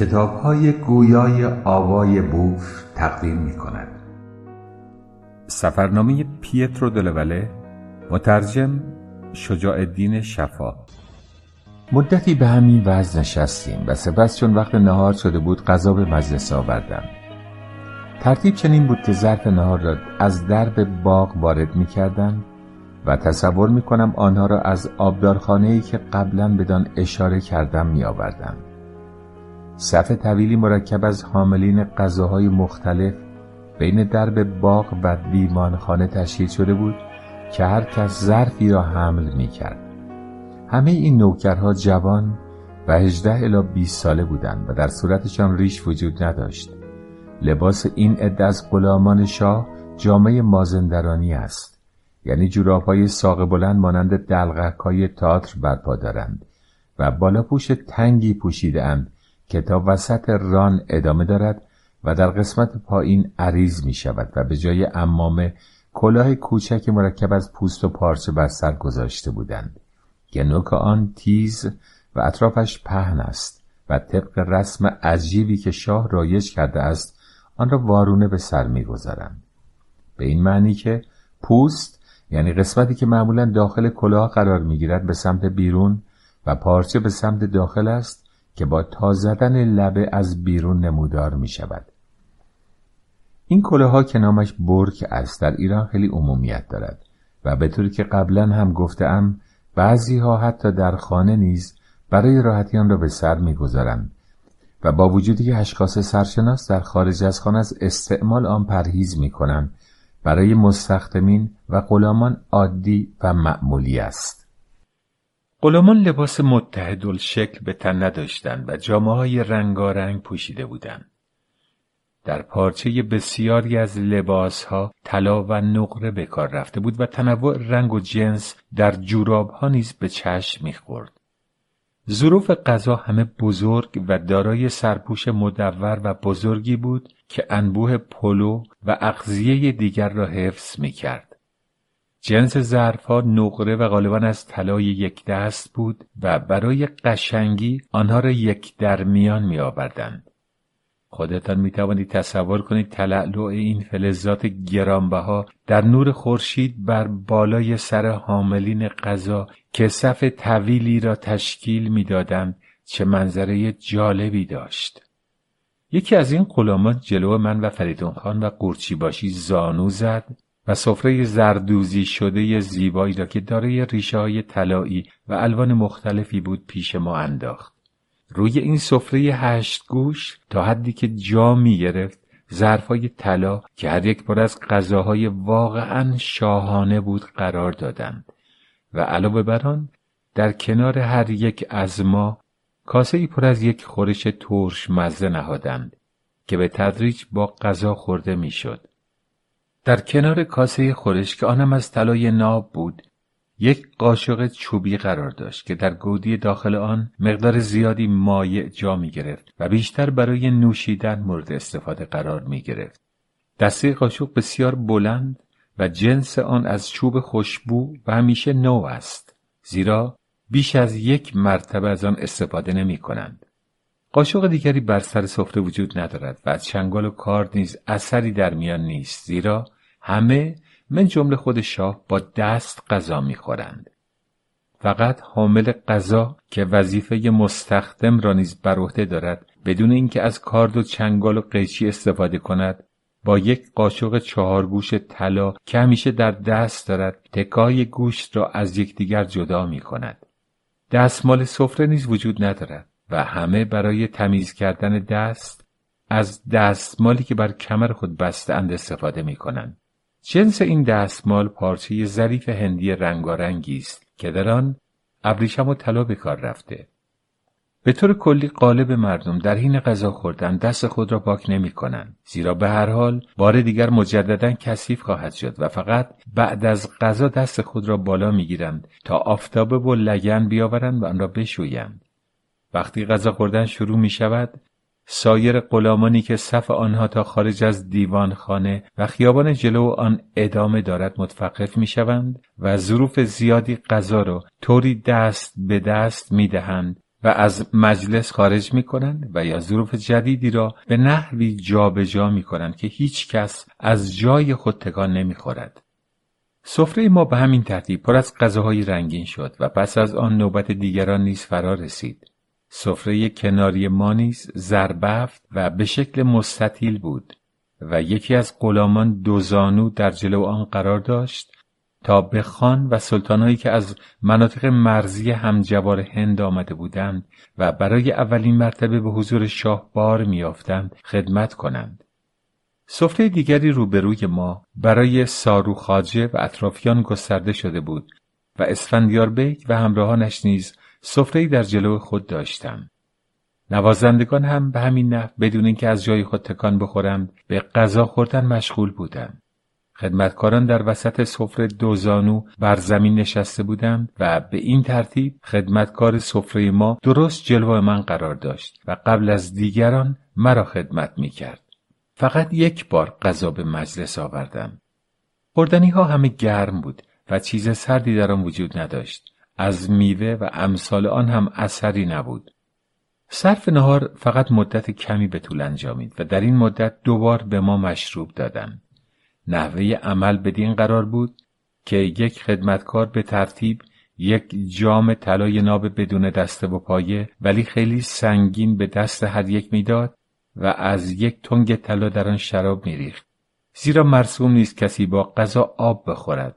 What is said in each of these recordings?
کتاب های گویای آوای بوف تقدیم می کند سفرنامه پیترو دلوله مترجم شجاع الدین شفا. مدتی به همین وضع نشستیم و سپس چون وقت نهار شده بود غذا به مجلس آوردم. ترتیب چنین بود که ظرف نهار را از درب باغ وارد می کردم و تصور می کنم آنها را از آبدارخانه ای که قبلا بدان اشاره کردم می آوردم. صف طویلی مرکب از حاملین غذاهای مختلف بین درب باغ و دیوانخانه تشکیل شده بود که هر کس ظرفی را حمل می کرد. همه این نوکرها جوان و هجده الا 20 ساله بودند و در صورتشان ریش وجود نداشت. لباس این عده از غلامان شاه جامعه مازندرانی است یعنی جوراب های ساق بلند مانند دلغک های تاتر برپا دارند و بالاپوش تنگی پوشیده اند که تا وسط ران ادامه دارد و در قسمت پایین عریض می شود و به جای امامه کلاه کوچک مرکب از پوست و پارچه بر سر گذاشته بودند. که نوک آن تیز و اطرافش پهن است و طبق رسم عجیبی که شاه رایج کرده است آن را وارونه به سر می‌گذارند. به این معنی که پوست یعنی قسمتی که معمولا داخل کلاه قرار می‌گیرد به سمت بیرون و پارچه به سمت داخل است که با تا زدن لبه از بیرون نمودار می شود. این کلاه که نامش برک است در ایران خیلی عمومیت دارد و به طوری که قبلا هم گفتم بعضی ها حتی در خانه نیز برای راحتیان را به سر می‌گذارند و با وجودی که اشخاص سرشناس در خارج از خانه از استعمال آن پرهیز می کنند برای مستخدمین و غلامان عادی و معمولی است غلامان لباس متحد شکل به تن نداشتند و جامعه های رنگارنگ پوشیده بودند در پارچه بسیاری از لباس ها طلا و نقره به کار رفته بود و تنوع رنگ و جنس در جوراب ها نیز به چشم می‌خورد ظروف غذا همه بزرگ و دارای سرپوش مدور و بزرگی بود که انبوه پلو و اغذیه دیگر را حفظ می کرد. جنس ظرفها نقره و غالبا از طلای یک دست بود و برای قشنگی آنها را یک درمیان می آوردند. خودتان می توانید تصور کنید تلعلع این فلزات گرانبها در نور خورشید بر بالای سر حاملین غذا که صف طویلی را تشکیل می‌دادند چه منظره جالبی داشت یکی از این غلامان جلو من و فریدون خان و قورچی باشی زانو زد و سفره زردوزی شده زیبایی را که دارای ریشه های طلایی و الوان مختلفی بود پیش ما انداخت روی این سفره هشت گوش تا حدی که جا می گرفت ظرفای طلا که هر یک پر از غذاهای واقعا شاهانه بود قرار دادند و علاوه بر آن در کنار هر یک از ما کاسه ای پر از یک خورش ترش مزه نهادند که به تدریج با غذا خورده می‌شد. در کنار کاسه خورش که آنم از طلای ناب بود یک قاشق چوبی قرار داشت که در گودی داخل آن مقدار زیادی مایع جا می گرفت و بیشتر برای نوشیدن مورد استفاده قرار می گرفت. دسته قاشق بسیار بلند و جنس آن از چوب خوشبو و همیشه نو است زیرا بیش از یک مرتبه از آن استفاده نمی کنند. قاشق دیگری بر سر سفره وجود ندارد و از چنگال و کار نیز اثری در میان نیست زیرا همه من جمله خود شاه با دست غذا می‌خورند فقط حامل غذا که وظیفه مستخدم را نیز بر عهده دارد بدون اینکه از کارد و چنگال و قیچی استفاده کند با یک قاشق چهارگوش طلا که همیشه در دست دارد تکای گوشت را از یکدیگر جدا می کند. دستمال سفره نیز وجود ندارد و همه برای تمیز کردن دست از دستمالی که بر کمر خود بستند استفاده می کنند. جنس این دستمال پارچه ظریف هندی رنگارنگی است که در آن ابریشم و طلا به کار رفته به طور کلی قالب مردم در حین غذا خوردن دست خود را پاک نمی کنند زیرا به هر حال بار دیگر مجددا کثیف خواهد شد و فقط بعد از غذا دست خود را بالا می گیرند تا آفتابه و لگن بیاورند و آن را بشویند وقتی غذا خوردن شروع می شود سایر غلامانی که صف آنها تا خارج از دیوانخانه و خیابان جلو آن ادامه دارد متوقف می شوند و ظروف زیادی غذا را طوری دست به دست می دهند و از مجلس خارج می کنند و یا ظروف جدیدی را به نحوی جابجا جا می کنند که هیچ کس از جای خود تکان نمی خورد. سفره ما به همین ترتیب پر از غذاهای رنگین شد و پس از آن نوبت دیگران نیز فرا رسید. سفره کناری ما نیز زربفت و به شکل مستطیل بود و یکی از غلامان دوزانو در جلو آن قرار داشت تا به خان و سلطانهایی که از مناطق مرزی همجوار هند آمده بودند و برای اولین مرتبه به حضور شاه بار میافتند خدمت کنند. سفره دیگری روبروی ما برای سارو خاجه و اطرافیان گسترده شده بود و اسفندیار بیک و همراهانش نیز سفرهای در جلو خود داشتند. نوازندگان هم به همین نحو بدون اینکه از جای خود تکان بخورند به غذا خوردن مشغول بودند. خدمتکاران در وسط سفره دوزانو بر زمین نشسته بودند و به این ترتیب خدمتکار سفره ما درست جلو من قرار داشت و قبل از دیگران مرا خدمت می کرد. فقط یک بار غذا به مجلس آوردم. خوردنی ها همه گرم بود و چیز سردی در آن وجود نداشت. از میوه و امثال آن هم اثری نبود. صرف نهار فقط مدت کمی به طول انجامید و در این مدت دوبار به ما مشروب دادند. نحوه عمل بدین قرار بود که یک خدمتکار به ترتیب یک جام طلای ناب بدون دسته و پایه ولی خیلی سنگین به دست هر یک می‌داد و از یک تنگ طلا در آن شراب میریخت زیرا مرسوم نیست کسی با غذا آب بخورد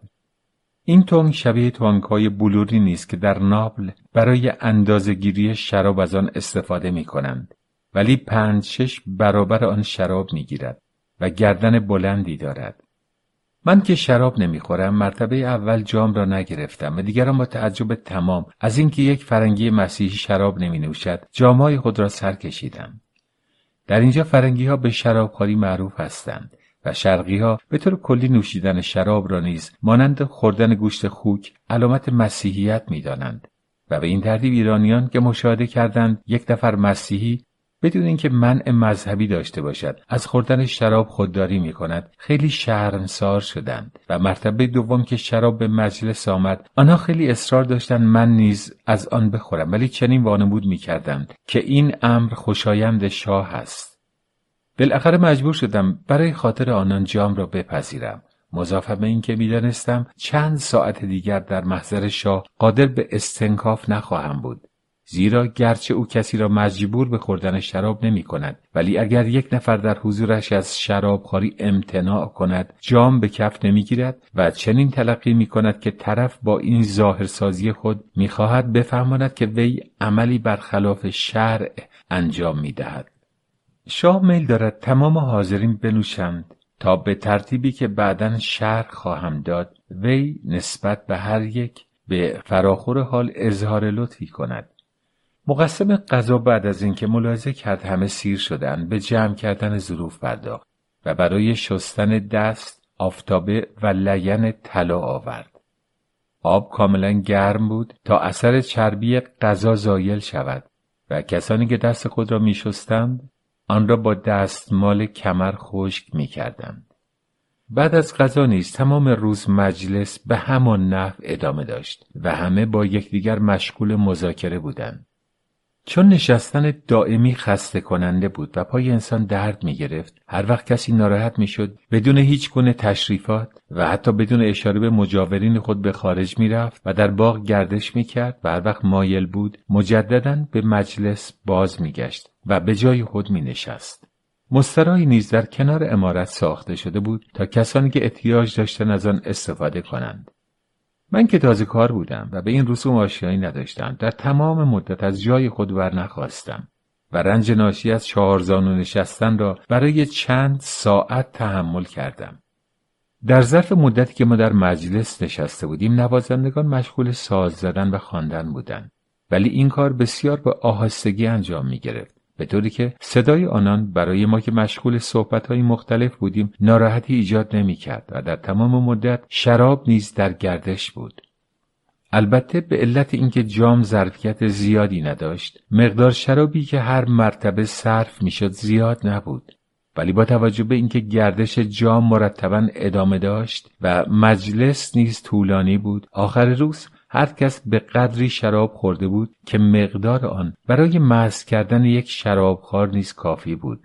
این تنگ شبیه های بلوری نیست که در نابل برای اندازهگیری شراب از آن استفاده می کنند ولی پنج شش برابر آن شراب می گیرد و گردن بلندی دارد. من که شراب نمی‌خورم مرتبه اول جام را نگرفتم و دیگران با تعجب تمام از اینکه یک فرنگی مسیحی شراب نمی نوشد جامهای خود را سر کشیدم. در اینجا فرنگی ها به شرابخوری معروف هستند. و شرقی ها به طور کلی نوشیدن شراب را نیز مانند خوردن گوشت خوک علامت مسیحیت می دانند. و به این ترتیب ایرانیان که مشاهده کردند یک نفر مسیحی بدون اینکه منع مذهبی داشته باشد از خوردن شراب خودداری می کند خیلی شرمسار شدند و مرتبه دوم که شراب به مجلس آمد آنها خیلی اصرار داشتند من نیز از آن بخورم ولی چنین وانمود می کردند که این امر خوشایند شاه است بالاخره مجبور شدم برای خاطر آنان جام را بپذیرم مضافه به اینکه می‌دانستم چند ساعت دیگر در محضر شاه قادر به استنکاف نخواهم بود زیرا گرچه او کسی را مجبور به خوردن شراب نمی کند ولی اگر یک نفر در حضورش از شرابخواری امتناع کند جام به کف نمی‌گیرد و چنین تلقی می کند که طرف با این ظاهرسازی خود می‌خواهد بفهماند که وی عملی برخلاف شرع انجام می دهد. شاه میل دارد تمام حاضرین بنوشند تا به ترتیبی که بعدا شرح خواهم داد وی نسبت به هر یک به فراخور حال اظهار لطفی کند. مقسم غذا بعد از اینکه ملاحظه کرد همه سیر شدن به جمع کردن ظروف پرداخت و برای شستن دست آفتابه و لین طلا آورد. آب کاملا گرم بود تا اثر چربی غذا زایل شود و کسانی که دست خود را می شستند آن را با دستمال کمر خشک می کردند. بعد از غذا نیز تمام روز مجلس به همان نحو ادامه داشت و همه با یکدیگر مشغول مذاکره بودند. چون نشستن دائمی خسته کننده بود و پای انسان درد می گرفت هر وقت کسی ناراحت می شد بدون هیچ گونه تشریفات و حتی بدون اشاره به مجاورین خود به خارج می رفت و در باغ گردش می کرد و هر وقت مایل بود مجددا به مجلس باز می گشت و به جای خود می نشست. مسترایی نیز در کنار امارت ساخته شده بود تا کسانی که احتیاج داشتن از آن استفاده کنند. من که تازه کار بودم و به این رسوم آشیایی نداشتم در تمام مدت از جای خود ور نخواستم و رنج ناشی از چهارزانو نشستن را برای چند ساعت تحمل کردم در ظرف مدتی که ما در مجلس نشسته بودیم نوازندگان مشغول ساز زدن و خواندن بودند ولی این کار بسیار به آهستگی انجام می گرفت به طوری که صدای آنان برای ما که مشغول های مختلف بودیم ناراحتی ایجاد نمی کرد و در تمام مدت شراب نیز در گردش بود. البته به علت اینکه جام ظرفیت زیادی نداشت مقدار شرابی که هر مرتبه صرف می‌شد زیاد نبود ولی با توجه به اینکه گردش جام مرتبا ادامه داشت و مجلس نیز طولانی بود آخر روز هر کس به قدری شراب خورده بود که مقدار آن برای محض کردن یک شرابخوار نیز کافی بود.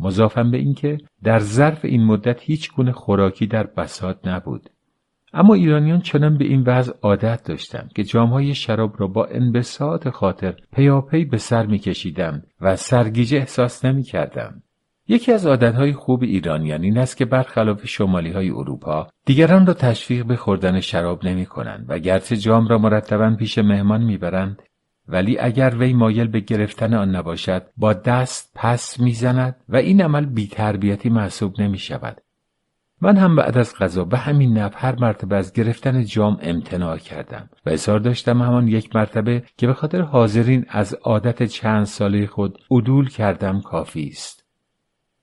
مضافم به اینکه در ظرف این مدت هیچ گونه خوراکی در بساط نبود. اما ایرانیان چنان به این وضع عادت داشتند که جامهای شراب را با انبساط خاطر پیاپی به سر میکشیدند و سرگیجه احساس نمی‌کردند. یکی از عادتهای خوب ایرانیان این است که برخلاف شمالی های اروپا دیگران را تشویق به خوردن شراب نمی کنند و گرچه جام را مرتبا پیش مهمان می‌برند ولی اگر وی مایل به گرفتن آن نباشد با دست پس می‌زند و این عمل بیتربیتی محسوب نمی شود. من هم بعد از غذا به همین نب هر مرتبه از گرفتن جام امتناع کردم و اظهار داشتم همان یک مرتبه که به خاطر حاضرین از عادت چند ساله خود عدول کردم کافی است.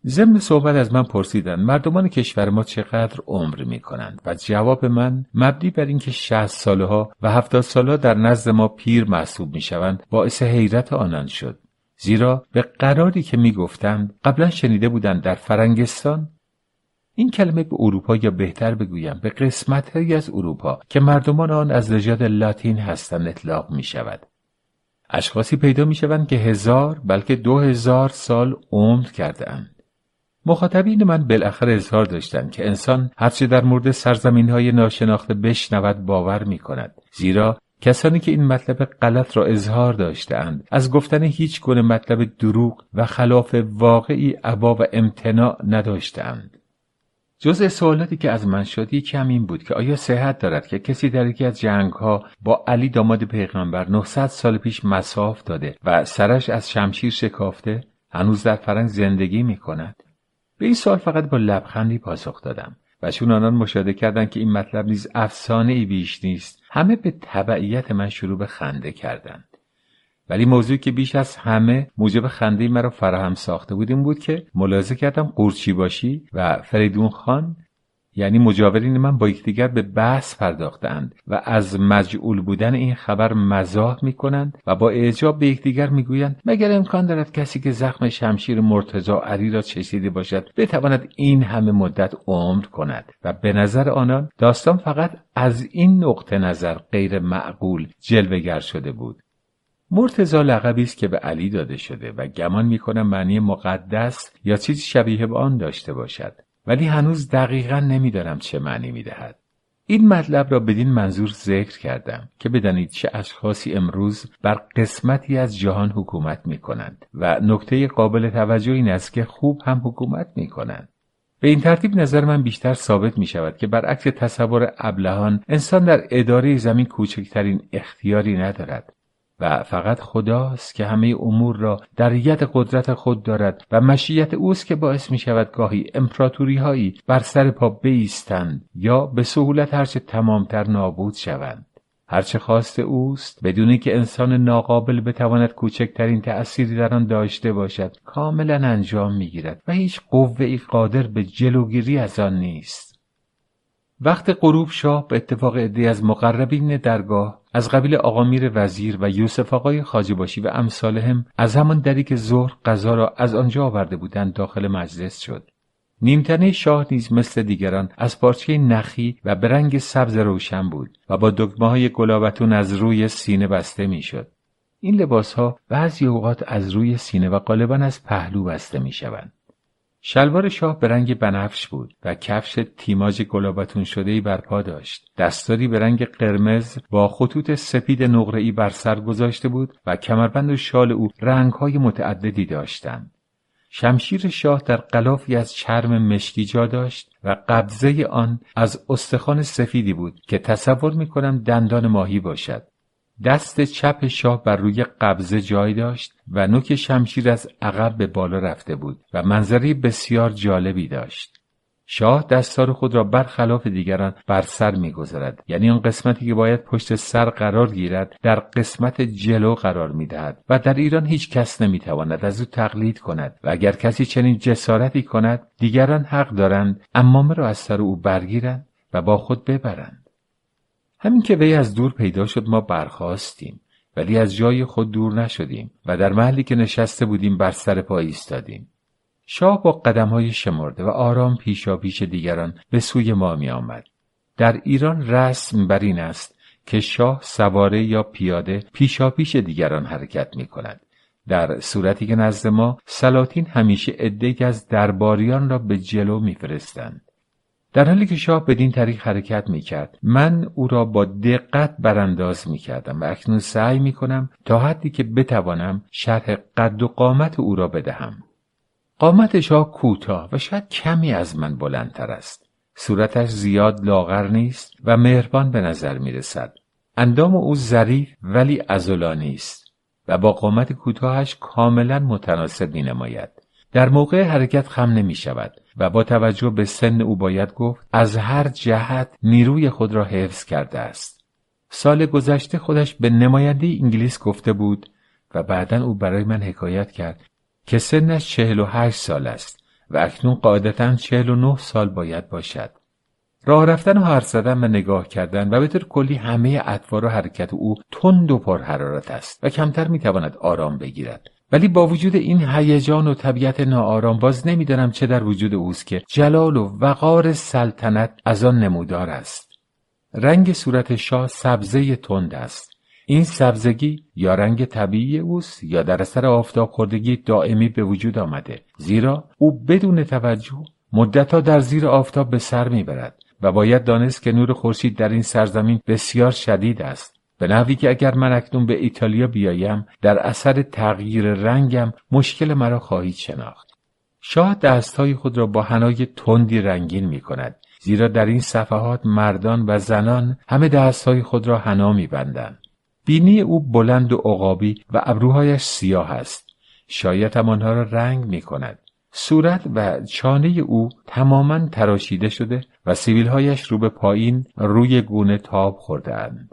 ضمن صحبت از من پرسیدند مردمان کشور ما چقدر عمر می کنند و جواب من مبنی بر اینکه شهست ساله ها و هفتاد ساله در نزد ما پیر محسوب می شوند باعث حیرت آنان شد. زیرا به قراری که می گفتند قبلا شنیده بودند در فرنگستان. این کلمه به اروپا یا بهتر بگویم به قسمت از اروپا که مردمان آن از نژاد لاتین هستند اطلاق می شود اشخاصی پیدا می شوند که هزار بلکه دو هزار سال عمر کرده مخاطبین من بالاخره اظهار داشتند که انسان هرچه در مورد سرزمین های ناشناخته بشنود باور می کند زیرا کسانی که این مطلب غلط را اظهار داشتهاند از گفتن هیچ گونه مطلب دروغ و خلاف واقعی عبا و امتناع نداشتهاند. جز سوالاتی که از من شد کم این بود که آیا صحت دارد که کسی در یکی از جنگ ها با علی داماد پیغمبر 900 سال پیش مساف داده و سرش از شمشیر شکافته هنوز در فرنگ زندگی می کند به این سال فقط با لبخندی پاسخ دادم و چون آنان مشاهده کردند که این مطلب نیز افسانه ای بیش نیست همه به تبعیت من شروع به خنده کردند. ولی موضوعی که بیش از همه موجب خنده مرا فراهم ساخته بود این بود که ملاحظه کردم قورچی باشی و فریدون خان یعنی مجاورین من با یکدیگر به بحث پرداختند و از مجعول بودن این خبر مزاح می کنند و با اعجاب به یکدیگر می‌گویند مگر امکان دارد کسی که زخم شمشیر مرتزا علی را چشیده باشد بتواند این همه مدت عمر کند؟ و به نظر آنان داستان فقط از این نقطه نظر غیر معقول جلوگر شده بود. مرتزا لقبی است که به علی داده شده و گمان می‌کنم معنی مقدس یا چیزی شبیه به آن داشته باشد. ولی هنوز دقیقا نمی‌دانم چه معنی می‌دهد این مطلب را بدین منظور ذکر کردم که بدانید چه اشخاصی امروز بر قسمتی از جهان حکومت می کنند و نکته قابل توجه این است که خوب هم حکومت می کنند. به این ترتیب نظر من بیشتر ثابت می شود که برعکس تصور ابلهان انسان در اداره زمین کوچکترین اختیاری ندارد و فقط خداست که همه امور را در ید قدرت خود دارد و مشیت اوست که باعث می شود گاهی امپراتوری هایی بر سر پا بیستند یا به سهولت هرچه تمامتر نابود شوند. هرچه خواست اوست بدونی که انسان ناقابل بتواند کوچکترین تأثیری در آن داشته باشد کاملا انجام می‌گیرد و هیچ قوه ای قادر به جلوگیری از آن نیست وقت غروب شاه به اتفاق عده از مقربین درگاه از قبیل آقامیر وزیر و یوسف آقای خاجباشی و امثالهم از همان دری که ظهر غذا را از آنجا آورده بودند داخل مجلس شد نیمتنه شاه نیز مثل دیگران از پارچه نخی و به رنگ سبز روشن بود و با دکمه های گلابتون از روی سینه بسته می‌شد. این لباس ها بعضی اوقات از روی سینه و غالبا از پهلو بسته می شوند. شلوار شاه به رنگ بنفش بود و کفش تیماج گلابتون شدهی بر پا داشت. دستاری به رنگ قرمز با خطوط سپید نقره‌ای بر سر گذاشته بود و کمربند و شال او رنگهای متعددی داشتند. شمشیر شاه در قلافی از چرم مشکی جا داشت و قبضه آن از استخوان سفیدی بود که تصور می کنم دندان ماهی باشد. دست چپ شاه بر روی قبضه جای داشت و نوک شمشیر از عقب به بالا رفته بود و منظری بسیار جالبی داشت. شاه دستار خود را برخلاف دیگران بر سر می‌گذارد یعنی آن قسمتی که باید پشت سر قرار گیرد در قسمت جلو قرار می‌دهد و در ایران هیچ کس نمی‌تواند از او تقلید کند و اگر کسی چنین جسارتی کند دیگران حق دارند امامه را از سر او برگیرند و با خود ببرند همین که وی از دور پیدا شد ما برخواستیم ولی از جای خود دور نشدیم و در محلی که نشسته بودیم بر سر پا ایستادیم شاه با قدم های شمرده و آرام پیشا پیش دیگران به سوی ما می آمد. در ایران رسم بر این است که شاه سواره یا پیاده پیشاپیش دیگران حرکت می کند. در صورتی که نزد ما سلاطین همیشه عدهای از درباریان را به جلو میفرستند در حالی که شاه بدین طریق حرکت می کرد من او را با دقت برانداز می کردم و اکنون سعی می کنم تا حدی که بتوانم شرح قد و قامت او را بدهم. قامت شاه کوتاه و شاید کمی از من بلندتر است. صورتش زیاد لاغر نیست و مهربان به نظر می رسد اندام او ظریف ولی ازولانی است و با قامت کوتاهش کاملا متناسب می نماید. در موقع حرکت خم نمی شود و با توجه به سن او باید گفت از هر جهت نیروی خود را حفظ کرده است. سال گذشته خودش به نماینده انگلیس گفته بود و بعدا او برای من حکایت کرد که سنش چهل و هشت سال است و اکنون قاعدتا چهل و نه سال باید باشد. راه رفتن و حرف زدن و نگاه کردن و به طور کلی همه اطوار و حرکت او تند و پرحرارت است و کمتر می‌تواند آرام بگیرد ولی با وجود این هیجان و طبیعت ناآرام باز نمی‌دانم چه در وجود اوست که جلال و وقار سلطنت از آن نمودار است. رنگ صورت شاه سبزه تند است. این سبزگی یا رنگ طبیعی اوست یا در اثر آفتاب خوردگی دائمی به وجود آمده زیرا او بدون توجه مدتها در زیر آفتاب به سر می‌برد و باید دانست که نور خورشید در این سرزمین بسیار شدید است. به نحوی که اگر من اکنون به ایتالیا بیایم در اثر تغییر رنگم مشکل مرا خواهید شناخت شاه دستهای خود را با هنای تندی رنگین می کند زیرا در این صفحات مردان و زنان همه دستهای خود را حنا می. بینی او بلند و عقابی و ابروهایش سیاه است شاید هم آنها را رنگ می کند صورت و چانه او تماما تراشیده شده و سیبیلهایش رو به پایین روی گونه تاب اند.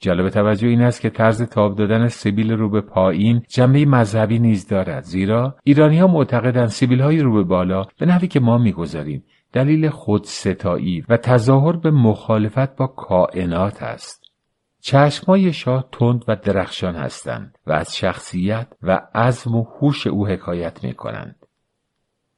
جالب توجه این است که طرز تاب دادن سیبیل رو به پایین جنبه مذهبی نیز دارد زیرا ایرانی ها معتقدند سیبیل های رو به بالا به نحوی که ما می‌گذاریم دلیل خودستایی و تظاهر به مخالفت با کائنات است چشمای شاه تند و درخشان هستند و از شخصیت و عزم و هوش او حکایت می کنند.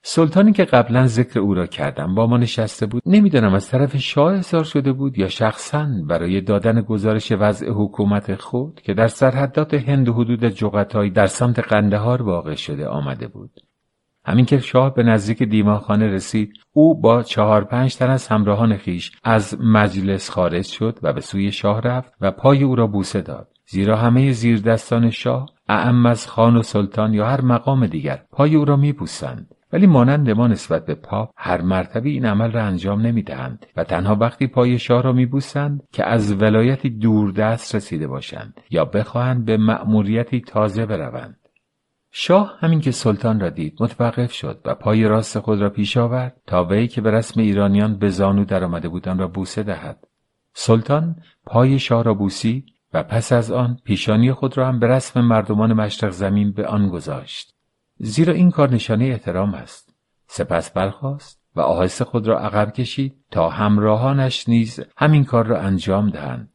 سلطانی که قبلا ذکر او را کردم با ما نشسته بود نمی‌دانم از طرف شاه احضار شده بود یا شخصا برای دادن گزارش وضع حکومت خود که در سرحدات هند و حدود جغتای در سمت قندهار واقع شده آمده بود. همین که شاه به نزدیک دیماخانه رسید او با چهار پنج تن از همراهان خیش از مجلس خارج شد و به سوی شاه رفت و پای او را بوسه داد. زیرا همه زیردستان شاه اعم از خان و سلطان یا هر مقام دیگر پای او را میبوسند. ولی مانند ما نسبت به پاپ هر مرتبه این عمل را انجام نمی‌دهند و تنها وقتی پای شاه را میبوسند که از ولایتی دوردست رسیده باشند یا بخواهند به مأموریتی تازه بروند. شاه همین که سلطان را دید متوقف شد و پای راست خود را پیش آورد تا وی که به رسم ایرانیان به زانو درآمده بودند را بوسه دهد. سلطان پای شاه را بوسید و پس از آن پیشانی خود را هم به رسم مردمان مشرق زمین به آن گذاشت. زیرا این کار نشانه احترام است سپس برخاست و آهسته خود را عقب کشید تا همراهانش نیز همین کار را انجام دهند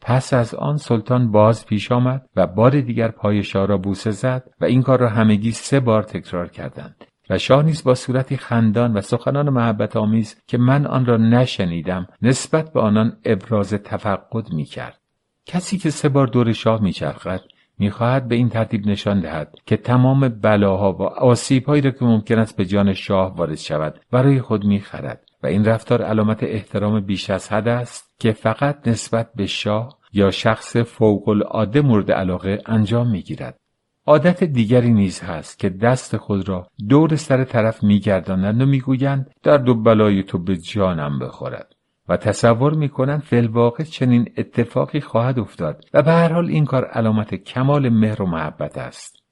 پس از آن سلطان باز پیش آمد و بار دیگر پای شاه را بوسه زد و این کار را همگی سه بار تکرار کردند و شاه نیز با صورتی خندان و سخنان محبت آمیز که من آن را نشنیدم نسبت به آنان ابراز تفقد می کرد. کسی که سه بار دور شاه میچرخد می‌خواهد به این ترتیب نشان دهد که تمام بلاها و آسیبهایی را که ممکن است به جان شاه وارد شود برای خود می‌خرد و این رفتار علامت احترام بیش از حد است که فقط نسبت به شاه یا شخص فوق العاده مورد علاقه انجام می‌گیرد. عادت دیگری نیز هست که دست خود را دور سر طرف میگردانند و می‌گویند در دو بلای تو به جانم بخورد. و تصور می‌کنند فلواقع چنین اتفاقی خواهد افتاد و به هر حال این کار علامت کمال مهر و محبت است.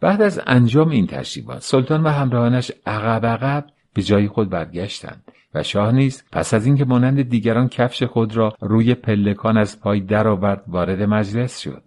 بعد از انجام این تشریفات سلطان و همراهانش عقب عقب به جای خود برگشتند و شاه نیز پس از اینکه مانند دیگران کفش خود را روی پلکان از پای درآورد وارد مجلس شد.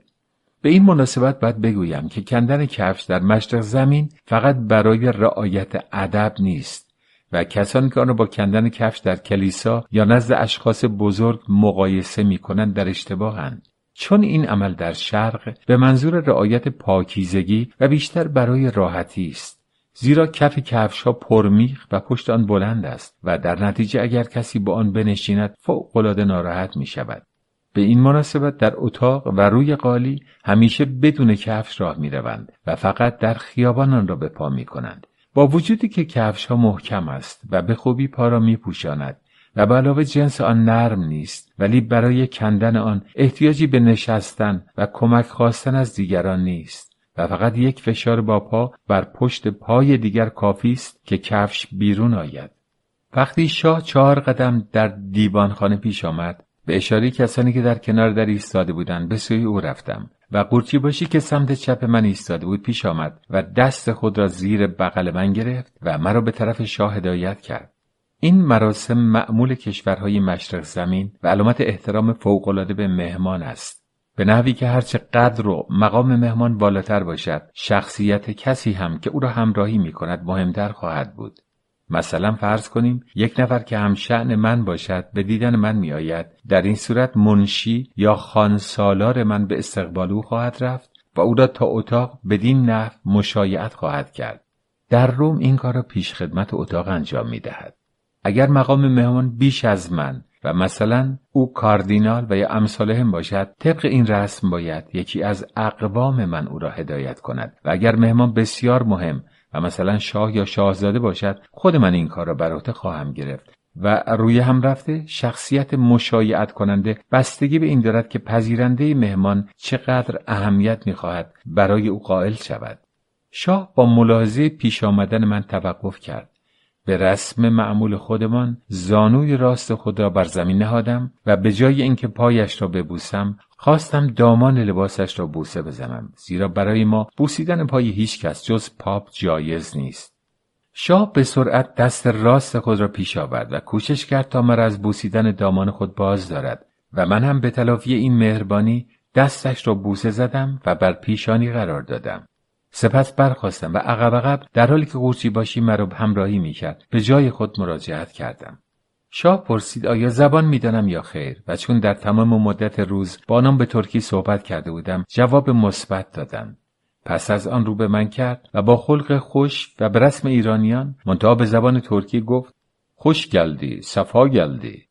به این مناسبت باید بگویم که کندن کفش در مشرق زمین فقط برای رعایت ادب نیست. و کسانی که آن را با کندن کفش در کلیسا یا نزد اشخاص بزرگ مقایسه می کنند در اشتباهند. چون این عمل در شرق به منظور رعایت پاکیزگی و بیشتر برای راحتی است. زیرا کف کفش ها پرمیخ و پشت آن بلند است و در نتیجه اگر کسی با آن بنشیند فوقالعاده ناراحت می شود. به این مناسبت در اتاق و روی قالی همیشه بدون کفش راه می روند و فقط در خیابان آن را به پا می کنند. با وجودی که کفش ها محکم است و به خوبی پا را می پوشاند و علاوه جنس آن نرم نیست ولی برای کندن آن احتیاجی به نشستن و کمک خواستن از دیگران نیست و فقط یک فشار با پا بر پشت پای دیگر کافی است که کفش بیرون آید. وقتی شاه چهار قدم در دیوانخانه پیش آمد به اشاره کسانی که در کنار در ایستاده بودند به سوی او رفتم. و قورچی باشی که سمت چپ من ایستاده بود پیش آمد و دست خود را زیر بغل من گرفت و مرا به طرف شاه هدایت کرد. این مراسم معمول کشورهای مشرق زمین و علامت احترام فوقالعاده به مهمان است. به نحوی که هرچه قدر و مقام مهمان بالاتر باشد شخصیت کسی هم که او را همراهی می کند مهمتر خواهد بود. مثلا فرض کنیم یک نفر که هم شعن من باشد به دیدن من آید در این صورت منشی یا خانسالار من به استقبال او خواهد رفت و او را تا اتاق بدین نحو مشایعت خواهد کرد. در روم این کار را پیش خدمت اتاق انجام می دهد اگر مقام مهمان بیش از من و مثلا او کاردینال و یا امثال هم باشد طبق این رسم باید یکی از اقوام من او را هدایت کند و اگر مهمان بسیار مهم مثلا شاه یا شاهزاده باشد خود من این کار را بر خواهم گرفت. و روی هم رفته شخصیت مشایعت کننده بستگی به این دارد که پذیرنده مهمان چقدر اهمیت می‌خواهد برای او قائل شود. شاه با ملاحظه پیش آمدن من توقف کرد. به رسم معمول خودمان زانوی راست خود را بر زمین نهادم و به جای اینکه پایش را ببوسم خواستم دامان لباسش را بوسه بزنم زیرا برای ما بوسیدن پای هیچ کس جز پاپ جایز نیست. شاه به سرعت دست راست خود را پیش آورد و کوشش کرد تا مرا از بوسیدن دامان خود باز دارد و من هم به تلافی این مهربانی دستش را بوسه زدم و بر پیشانی قرار دادم. سپس برخواستم و عقب عقب در حالی که قورچی باشی مرا همراهی می‌کرد. به جای خود مراجعت کردم. شاه پرسید آیا زبان می‌دانم یا خیر؟ و چون در تمام مدت روز با آنان به ترکی صحبت کرده بودم جواب مثبت دادم پس از آن رو به من کرد و با خلق خوش و به رسم ایرانیان منتها به زبان ترکی گفت خوش گلدی صفا گلدی.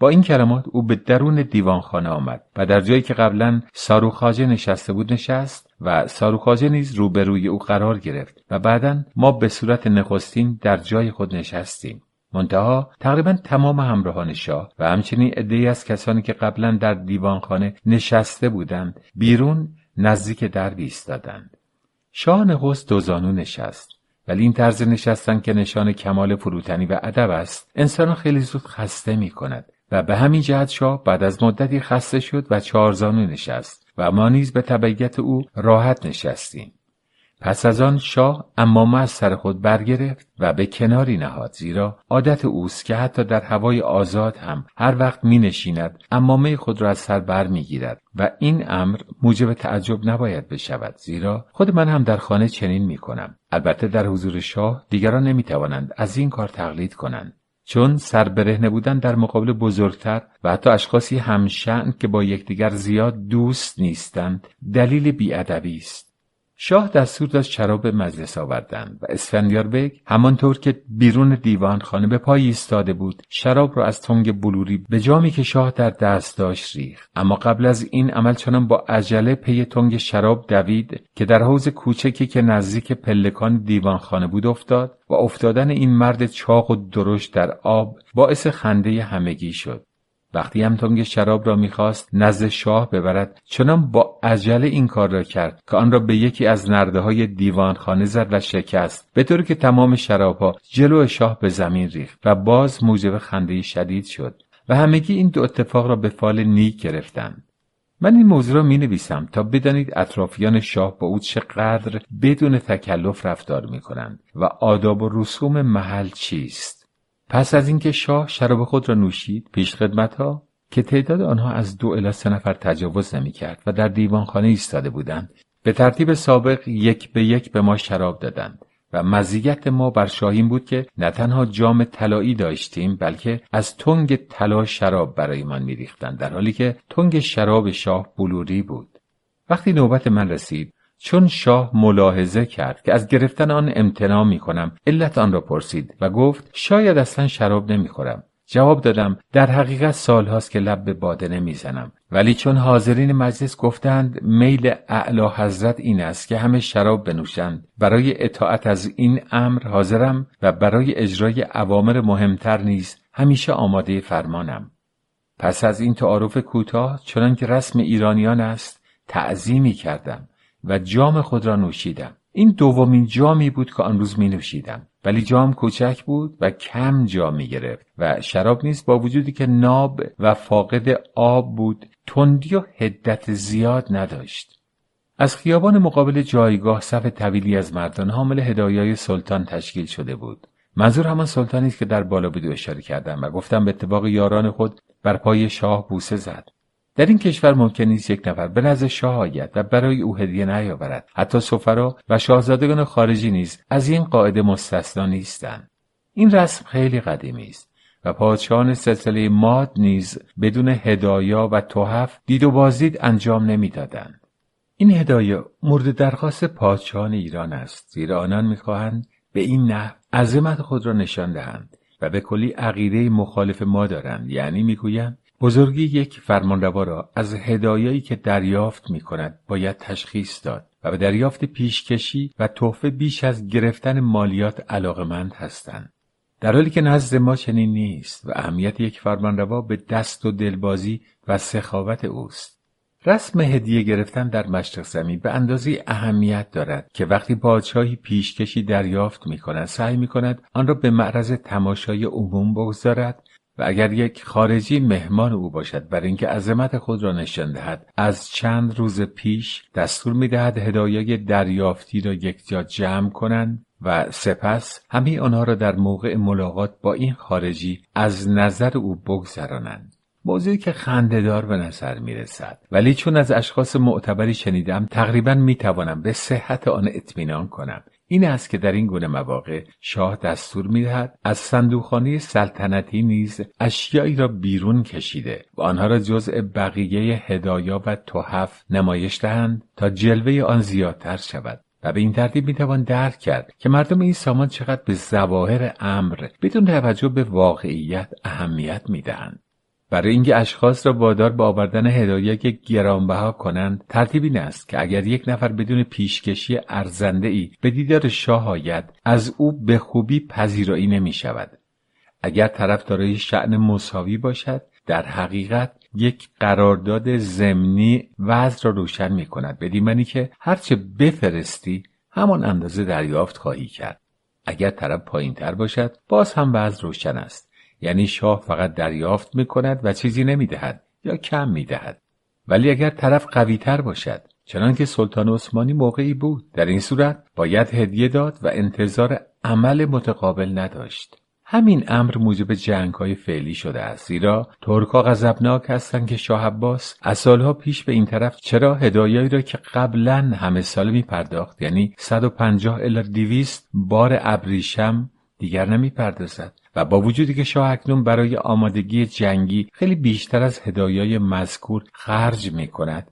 با این کلمات او به درون دیوانخانه آمد و در جایی که قبلا ساروخاجه نشسته بود نشست و ساروخاجه نیز روبروی او قرار گرفت و بعدا ما به صورت نخستین در جای خود نشستیم. منتها تقریبا تمام همراهان شاه و همچنین عدهای از کسانی که قبلا در دیوانخانه نشسته بودند بیرون نزدیک در ایستادند. شاه نخست دوزانو نشست ولی این طرز نشستن که نشان کمال فروتنی و ادب است انسان خیلی زود خسته می کند و به همین جهت شاه بعد از مدتی خسته شد و چهارزانو نشست. و ما نیز به تبعیت او راحت نشستیم. پس از آن شاه امامه از سر خود برگرفت و به کناری نهاد زیرا عادت اوست که حتی در هوای آزاد هم هر وقت می نشیند امامه خود را از سر بر می گیرد و این امر موجب تعجب نباید بشود زیرا خود من هم در خانه چنین می کنم البته در حضور شاه دیگران نمی توانند از این کار تقلید کنند. چون سربرهنه بودن در مقابل بزرگتر و حتی اشخاصی هم‌شأن که با یکدیگر زیاد دوست نیستند دلیل بیادبی است. شاه دستور داد شراب مجلس آوردند و اسفندیار بیگ همانطور که بیرون دیوان خانه به پای ایستاده بود شراب را از تنگ بلوری به جامی که شاه در دست داشت ریخت. اما قبل از این عمل چنان با عجله پی تنگ شراب دوید که در حوض کوچکی که نزدیک پلکان دیوان خانه بود افتاد و افتادن این مرد چاق و درشت در آب باعث خنده همگی شد. وقتی هم تنگ شراب را می‌خواست نزد شاه ببرد چنان با عجله این کار را کرد که آن را به یکی از نرده های دیوان خانه زد و شکست به طوری که تمام شرابها جلو شاه به زمین ریخت و باز موجب خنده شدید شد و همگی این دو اتفاق را به فال نیک گرفتند. من این موضوع را می نویسم تا بدانید اطرافیان شاه با او چقدر بدون تکلف رفتار می کنند و آداب و رسوم محل چیست. پس از اینکه شاه شراب خود را نوشید پیش خدمت ها که تعداد آنها از دو الی سه نفر تجاوز نمی کرد و در دیوانخانه ایستاده بودند به ترتیب سابق یک به یک به ما شراب دادند و مزیت ما بر شاهین بود که نه تنها جام طلایی داشتیم بلکه از تنگ طلا شراب برایمان میریختند در حالی که تنگ شراب شاه بلوری بود. وقتی نوبت من رسید چون شاه ملاحظه کرد که از گرفتن آن امتناع می کنم. علت آن را پرسید و گفت شاید اصلا شراب نمی خورم. جواب دادم در حقیقت سالهاست که لب به باده نمی‌زنم ولی چون حاضرین مجلس گفتند میل اعلی حضرت این است که همه شراب بنوشند. برای اطاعت از این امر حاضرم و برای اجرای اوامر مهمتر نیز همیشه آماده فرمانم. پس از این تعارف کوتاه چنان که رسم ایرانیان است تعظیمی کردم. و جام خود را نوشیدم. این دومین جامی بود که آن روز می نوشیدم ولی جام کوچک بود و کم جا می گرفت و شراب نیز با وجودی که ناب و فاقد آب بود تندی و هدت زیاد نداشت. از خیابان مقابل جایگاه صف طویلی از مردان حامل هدایای سلطان تشکیل شده بود. منظور همان سلطانی است که در بالا بود اشاره کردم و گفتم به اتفاق یاران خود بر پای شاه بوسه زد. در این کشور ممکن نیست یک نفر به نزد شاه آید و برای او هدیه نیاورد. حتی سفرا و شاهزادگان خارجی نیز از این قاعده مستثنا نیستند. این رسم خیلی قدیمی است و پادشاهان سلسله ماد نیز بدون هدایا و توحف دید و بازدید انجام نمی‌دادند. این هدایا مورد درخواست پادشاهان ایران است زیرا آنان می‌خواهند به این نحو عظمت خود را نشان دهند و به کلی عقیده مخالف ما دارند. یعنی می‌گویند بزرگی یک فرمانروا را از هدایایی که دریافت می کند باید تشخیص داد و به دریافت پیشکشی و تحفه بیش از گرفتن مالیات علاقمند هستند. در حالی که نزد ما چنین نیست و اهمیت یک فرمانروا به دست و دلبازی و سخاوت اوست. رسم هدیه گرفتن در مشرق زمین به اندازه اهمیت دارد که وقتی پادشاهی پیشکشی دریافت می کند سعی می کند آن را به معرض تماشای عموم بگذارد و اگر یک خارجی مهمان او باشد برای اینکه عظمت خود را نشان دهد از چند روز پیش دستور می‌دهد هدایای دریافتی را یکجا جمع کنند و سپس همه آنها را در موقع ملاقات با این خارجی از نظر او بگذرانند. موضوعی که خندهدار به نظر می رسد ولی چون از اشخاص معتبری شنیدم تقریبا می توانم به صحت آن اطمینان کنم. این است که در این گونه مواقع شاه دستور می‌دهد از صندوقخانه سلطنتی نیز اشیایی را بیرون کشیده و آنها را جزء بقیه هدایا و تحف نمایش دهند تا جلوه آن زیادتر شود و به این ترتیب می‌توان درک کرد که مردم این سامان چقدر به ظواهر امر بدون توجه به واقعیت اهمیت می‌دهند. برای اینکه اشخاص را وادار به آوردن هدایای گرانبها کنند ترتیب این است که اگر یک نفر بدون پیشکشی ارزنده ای به دیدار شاه آید از او به خوبی پذیرایی نمی شود اگر طرف دارای شعن مساوی باشد در حقیقت یک قرارداد ضمنی وضع را روشن می کند بدین معنی که هرچه بفرستی همان اندازه دریافت خواهی کرد. اگر طرف پایین تر باشد باز هم وضع روشن است. یعنی شاه فقط دریافت می کند و چیزی نمی دهد یا کم می دهد. ولی اگر طرف قوی تر باشد چنان که سلطان عثمانی موقعی بود در این صورت باید هدیه داد و انتظار عمل متقابل نداشت همین امر موجب جنگ های فعلی شده است زیرا ترکا غضبناک هستند که شاه عباس از سالها پیش به این طرف چرا هدایایی را که قبلا همه ساله می پرداخت یعنی 150 الی 200 بار ابریشم دیگر نمی پردازد و با وجودی که شاه اکنون برای آمادگی جنگی خیلی بیشتر از هدایای مذکور خرج می کند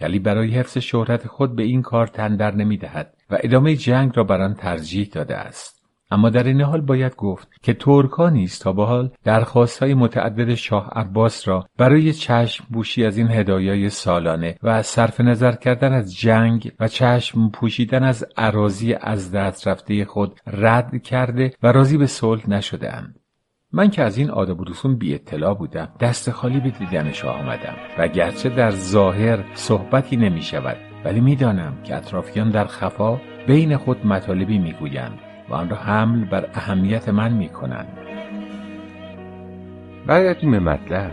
یعنی برای حفظ شهرت خود به این کار تن در نمی دهد و ادامه جنگ را بر آن ترجیح داده است. اما در این حال باید گفت که ترکا نیست تا به حال های متعدد شاه عباس را برای چشم بوشی از این هدایای سالانه و صرف نظر کردن از جنگ و چشم پوشیدن از عراضی از دست رفته خود رد کرده و راضی به صلح نشده اند. من که از این آداب و رسوم بی اطلاع بودم دست خالی به دیدن شاه آمدم و گرچه در ظاهر صحبتی نمی شود ولی می‌دانم که اطرافیان در خفا بین خود مطالبی می‌گویند و آن را حمل بر اهمیت من می کنند برگردیم مطلب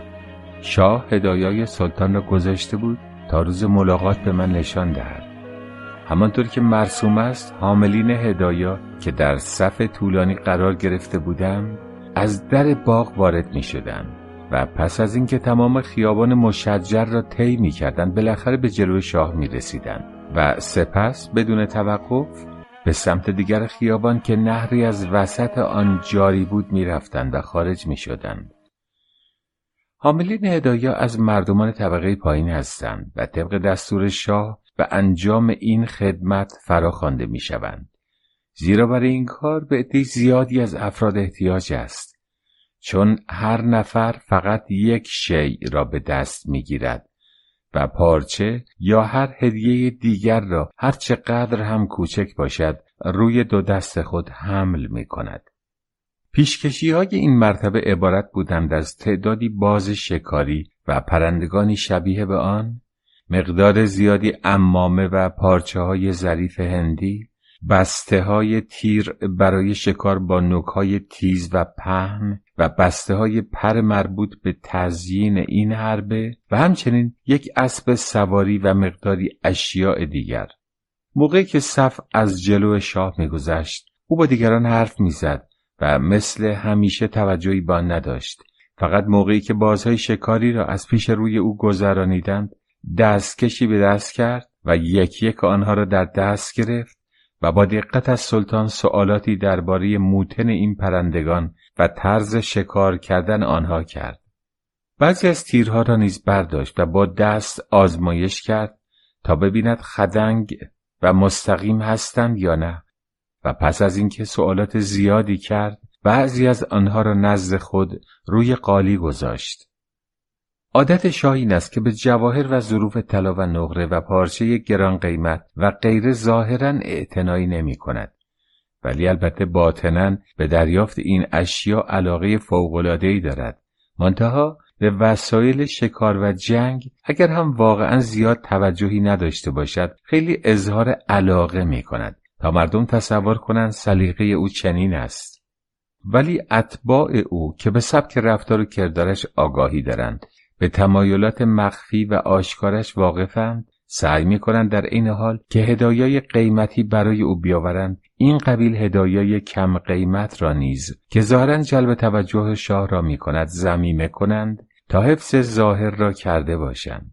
شاه هدایای سلطان را گذاشته بود تا روز ملاقات به من نشان دهد. همانطور که مرسوم است حاملین هدایا که در صف طولانی قرار گرفته بودم از در باغ وارد می شدن و پس از اینکه تمام خیابان مشجر را طی می کردن بالاخره به جلو شاه می رسیدن و سپس بدون توقف به سمت دیگر خیابان که نهری از وسط آن جاری بود می‌رفتند و خارج می شدند. حاملین هدایا از مردمان طبقه پایین هستند و طبق دستور شاه به انجام این خدمت فراخوانده می شوند. زیرا برای این کار به عده زیادی از افراد احتیاج است چون هر نفر فقط یک شی را به دست می گیرد و پارچه یا هر هدیه دیگر را هر چقدر هم کوچک باشد روی دو دست خود حمل می کند. پیشکشی های این مرتبه عبارت بودند از تعدادی باز شکاری و پرندگانی شبیه به آن مقدار زیادی امامه و پارچه های ظریف هندی بسته های تیر برای شکار با نوک های تیز و پهن و بسته های پر مربوط به تزیین این حربه و همچنین یک اسب سواری و مقداری اشیاء دیگر. موقعی که صف از جلو شاه میگذشت او با دیگران حرف می‌زد و مثل همیشه توجهی با نداشت. فقط موقعی که بازهای شکاری را از پیش روی او گذرانیدند دستکشی به دست کرد و یک یک آنها را در دست گرفت و با دقت از سلطان سوالاتی درباره موتن این پرندگان و طرز شکار کردن آنها کرد. بعضی از تیرها را نیز برداشت و با دست آزمایش کرد تا ببیند خدنگ و مستقیم هستند یا نه و پس از اینکه سوالات زیادی کرد بعضی از آنها را نزد خود روی قالی گذاشت. عادت شاه این است که به جواهر و ظروف طلا و نقره و پارچه گران قیمت و غیر ظاهرا اعتنایی نمی کند. ولی البته باطنا به دریافت این اشیا علاقه فوقلادهی دارد. منتها به وسایل شکار و جنگ اگر هم واقعا زیاد توجهی نداشته باشد خیلی اظهار علاقه می کند تا مردم تصور کنند سلیقه او چنین است. ولی اتباع او که به سبک رفتار و کردارش آگاهی دارند به تمایلات مخفی و آشکارش واقفند سعی می کنند در این حال که هدایای قیمتی برای او بیاورند. این قبیل هدایای کم قیمت را نیز که ظاهرا جلب توجه شاه را می کند زمیمه کنند تا حفظ ظاهر را کرده باشند.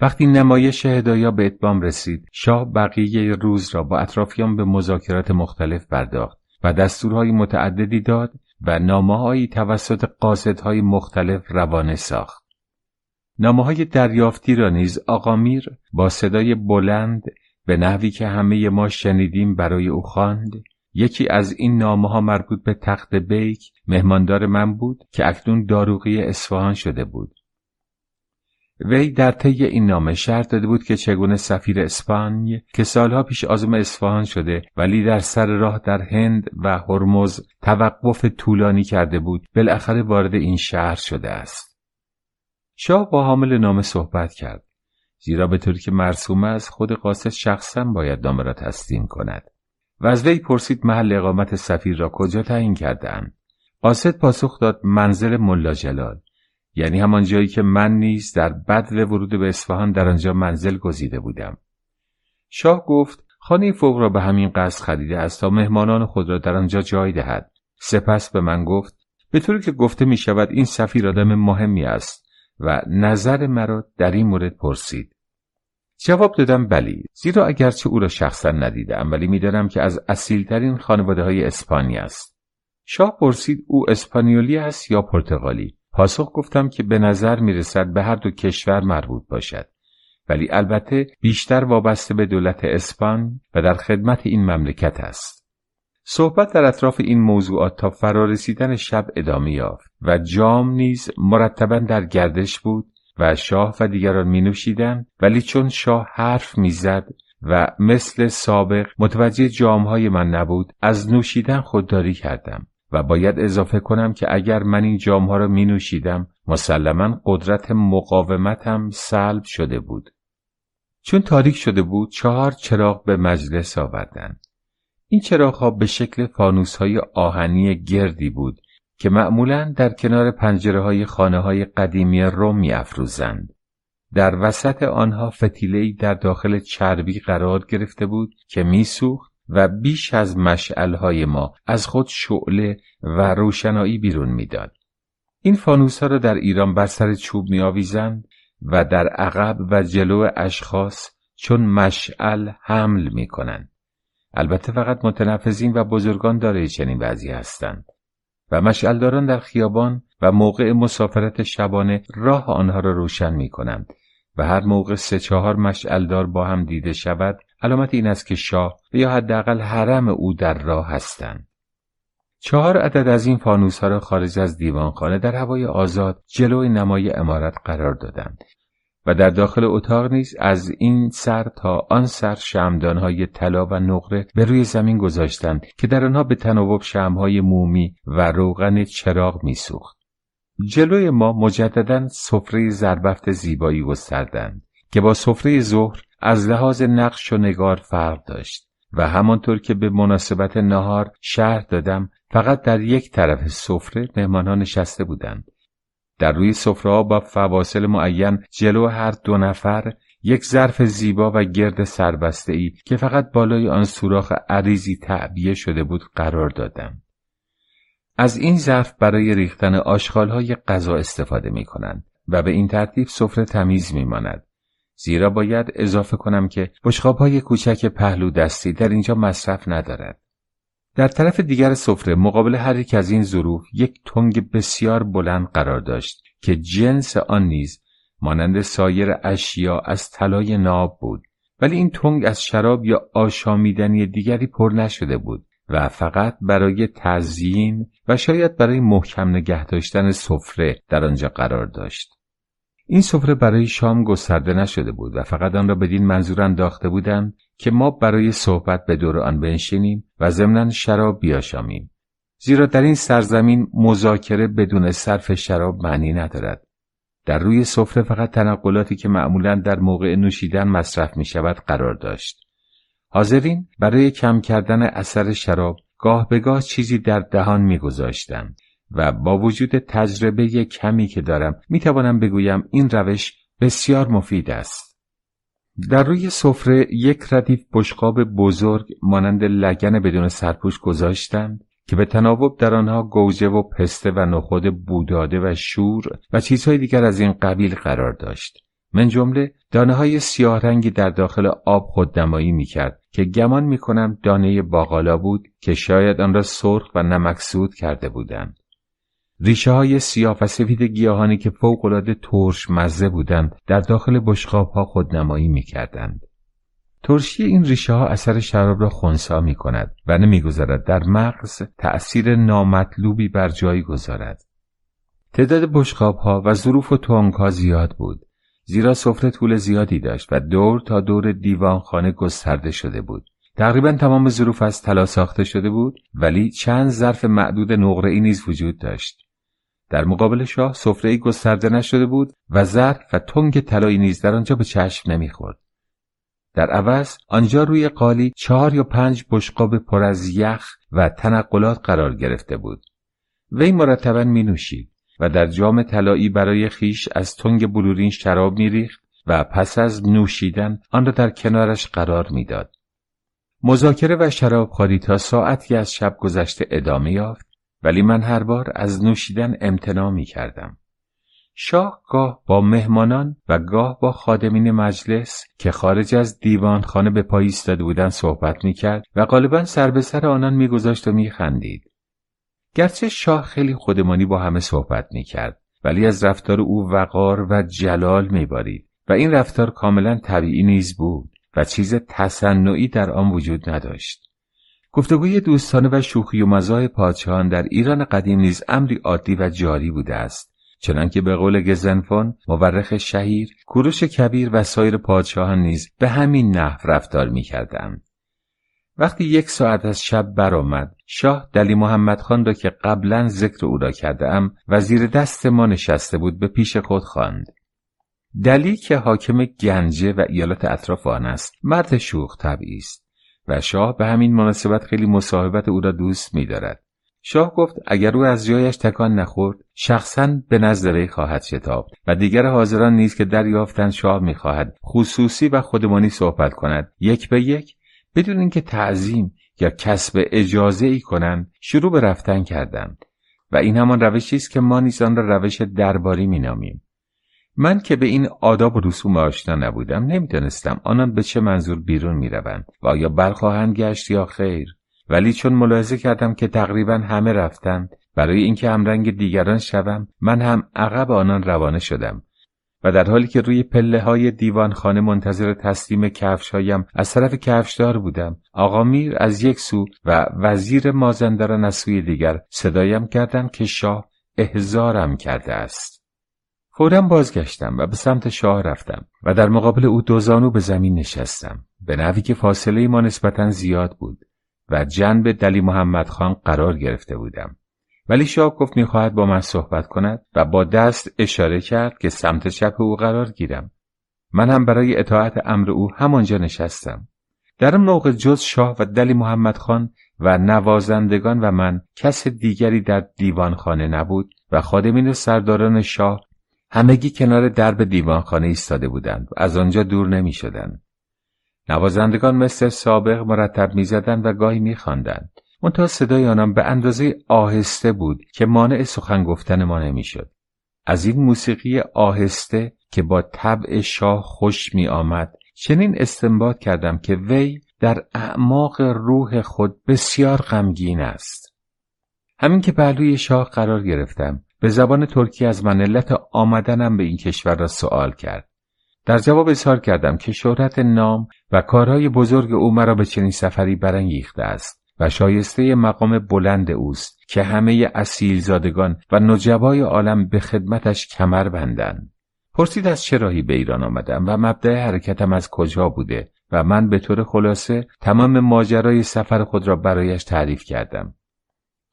وقتی نمایش هدایا به اتمام رسید شاه بقیه روز را با اطرافیان به مذاکرات مختلف پرداخت و دستورهای متعددی داد و نامههایی توسط قاصدهای مختلف روانه ساخت. نامه های دریافتی را نیز آقا میر با صدای بلند به نحوی که همه ما شنیدیم برای او خواند یکی از این نامه ها مربوط به تخت بیک مهماندار من بود که اکنون داروغی اصفهان شده بود وی در طی این نامه شرط داده بود که چگونه سفیر اسپانیا که سالها پیش آزم اصفهان شده ولی در سر راه در هند و هرمز توقف طولانی کرده بود بالاخره وارد این شهر شده است. شاه با حامل نامه صحبت کرد زیرا به طوری که مرسوم است خود قاصد شخصا باید نامه را تسلیم کند. و از وی پرسید محل اقامت سفیر را کجا تعیین کردهاند؟ قاصد پاسخ داد منزل ملا جلال. یعنی همان جایی که من نیز در بدو ورود به اصفهان در آنجا منزل گزیده بودم. شاه گفت خانه فوق را به همین قصد خریده است تا مهمانان خود را در آنجا جای دهد. سپس به من گفت به طوری که گفته می شود این سفیر آدم مهمی است و نظر مرا در این مورد پرسید. جواب دادم بلی زیرا اگرچه او را شخصا ندیدم ولی می‌دانم که از اصیلترین خانواده های اسپانی است. شاه پرسید او اسپانیولی است یا پرتغالی؟ پاسخ گفتم که به نظر می رسد به هر دو کشور مربوط باشد ولی البته بیشتر وابسته به دولت اسپان و در خدمت این مملکت است. صحبت در اطراف این موضوعات تا فرارسیدن شب ادامه یافت و جام نیز مرتبا در گردش بود و شاه و دیگران می نوشیدن ولی چون شاه حرف می‌زد و مثل سابق متوجه جامهای من نبود از نوشیدن خودداری کردم و باید اضافه کنم که اگر من این جامها را می نوشیدم مسلما قدرت مقاومتم سلب شده بود. چون تاریک شده بود چهار چراغ به مجلس آوردند. این چراغها به شکل فانوس های آهنی گردی بود که معمولا در کنار پنجره های خانه های قدیمی روم می افروزند. در وسط آنها فتیلهی در داخل چربی قرار گرفته بود که میسوخت و بیش از مشعلهای ما از خود شعله و روشنایی بیرون می‌داد. این فانوس ها را در ایران بر سر چوب می و در عقب و جلو اشخاص چون مشعل حمل می کنند. البته فقط متنفذین و بزرگان داره چنین وضعی هستند و مشعلداران در خیابان و موقع مسافرت شبانه راه آنها را روشن می کنند و هر موقع سه چهار مشعلدار با هم دیده شود علامت این است که شاه و یا حداقل حرم او در راه هستند. چهار عدد از این فانوس ها را خارج از دیوانخانه در هوای آزاد جلوی نمای امارت قرار دادند و در داخل اتاق نیز از این سر تا آن سر شمدانهای طلا و نقره به روی زمین گذاشتند که در آنها به تناوب شمهای مومی و روغن چراغ میسوخت. جلوی ما مجددا سفره زربفت زیبایی گستردند که با سفره ظهر از لحاظ نقش و نگار فرق داشت و همانطور که به مناسبت نهار شهر دادم فقط در یک طرف سفره مهمانان نشسته بودند در روی سفره با فواصل معین جلو هر دو نفر یک ظرف زیبا و گرد سربسته ای که فقط بالای آن سوراخ عریضی تعبیه شده بود قرار دادم. از این ظرف برای ریختن آشغالهای غذا استفاده می کنند و به این ترتیب سفره تمیز می ماند. زیرا باید اضافه کنم که بشخاب های کوچک پهلو دستی در اینجا مصرف ندارد. در طرف دیگر سفره مقابل هر یک از این ظروف یک تنگ بسیار بلند قرار داشت که جنس آن نیز مانند سایر اشیا از طلای ناب بود ولی این تنگ از شراب یا آشامیدنی دیگری پر نشده بود و فقط برای تزیین و شاید برای محکم نگه داشتن سفره در آنجا قرار داشت این سفره برای شام گسترده نشده بود و فقط آن را بدین منظور انداخته بودند که ما برای صحبت به دور آن بنشینیم و ضمنا شراب بیاشامیم. زیرا در این سرزمین مذاکره بدون صرف شراب معنی ندارد. در روی سفره فقط تنقلاتی که معمولا در موقع نوشیدن مصرف می شود قرار داشت. حاضرین برای کم کردن اثر شراب گاه به گاه چیزی در دهان میگذاشتند. و با وجود تجربه کمی که دارم می توانم بگویم این روش بسیار مفید است. در روی سفره یک ردیف بشقاب بزرگ مانند لگن بدون سرپوش گذاشتند که به تناوب در آنها گوجه و پسته و نخود بوداده و شور و چیزهای دیگر از این قبیل قرار داشت. من جمله دانه های سیاه رنگی در داخل آب خودنمایی می کرد که گمان می کنم دانه باقالا بود که شاید آن را سرخ و نمکسود کرده بودند. ریشه های سیاه و سفید گیاهانی که فوقالعاده ترش مزه بودند در داخل بشقاب ها خودنمایی می کردند. ترشی این ریشه ها اثر شراب را خونسا می کند و نمی‌گذارد در مغز تأثیر نامطلوبی بر جایی گذارد. تعداد بشقاب ها و ظروف و تونگ ها زیاد بود زیرا سفره طول زیادی داشت و دور تا دور دیوان خانه گسترده شده بود. تقریبا تمام ظروف از طلا ساخته شده بود ولی چند ظرف معدود نقره ای نیز وجود داشت. در مقابل شاه سفره گسترده نشده بود و ظرف و تنگ طلایی نیز در آنجا به چشم نمی‌خورد. در عوض آنجا روی قالی چهار یا پنج بشقاب پر از یخ و تنقلات قرار گرفته بود. وی مرتبا می نوشید و در جام طلایی برای خیش از تنگ بلورین شراب میریخت و پس از نوشیدن آن را در کنارش قرار می‌داد. مذاکره و شرابخواری تا ساعتی از شب گذشته ادامه یافت ولی من هر بار از نوشیدن امتناع می کردم. شاه گاه با مهمانان و گاه با خادمین مجلس که خارج از دیوان خانه به پای ایستاده بودند صحبت می کرد و غالبا سر به سر آنان میگذاشت و میخندید. گرچه شاه خیلی خودمانی با همه صحبت می کرد ولی از رفتار او وقار و جلال می بارید و این رفتار کاملا طبیعی نیز بود و چیز تصنعی در آن وجود نداشت. گفتگوی دوستانه و شوخی و مزاح پادشاهان در ایران قدیم نیز امری عادی و جاری بوده است. چنانکه به قول گزنفون مورخ شهیر کوروش کبیر و سایر پادشاهان نیز به همین نحو رفتار می‌کردند. وقتی یک ساعت از شب برآمد شاه دلی محمد خان را که قبلا ذکر او را کرده ام و زیر دست ما نشسته بود به پیش خود خواند. دلی که حاکم گنجه و ایالات اطراف آن است مرد شوخ طبعی است. و شاه به همین مناسبت خیلی مصاحبت او را دوست می‌دارد. شاه گفت اگر او از جایش تکان نخورد شخصا به نزد وی خواهد شتاب و دیگر حاضران نیز که دریافتند شاه می‌خواهد خصوصی و خودمانی صحبت کند یک به یک بدون اینکه تعظیم یا کسب اجازه ای کنند شروع به رفتن کردند و این همان روشی است که ما نیز آن را روش درباری مینامیم من که به این آداب و رسوم آشنا نبودم نمی‌دانستم آنان به چه منظور بیرون می‌روند و آیا برخواهند گشت یا خیر. ولی چون ملاحظه کردم که تقریبا همه رفتند برای اینکه همرنگ دیگران شوم من هم عقب آنان روانه شدم. و در حالی که روی پله های دیوان خانه منتظر تسلیم کفشهایم از طرف کفشدار بودم آقا میر از یک سو و وزیر مازندران از سوی دیگر صدایم کردند که شاه احزارم کرده است. فورا بازگشتم و به سمت شاه رفتم و در مقابل او دو زانو به زمین نشستم. به نحوی که فاصله ما نسبتا زیاد بود و جنب دلی محمد خان قرار گرفته بودم. ولی شاه گفت می‌خواهد با من صحبت کند و با دست اشاره کرد که سمت چپ او قرار گیرم. من هم برای اطاعت امر او همانجا نشستم. در آن موقع جز شاه و دلی محمد خان و نوازندگان و من کس دیگری در دیوانخانه نبود و خادمین سرداران شاه همگی کنار درب دیوانخانه ایستاده بودند و از آنجا دور نمی شدند. نوازندگان مثل سابق مرتب می‌زدند و گاهی میخواندند. منتها صدای آنان به اندازه آهسته بود که مانع سخن گفتن ما نمی‌شد. از این موسیقی آهسته که با طبع شاه خوش می آمد چنین استنباط کردم که وی در اعماق روح خود بسیار غمگین است. همین که پهلوی شاه قرار گرفتم. به زبان ترکی از من علت آمدنم به این کشور را سوال کرد. در جواب اظهار کردم که شهرت نام و کارهای بزرگ او مرا به چنین سفری برانگیخته است و شایسته مقام بلند اوست که همه زادگان و نجبای عالم به خدمتش کمر بندند. پرسید از چه راهی به ایران آمدم و مبدع حرکتم از کجا بوده و من به طور خلاصه تمام ماجرای سفر خود را برایش تعریف کردم.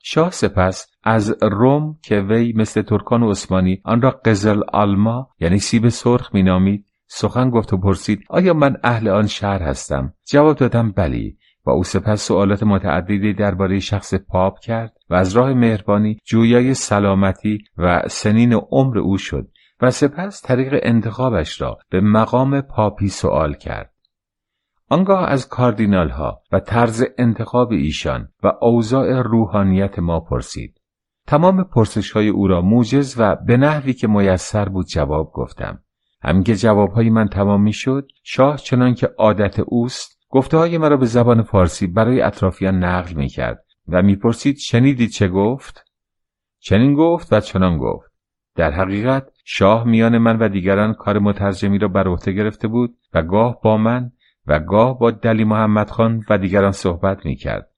شاه سپس از روم که وی مثل ترکان و عثمانی آن را قزل آلما یعنی سیب سرخ مینامید سخن گفت و پرسید آیا من اهل آن شهر هستم؟ جواب دادم بلی و او سپس سوالات متعددی درباره شخص پاپ کرد و از راه مهربانی جویای سلامتی و سنین عمر او شد و سپس طریق انتخابش را به مقام پاپی سوال کرد. آنگاه از کاردینال ها و طرز انتخاب ایشان و اوضاع روحانیت ما پرسید. تمام پرسش های او را موجز و به نحوی که میسر بود جواب گفتم. همین که جوابهای من تمام می شد شاه چنان که عادت اوست گفته های مرا به زبان فارسی برای اطرافیان نقل می کرد و می‌پرسید شنیدید چه گفت؟ چنین گفت و چنان گفت. در حقیقت شاه میان من و دیگران کار مترجمی را بر عهده گرفته بود و گاه با من و گاه با دلی محمد خان و دیگران صحبت می کرد.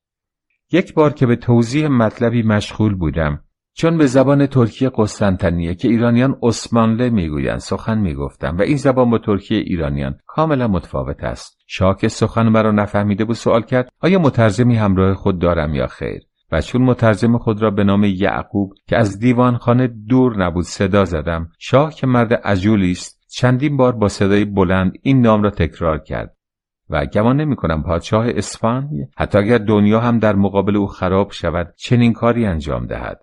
یک بار که به توضیح مطلبی مشغول بودم چون به زبان ترکی قسطنطنیه که ایرانیان عثمانله می‌گویند سخن می‌گفتم و این زبان با ترکی ایرانیان کاملا متفاوت است. شاه که سخن مرا نفهمیده بود سوال کرد آیا مترجمی همراه خود دارم یا خیر؟ و چون مترجم خود را به نام یعقوب که از دیوانخانه دور نبود صدا زدم شاه که مرد عجولی است چندین بار با صدای بلند این نام را تکرار کرد. و گمان نمی کنم پادشاه اسفان حتی اگر دنیا هم در مقابل او خراب شود چنین کاری انجام دهد.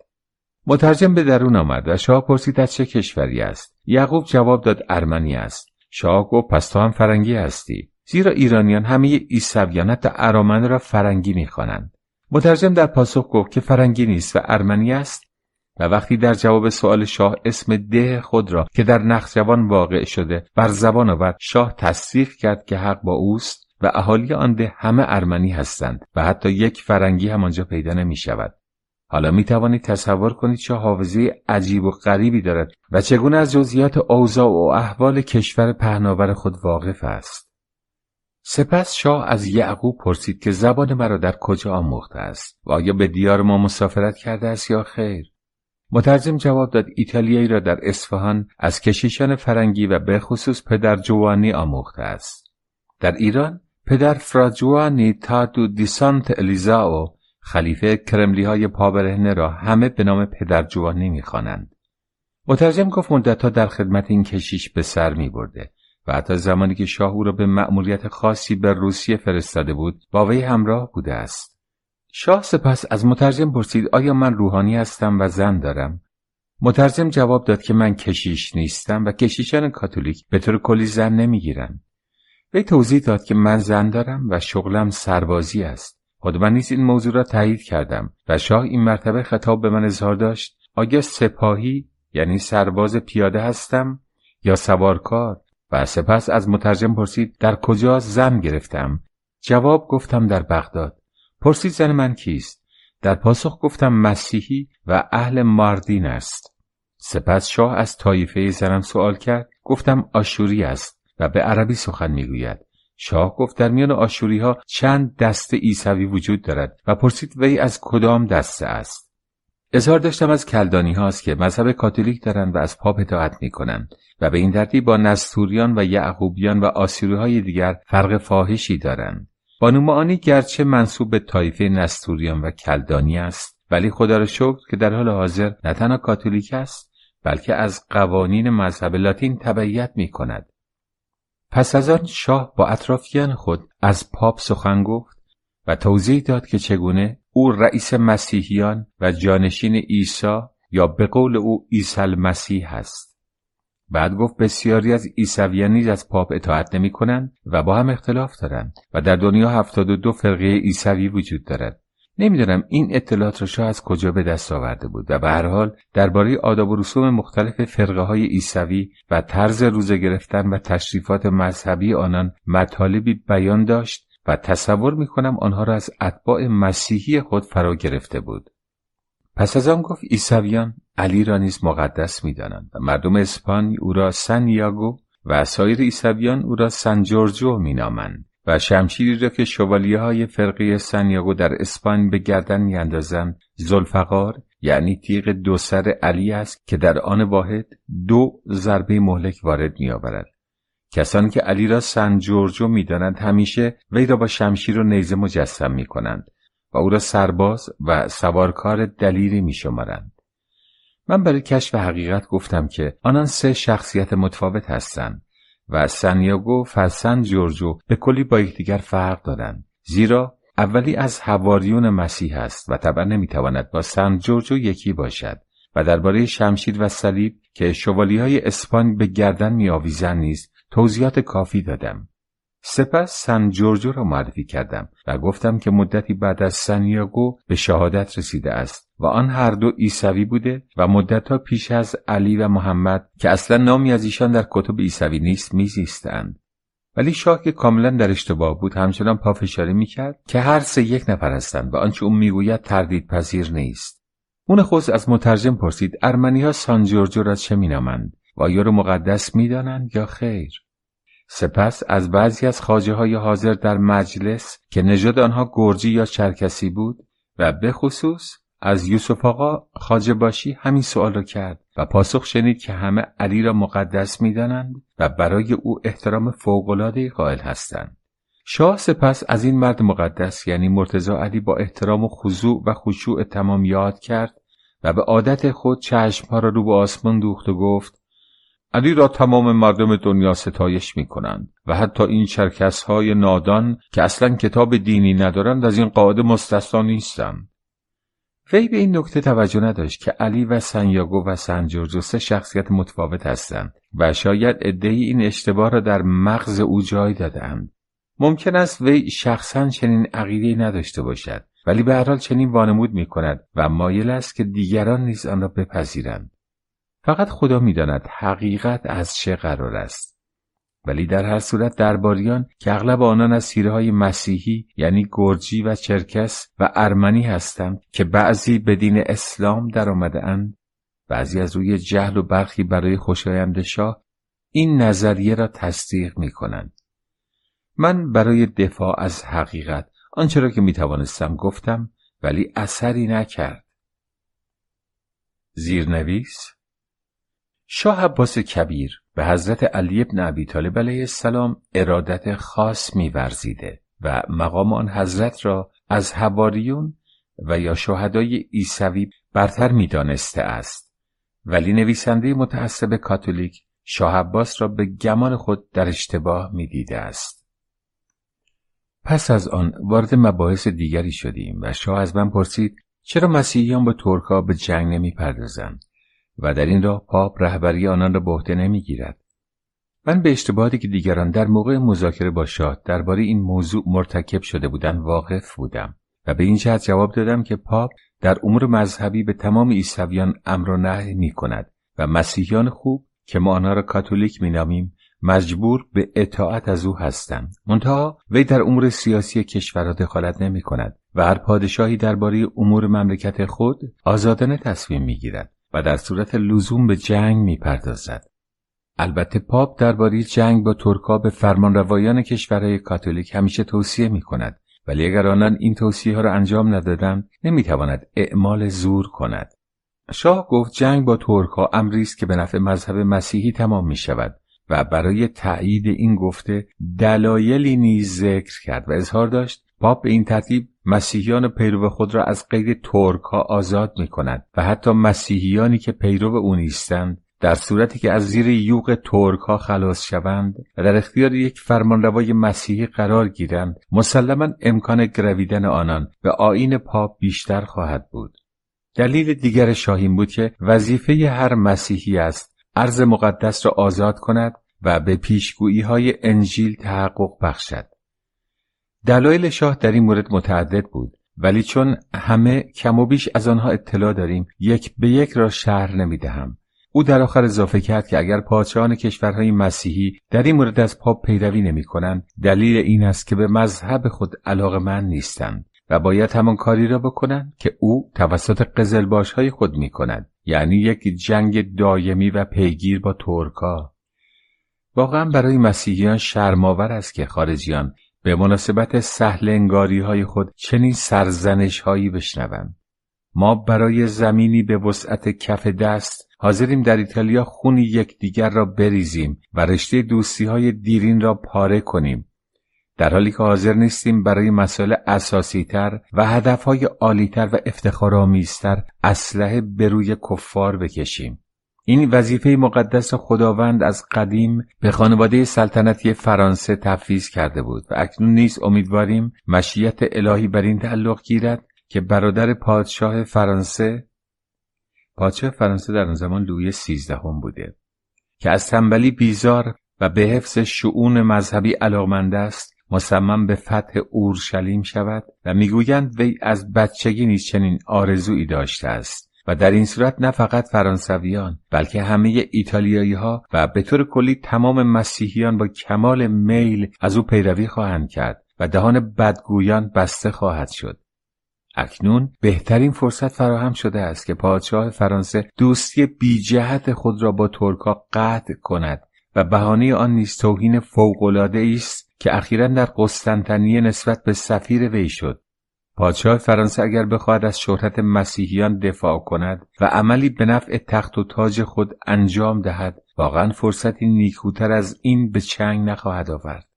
مترجم به درون آمد و شاه پرسید از چه کشوری است؟ یعقوب جواب داد ارمنی است. شاه گفت پس تو هم فرنگی هستی. زیرا ایرانیان همه عیسویان حتی ارامن را فرنگی می‌خوانند. مترجم در پاسخ گفت که فرنگی نیست و ارمنی است. و وقتی در جواب سوال شاه اسم ده خود را که در نخجوان واقع شده بر زبان آورد شاه تصدیق کرد که حق با اوست و اهالی آن ده همه ارمنی هستند و حتی یک فرنگی هم آنجا پیدا نمی شود. حالا می توانید تصور کنید چه حافظه عجیب و غریبی دارد و چگونه از جزئیات اوضاع و احوال کشور پهناور خود واقف است. سپس شاه از یعقوب پرسید که زبان مرا در کجا آموخته است و آیا به دیار ما مسافرت کرده است یا خیر مترجم جواب داد ایتالیایی را در اصفهان از کشیشان فرنگی و به خصوص پدر جوانی آموخته است. در ایران پدر فراجوانی تادو دیسانت الیزاو خلیفه کرملی های پابرهنه را همه به نام پدر جوانی می‌خوانند. مترجم گفت مدتها در خدمت این کشیش به سر می برده و حتی زمانی که شاه او را به مأموریت خاصی به روسیه فرستاده بود با وی همراه بوده است. شاه سپس از مترجم پرسید آیا من روحانی هستم و زن دارم؟ مترجم جواب داد که من کشیش نیستم و کشیشان کاتولیک به طور کلی زن نمی‌گیرند. وی توضیح داد که من زن دارم و شغلم سربازی است. خود من نیز این موضوع را تایید کردم و شاه این مرتبه خطاب به من اظهار داشت. آیا سپاهی یعنی سرباز پیاده هستم یا سوارکار؟ و سپس از مترجم پرسید در کجا زن گرفتم؟ جواب گفتم در بغداد. پرسید زن من کیست؟ در پاسخ گفتم مسیحی و اهل ماردین است. سپس شاه از طایفه زنم سوال کرد گفتم آشوری است و به عربی سخن می‌گوید. شاه گفت در میان آشوری ها چند دسته عیسوی وجود دارد و پرسید وی از کدام دسته است؟ اظهار داشتم از کلدانی هاست که مذهب کاتولیک دارند و از پاپ اطاعت می کنند و به این ترتیب با نستوریان و یعقوبیان و آسیری های دیگر فرق فاحشی دارند. بانو معانی گرچه منصوب به طایفه نستوریان و کلدانی است ولی خدا را شکر که در حال حاضر نه تنها کاتولیک است بلکه از قوانین مذهب لاتین تبعیت می کند. پس از آن شاه با اطرافیان خود از پاپ سخن گفت و توضیح داد که چگونه او رئیس مسیحیان و جانشین عیسی یا به قول او عیسی المسیح است. بعد گفت بسیاری از عیسویان نیز از پاپ اطاعت نمی کنند و با هم اختلاف دارند و در دنیا هفتاد و دو فرقه عیسوی وجود دارد. نمی‌دانم این اطلاعات را شاه از کجا به دست آورده بود و به هر حال درباره آداب و رسوم مختلف فرقه های عیسوی و طرز روزه گرفتن و تشریفات مذهبی آنان مطالبی بیان داشت و تصور می کنم آنها را از اتباع مسیحی خود فرا گرفته بود. پس از آن گفت عیسویان علی را نیز مقدس می‌دانند و مردم اسپانی او را سن یاگو و سایر عیسویان او را سن جورجو مینامند و شمشیری را که شوالیه های فرقی سنیاگو در اسپان به گردن میاندازند زلفقار یعنی تیغ دو سر علی است که در آن واحد دو ضربه مهلک وارد میآورد کسانی که علی را سن جورجو می‌دانند همیشه وی را با شمشیر و نیزه مجسم می کنند و او را سرباز و سوارکار دلیری می شمارند. من برای کشف حقیقت گفتم که آنان سه شخصیت متفاوت هستند و سنیاگو و سن جورجو به کلی با یکدیگر فرق دارند زیرا اولی از حواریون مسیح است و طبعا نمی‌تواند با سن جورجو یکی باشد و درباره شمشیر و صلیب که شوالی های اسپان به گردن میآویزند نیز توضیحات کافی دادم. سپس سن جورجو را معرفی کردم و گفتم که مدتی بعد از سنیاگو به شهادت رسیده است و آن هر دو عیسوی بوده و مدتها پیش از علی و محمد که اصلا نامی از ایشان در کتب عیسوی نیست میزیستند. ولی شاه که کاملا در اشتباه بود همچنان پافشاری می‌کرد که هر سه یک نفر هستند و آنچه او می‌گوید تردید پذیر نیست. اون خود از مترجم پرسید ارمنی ها سان جورجو را چه مینامند؟ و آیا رو مقدس می‌دانند یا خیر؟ سپس از بعضی از خاجه های حاضر در مجلس که نژاد آنها گرجی یا چرکسی بود و به خصوص از یوسف آقا خاجه باشی همین سوال را کرد و پاسخ شنید که همه علی را مقدس می‌دانند و برای او احترام فوقالعاده قائل هستند. شاه سپس از این مرد مقدس یعنی مرتزا علی با احترام و خضوع و خشوع تمام یاد کرد و به عادت خود چشمها را رو به آسمان دوخت و گفت علی را تمام مردم دنیا ستایش می کنند و حتی این چرکس های نادان که اصلا کتاب دینی ندارند از این قاعده مستثنا نیستند. وی به این نکته توجه نداشت که علی و سنیاگو و سنجورجو سه شخصیت متفاوت هستند و شاید عدهای این اشتباه را در مغز او جای دادند ممکن است وی شخصا چنین عقیده نداشته باشد ولی به هر حال چنین وانمود می کند و مایل است که دیگران نیز آن را بپذیرند. فقط خدا می‌داند حقیقت از چه قرار است ولی در هر صورت درباریان که اغلب آنان از سیره های مسیحی یعنی گرجی و چرکس و ارمنی هستند که بعضی به دین اسلام در آمده اند بعضی از روی جهل و برخی برای خوشایند شاه این نظریه را تصدیق می کنند. من برای دفاع از حقیقت آنچه را که می توانستم گفتم ولی اثری نکرد. زیرنویس شاه عباس کبیر به حضرت علی ابن ابی طالب علیه السلام ارادت خاص میورزیده و مقام آن حضرت را از حواریون و یا شهدای عیسوی برتر می‌دانسته است. ولی نویسنده متعصب کاتولیک شاه عباس را به گمان خود در اشتباه می‌دیده است. پس از آن وارد مباحث دیگری شدیم و شاه از من پرسید چرا مسیحیان با ترکا به جنگ نمی‌پردازند؟ و در این راه پاپ رهبری آنان را به عهده نمی‌گیرد. من به اشتباهاتی که دیگران در موقع مذاکره با شاه درباره این موضوع مرتکب شده بودند واقف بودم و به این جهت جواب دادم که پاپ در امور مذهبی به تمام عیسویان امر و نهی می کند و مسیحیان خوب که ما آنها را کاتولیک مینامیم مجبور به اطاعت از او هستند. منتها وی در امور سیاسی کشورها دخالت نمی کند و هر پادشاهی درباره امور مملکت خود آزادانه تصمیم می گیرد و در صورت لزوم به جنگ می‌پردازد. البته پاپ درباره جنگ با ترکا به فرمانروایان کشورهای کاتولیک همیشه توصیه می ولی اگر آنان این توصیه ها را انجام ندادند نمی‌تواند اعمال زور کند شاه گفت جنگ با ترکها امری است که به نفع مذهب مسیحی تمام می شود و برای تایید این گفته دلایلی نیز ذکر کرد و اظهار داشت پاپ به این ترتیب مسیحیان پیرو خود را از قید ترک ها آزاد می کند و حتی مسیحیانی که پیرو او نیستند در صورتی که از زیر یوغ ترک ها خلاص شوند و در اختیار یک فرمانروای مسیحی قرار گیرند مسلما امکان گرویدن آنان به آین پاپ بیشتر خواهد بود. دلیل دیگر شاهین بود که وظیفه هر مسیحی است عرض مقدس را آزاد کند و به پیشگویی های انجیل تحقق بخشد. دلایل شاه در این مورد متعدد بود ولی چون همه کم و بیش از آنها اطلاع داریم یک به یک را شهر نمی دهم. او در آخر اضافه کرد که اگر پادشاهان کشورهای مسیحی در این مورد از پاپ پیروی نمی کنند دلیل این است که به مذهب خود علاقه من نیستند و باید همان کاری را بکنند که او توسط قزلباش های خود می کند یعنی یک جنگ دایمی و پیگیر با ترکا واقعا برای مسیحیان شرماور است که خارجیان به مناسبت سهل انگاری های خود چنین سرزنش هایی بشنوند ما برای زمینی به وسعت کف دست حاضریم در ایتالیا خونی یکدیگر را بریزیم و رشته دوستی های دیرین را پاره کنیم. در حالی که حاضر نیستیم برای مسائل اساسی تر و هدف های عالی تر و افتخارآمیزتر اسلحه به روی کفار بکشیم. این وظیفه مقدس خداوند از قدیم به خانواده سلطنتی فرانسه تفویض کرده بود و اکنون نیز امیدواریم مشیت الهی بر این تعلق گیرد که برادر پادشاه فرانسه پادشاه فرانسه در آن زمان لوی سیزدهم بوده که از تنبلی بیزار و به حفظ شعون مذهبی علاقمند است مصمم به فتح اورشلیم شود و می‌گویند وی از بچگی نیز چنین آرزویی داشته است. و در این صورت نه فقط فرانسویان بلکه همه ایتالیایی ها و به طور کلی تمام مسیحیان با کمال میل از او پیروی خواهند کرد و دهان بدگویان بسته خواهد شد. اکنون بهترین فرصت فراهم شده است که پادشاه فرانسه دوستی بیجهت خود را با ترکا قطع کند و بهانه آن نیز توهین فوقالعاده است که اخیرا در قسطنطنیه نسبت به سفیر وی شد. پادشاه فرانسه اگر بخواهد از شهرت مسیحیان دفاع کند و عملی به نفع تخت و تاج خود انجام دهد واقعا فرصتی نیکوتر از این به چنگ نخواهد آورد.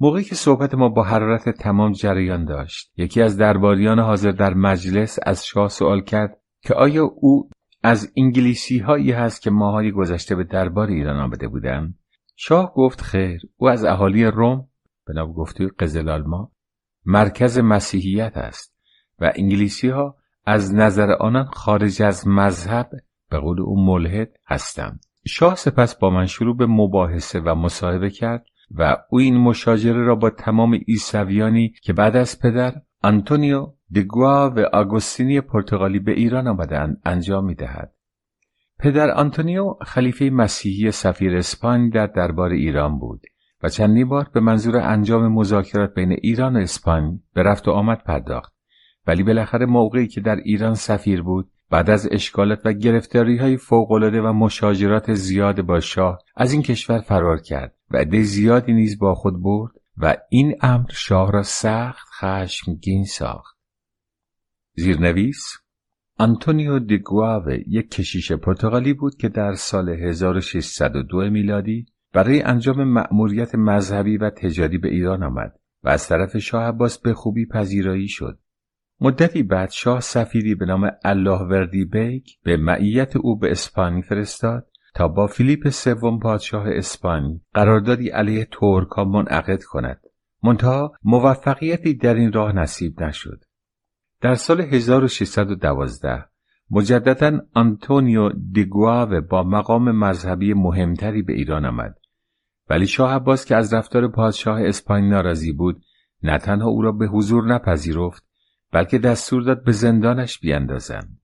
موقعی که صحبت ما با حرارت تمام جریان داشت یکی از درباریان حاضر در مجلس از شاه سوال کرد که آیا او از انگلیسی هایی هست که ماهای گذشته به دربار ایران آمده بودند؟ شاه گفت خیر او از اهالی روم به نام گفته قزلالما مرکز مسیحیت است و انگلیسی ها از نظر آنان خارج از مذهب به قول او ملحد هستند شاه سپس با من شروع به مباحثه و مصاحبه کرد و او این مشاجره را با تمام ایسویانی که بعد از پدر آنتونیو دگوا و آگوستینی پرتغالی به ایران آمدند انجام می دهد. پدر آنتونیو خلیفه مسیحی سفیر اسپانیا در دربار ایران بود و چندین بار به منظور انجام مذاکرات بین ایران و اسپانیا به رفت و آمد پرداخت. ولی بالاخره موقعی که در ایران سفیر بود بعد از اشکالات و گرفتاری های فوقالعاده و مشاجرات زیاد با شاه از این کشور فرار کرد و عده زیادی نیز با خود برد و این امر شاه را سخت خشمگین ساخت. زیرنویس آنتونیو دیگواوه یک کشیش پرتغالی بود که در سال 1602 میلادی برای انجام مأموریت مذهبی و تجاری به ایران آمد و از طرف شاه عباس به خوبی پذیرایی شد. مدتی بعد شاه سفیری به نام الله وردی بیگ به معیت او به اسپانی فرستاد تا با فیلیپ سوم پادشاه اسپانی قراردادی علیه ترکا منعقد کند. منتها موفقیتی در این راه نصیب نشد. در سال 1612 مجددا آنتونیو دیگواو با مقام مذهبی مهمتری به ایران آمد ولی شاه عباس که از رفتار پادشاه اسپانیا ناراضی بود نه تنها او را به حضور نپذیرفت بلکه دستور داد به زندانش بیاندازند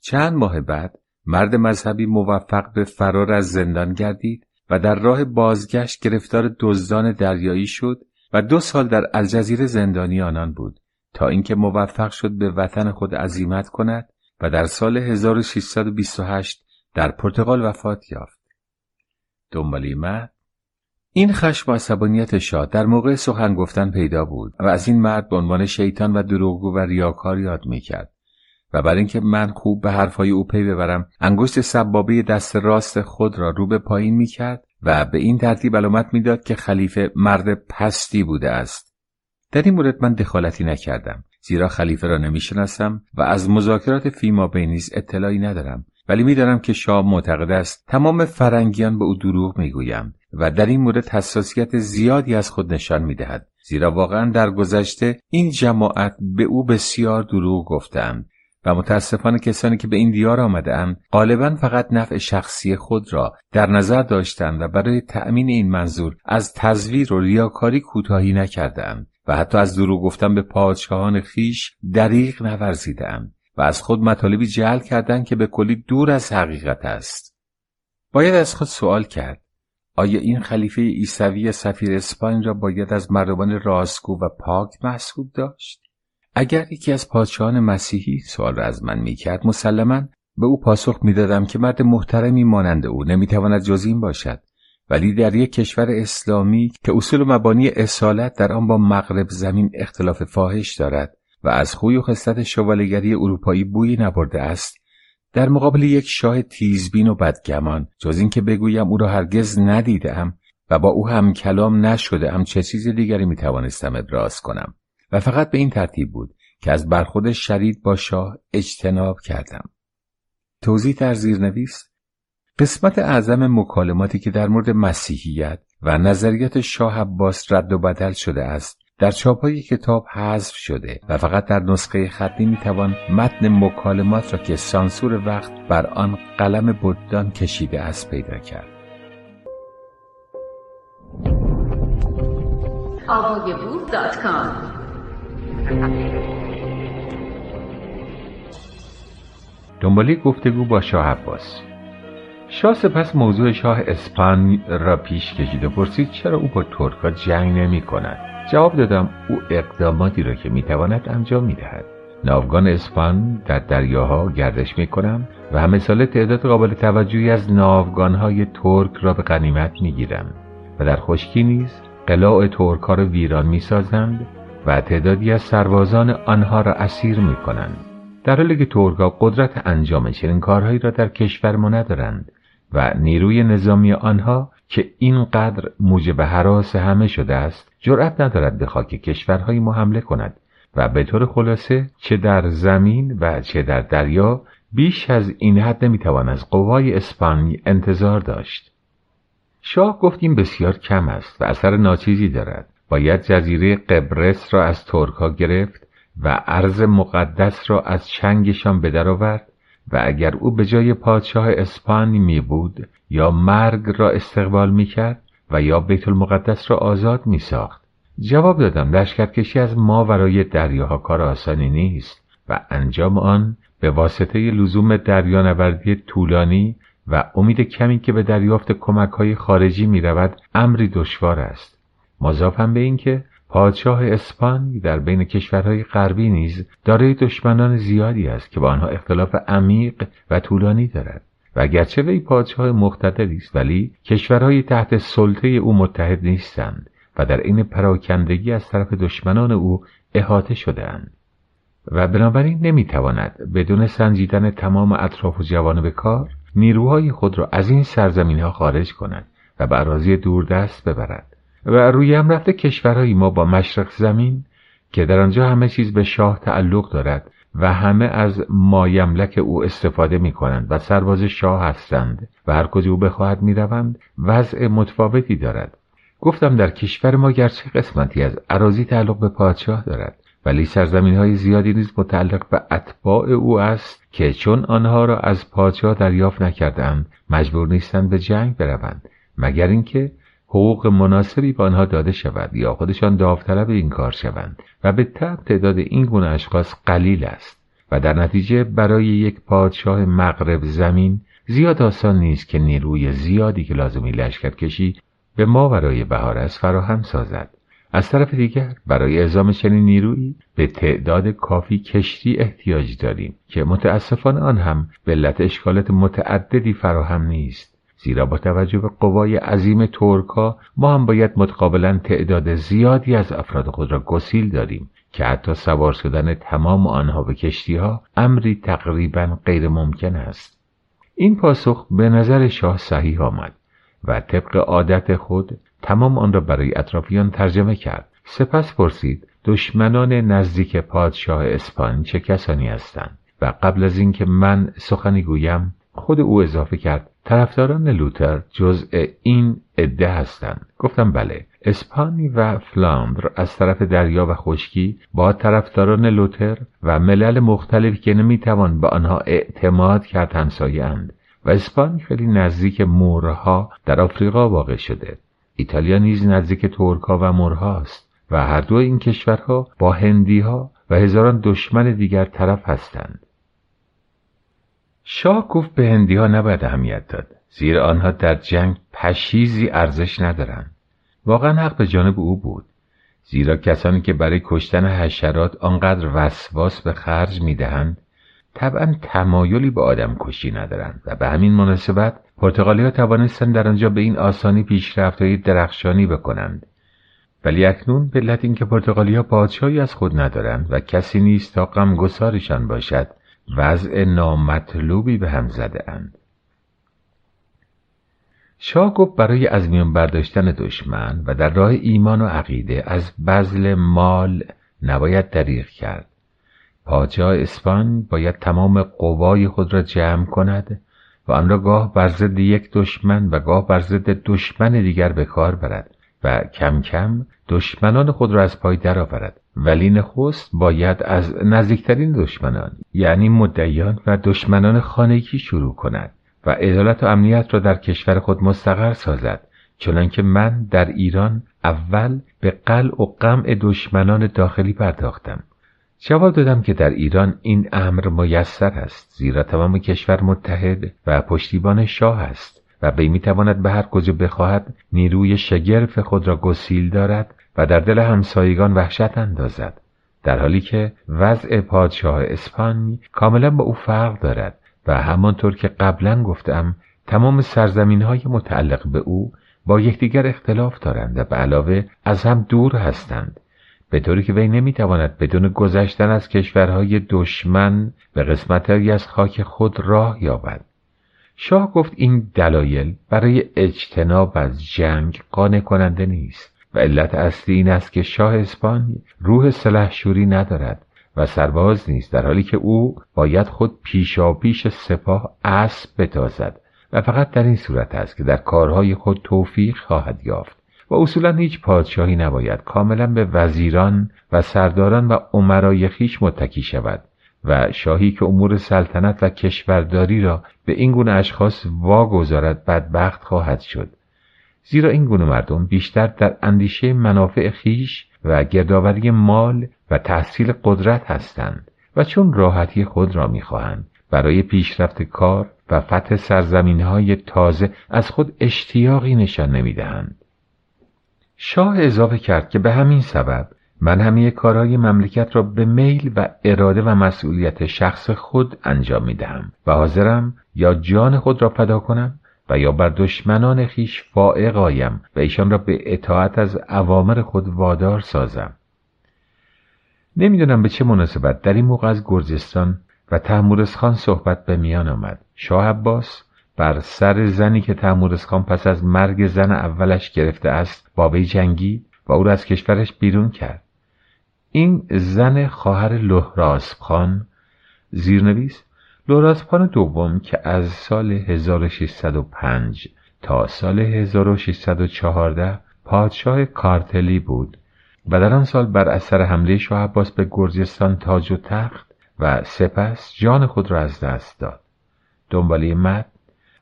چند ماه بعد مرد مذهبی موفق به فرار از زندان گردید و در راه بازگشت گرفتار دزدان دریایی شد و دو سال در الجزیره زندانی آنان بود تا اینکه موفق شد به وطن خود عزیمت کند و در سال 1628 در پرتغال وفات یافت. دنبالی این خشم و عصبانیت شاه در موقع سخن گفتن پیدا بود و از این مرد به عنوان شیطان و دروغگو و ریاکار یاد می‌کرد. و برای اینکه من خوب به حرفهای او پی ببرم انگشت سبابه دست راست خود را رو به پایین می‌کرد و به این ترتیب علامت می‌داد که خلیفه مرد پستی بوده است. در این مورد من دخالتی نکردم زیرا خلیفه را نمی‌شناسم و از مذاکرات فیما بینیز اطلاعی ندارم. ولی می‌دانم که شاه معتقد است تمام فرنگیان به او دروغ می‌گویند و در این مورد حساسیت زیادی از خود نشان می‌دهد. زیرا واقعا در گذشته این جماعت به او بسیار دروغ گفتند و متاسفانه کسانی که به این دیار آمده غالبا فقط نفع شخصی خود را در نظر داشتند و برای تأمین این منظور از تزویر و ریاکاری کوتاهی نکردند و حتی از دروغ گفتن به پادشاهان خیش دریغ نورزیدند و از خود مطالبی جعل کردند که به کلی دور از حقیقت است. باید از خود سوال کرد آیا این خلیفه عیسوی سفیر اسپاین را باید از مردمان راستگو و پاک محسوب داشت؟ اگر یکی از پادشاهان مسیحی سوال را از من می‌کرد مسلما به او پاسخ می‌دادم که مرد محترمی مانند او نمی‌تواند جز این باشد ولی در یک کشور اسلامی که اصول و مبانی اصالت در آن با مغرب زمین اختلاف فاحش دارد و از خوی و خصلت شوالگری اروپایی بویی نبرده است در مقابل یک شاه تیزبین و بدگمان. جز اینکه بگویم او را هرگز ندیدم و با او هم کلام نشده هم چه چیز دیگری می‌توانستم ابراز کنم. و فقط به این ترتیب بود که از برخود شدید با شاه اجتناب کردم. توضیح در زیرنویس قسمت اعظم مکالماتی که در مورد مسیحیت و نظریات شاه عباس رد و بدل شده است در چاپهای کتاب حذف شده و فقط در نسخه خطی می‌توان متن مکالمات را که سانسور وقت بر آن قلم بدان کشیده است پیدا کرد. دنبالی گفتگو با شاه عباس. شاه سپس موضوع شاه اسپان را پیش کشید و پرسید چرا او با ترکا جنگ نمی کند جواب دادم او اقداماتی را که می‌تواند انجام می‌دهد. ناوگان اسپان در دریاها گردش می کنم و همه تعداد قابل توجهی از ناوگانهای ترک را به غنیمت می گیرم و در خشکی نیز قلاع ترک ها را ویران می سازند و تعدادی از سربازان آنها را اسیر می کنند در حالی که ترکا قدرت انجام چنین کارهایی را در کشور ما ندارند و نیروی نظامی آنها که اینقدر موجب حراس همه شده است جرأت ندارد به خاک کشورهای ما حمله کند و به طور خلاصه چه در زمین و چه در دریا بیش از این حد نمی‌توان از قوای اسپانی انتظار داشت. شاه گفتیم بسیار کم است و اثر ناچیزی دارد. باید جزیره قبرس را از ترکها گرفت و عرض مقدس را از چنگشان به آورد و اگر او به جای پادشاه اسپانی می بود یا مرگ را استقبال می کرد و یا بیت المقدس را آزاد می ساخت. جواب دادم لشکرکشی از ما ورای دریاها کار آسانی نیست و انجام آن به واسطه لزوم دریانوردی طولانی و امید کمی که به دریافت کمک های خارجی می رود امری دشوار است. مضافم به اینکه پادشاه اسپانی در بین کشورهای غربی نیز دارای دشمنان زیادی است که با آنها اختلاف عمیق و طولانی دارد. و اگرچه وی پادشاه مقتدری است ولی کشورهای تحت سلطه او متحد نیستند و در این پراکندگی از طرف دشمنان او احاطه شدهاند. و بنابراین نمی‌تواند بدون سنجیدن تمام اطراف و جوانب کار نیروهای خود را از این سرزمین ها خارج کند و به اراضی دوردست ببرد. و روی هم رفته کشورهایی ما با مشرق زمین که در آنجا همه چیز به شاه تعلق دارد و همه از مایملک او استفاده می کنند و سرباز شاه هستند و هر کجا او بخواهد می روند وضع متفاوتی دارد. گفتم در کشور ما گرچه قسمتی از عراضی تعلق به پادشاه دارد ولی سرزمین های زیادی نیز متعلق به اتباع او است که چون آنها را از پادشاه دریافت نکردند مجبور نیستند به جنگ بروند مگر اینکه حقوق مناسبی به آنها داده شود یا خودشان داوطلب این کار شوند و به طب تعداد این گونه اشخاص قلیل است و در نتیجه برای یک پادشاه مغرب زمین زیاد آسان نیست که نیروی زیادی که لازمی لشکر کشی به ما برای بهارس فراهم سازد. از طرف دیگر برای اعزام چنین نیرویی به تعداد کافی کشتی احتیاج داریم که متاسفانه آن هم به علت اشکالات متعددی فراهم نیست. زیرا با توجه به قوای عظیم ترکا ما هم باید متقابلا تعداد زیادی از افراد خود را گسیل داریم که حتی سوار شدن تمام آنها به کشتی ها امری تقریبا غیر ممکن است. این پاسخ به نظر شاه صحیح آمد و طبق عادت خود تمام آن را برای اطرافیان ترجمه کرد. سپس پرسید دشمنان نزدیک پادشاه اسپان چه کسانی هستند؟ و قبل از اینکه من سخنی گویم خود او اضافه کرد طرفداران لوتر جزء این عده هستند. گفتم بله اسپانی و فلاندر از طرف دریا و خشکی با طرفداران لوتر و ملل مختلفی که نمی‌توان به آنها اعتماد کرد همسایهاند و اسپانی خیلی نزدیک مورها در آفریقا واقع شده. ایتالیا نیز نزدیک ترکها و مورهاست و هر دو این کشورها با هندیها و هزاران دشمن دیگر طرف هستند. شاه گفت به هندیها نباید اهمیت داد. زیرا آنها در جنگ پشیزی ارزش ندارند. واقعا حق به جانب او بود. زیرا کسانی که برای کشتن حشرات آنقدر وسواس به خرج می‌دهند طبعا تمایلی به آدم کشی ندارند و به همین مناسبت پرتغالی ها توانستند در آنجا به این آسانی پیشرفتهای درخشانی بکنند. ولی اکنون به علت اینکه پرتغالی ها پادشاهی از خود ندارند و کسی نیست تا غمگسارشان باشد وضع نامطلوبی به هم زده اند. شاه گفت برای از میان برداشتن دشمن و در راه ایمان و عقیده از بذل مال نباید دریغ کرد. پادشاه اسپان باید تمام قوای خود را جمع کند و آن را گاه بر ضد یک دشمن و گاه بر ضد دشمن دیگر به کار برد و کم کم دشمنان خود را از پای درآورد. ولی نخست باید از نزدیکترین دشمنان یعنی مدعیان و دشمنان خانگی شروع کند و عدالت و امنیت را در کشور خود مستقر سازد. چنانکه من در ایران اول به قلع و قمع دشمنان داخلی پرداختم. جواب دادم که در ایران این امر میسر است زیرا تمام کشور متحد و پشتیبان شاه است. و وی می‌تواند به هر کجا بخواهد نیروی شگرف خود را گسیل دارد و در دل همسایگان وحشت اندازد در حالی که وضع پادشاه اسپانی کاملا با او فرق دارد و همانطور که قبلا گفتم تمام سرزمین های متعلق به او با یکدیگر اختلاف دارند و به علاوه از هم دور هستند به طوری که وی نمی‌تواند بدون گذشتن از کشورهای دشمن به قسمتهایی از خاک خود راه یابد. شاه گفت این دلایل برای اجتناب از جنگ قانع کننده نیست و علت اصلی این است که شاه اسپانی روح سلحشوری ندارد و سرباز نیست در حالی که او باید خود پیشاپیش سپاه اسب بتازد. و فقط در این صورت است که در کارهای خود توفیق خواهد یافت. و اصولا هیچ پادشاهی نباید کاملا به وزیران و سرداران و عمرای خیش متکی شود. و شاهی که امور سلطنت و کشورداری را به این گونه اشخاص واگذارد بدبخت خواهد شد زیرا این گونه مردم بیشتر در اندیشه منافع خیش و گردآوری مال و تحصیل قدرت هستند و چون راحتی خود را می‌خواهند برای پیشرفت کار و فتح سرزمین های تازه از خود اشتیاقی نشان نمی‌دهند. شاه اضافه کرد که به همین سبب من همه کارهای مملکت را به میل و اراده و مسئولیت شخص خود انجام می دهم و حاضرم یا جان خود را فدا کنم و یا بر دشمنان خیش فائق آیم و ایشان را به اطاعت از اوامر خود وادار سازم. نمی‌دونم به چه مناسبت در این موقع از گرجستان و تحمورس خان صحبت به میان آمد. شاه عباس بر سر زنی که تحمورس خان پس از مرگ زن اولش گرفته است با وی جنگی و او را از کشورش بیرون کرد. این زن خواهر لهراسب خان زیرنویس لوراسپان دوم که از سال 1605 تا سال 1614 پادشاه کارتلی بود و در آن سال بر اثر حمله شاه عباس به گرجستان تاج و تخت و سپس جان خود را از دست داد. دنباله مد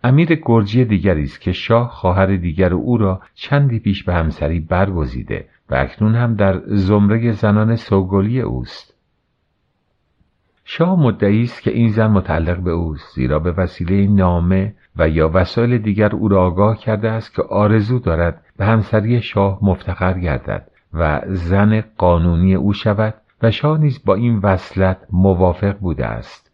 امیر گرجی دیگری است که شاه خواهر دیگر او را چندی پیش به همسری برگزیده و اکنون هم در زمره زنان سوگلی اوست. شاه مدعی است که این زن متعلق به اوست زیرا به وسیله نامه و یا وسایل دیگر او را آگاه کرده است که آرزو دارد به همسری شاه مفتخر گردد و زن قانونی او شود و شاه نیز با این وصلت موافق بوده است.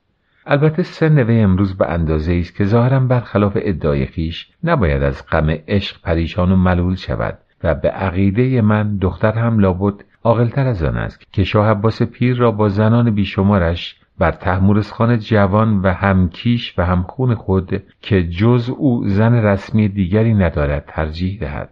البته سن وی امروز به اندازه است که ظاهرا برخلاف ادعای خیش نباید از غم عشق پریشان و ملول شود و به عقیده من دختر هم لابد عاقلتر از آن است که شاه عباس پیر را با زنان بیشمارش بر تحمورسخان جوان و همکیش و همخون خود که جز او زن رسمی دیگری ندارد ترجیح دهد.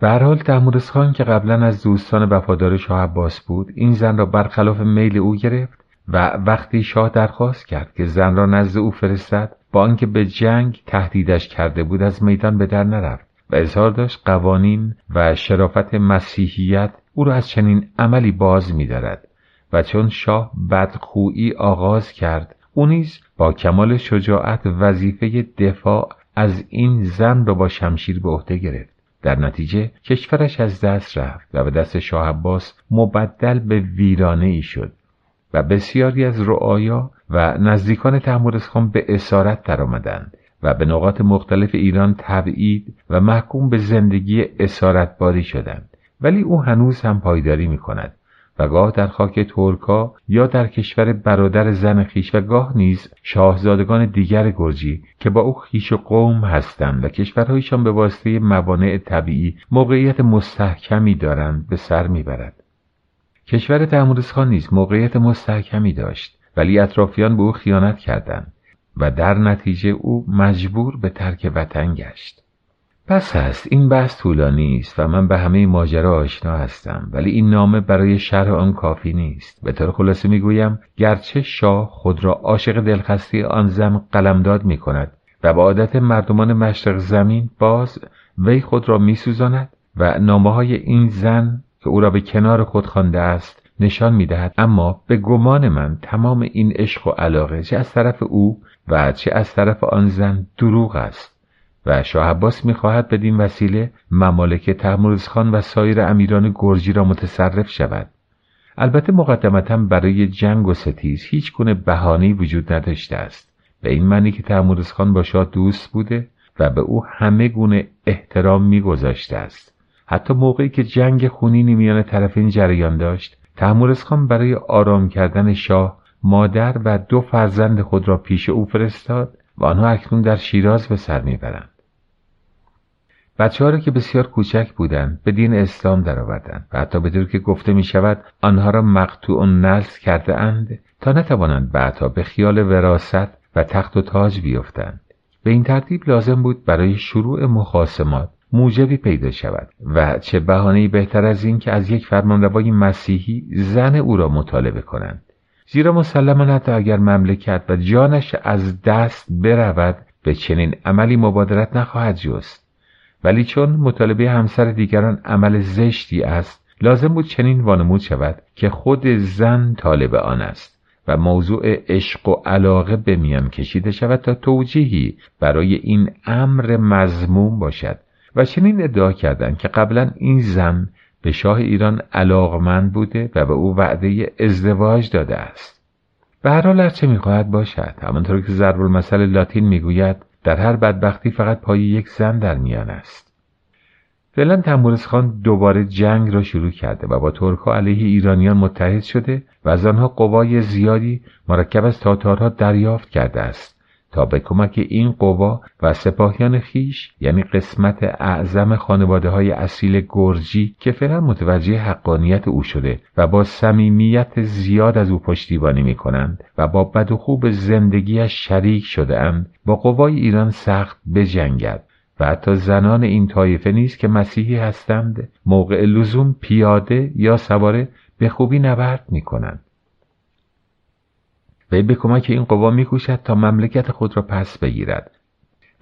به هر حال خان که قبلا از دوستان وفادار شاه عباس بود این زن را برخلاف میل او گرفت و وقتی شاه درخواست کرد که زن را نزد او فرستد با آنکه به جنگ تهدیدش کرده بود از میدان به در نرفت و اظهار داشت قوانین و شرافت مسیحیت او را از چنین عملی باز می‌دارد و چون شاه بدخویی آغاز کرد او نیز با کمال شجاعت وظیفه دفاع از این زن را با شمشیر به عهده گرفت. در نتیجه کشورش از دست رفت و به دست شاه عباس مبدل به ویرانه ای شد. و بسیاری از رعایا و نزدیکان تحمورسخان به اسارت درآمدند و به نقاط مختلف ایران تبعید و محکوم به زندگی اسارتباری شدند. ولی او هنوز هم پایداری می کند و گاه در خاک ترکا یا در کشور برادر زن خیش و گاه نیز شاهزادگان دیگر گرجی که با او خیش و قوم هستند و کشورهایشان به واسطه موانع طبیعی موقعیت مستحکمی دارند به سر می‌برد. کشور تحمورسخان نیز موقعیت مستحکمی داشت ولی اطرافیان به او خیانت کردند و در نتیجه او مجبور به ترک وطن گشت. پس هست این بحث طولانی است و من به همه ماجرا آشنا هستم ولی این نامه برای شرح آن کافی نیست. به طور خلاصه می‌گویم گرچه شاه خود را عاشق دلخستی آن زن قلمداد می کند و به عادت مردمان مشرق زمین باز وی خود را میسوزاند و نامه های این زن که او را به کنار خود خوانده است نشان می‌دهد. اما به گمان من تمام این عشق و علاقه چه از طرف او و چه از طرف آن زن دروغ است. و شاه عباس می‌خواهد بدین وسیله ممالک تحمورزخان و سایر امیران گرجی را متصرف شود. البته مقدمتا برای جنگ و ستیز هیچ گونه بهانه‌ای وجود نداشته است. به این معنی که تحمورزخان با شاه دوست بوده و به او همه گونه احترام میگذاشته است. حتی موقعی که جنگ خونینی میان طرفین جریان داشت تحمورزخان برای آرام کردن شاه مادر و دو فرزند خود را پیش او فرستاد و آنها اکنون در شیراز به سر می‌برند. بچه ها را که بسیار کوچک بودند به دین اسلام درآوردند و حتی بدون که گفته می شود آنها را مقطوع نسل کرده اند تا نتوانند بعدها به خیال وراست و تخت و تاج بیفتند. به این ترتیب لازم بود برای شروع مخاسمات موجبی پیدا شود و چه بهانه‌ای بهتر از این که از یک فرمانروای مسیحی زن او را مطالبه کنند. زیرا مسلما حتی اگر مملکت و جانش از دست برود به چنین عملی مبادرت نخواهد جست. ولی چون مطالبه همسر دیگران عمل زشتی است لازم بود چنین وانمود شود که خود زن طالب آن است و موضوع عشق و علاقه به میان کشیده شود تا توجیهی برای این امر مزموم باشد. و چنین ادعا کردند که قبلا این زن به شاه ایران علاقمند بوده و به او وعده ازدواج داده است. به هر حال هرچه می‌خواهد باشد. همانطور که ضرب المثل لاتین می‌گوید در هر بدبختی فقط پای یک زن در میان است. فعلا تمورز خان دوباره جنگ را شروع کرده و با ترکها علیه ایرانیان متحد شده و از آنها قوای زیادی مرکب از تاتارها دریافت کرده است. به کمک این قوا و سپاهیان خیش یعنی قسمت اعظم خانواده های اصیل گرجی که فعلا متوجه حقانیت او شده و با صمیمیت زیاد از او پشتیبانی می کنند و با بد و خوب زندگیش شریک شده اند با قوای ایران سخت بجنگد و حتی زنان این طایفه نیست که مسیحی هستند موقع لزوم پیاده یا سواره به خوبی نبرد می کنند. وی به کمک این قوا میکوشد تا مملکت خود را پس بگیرد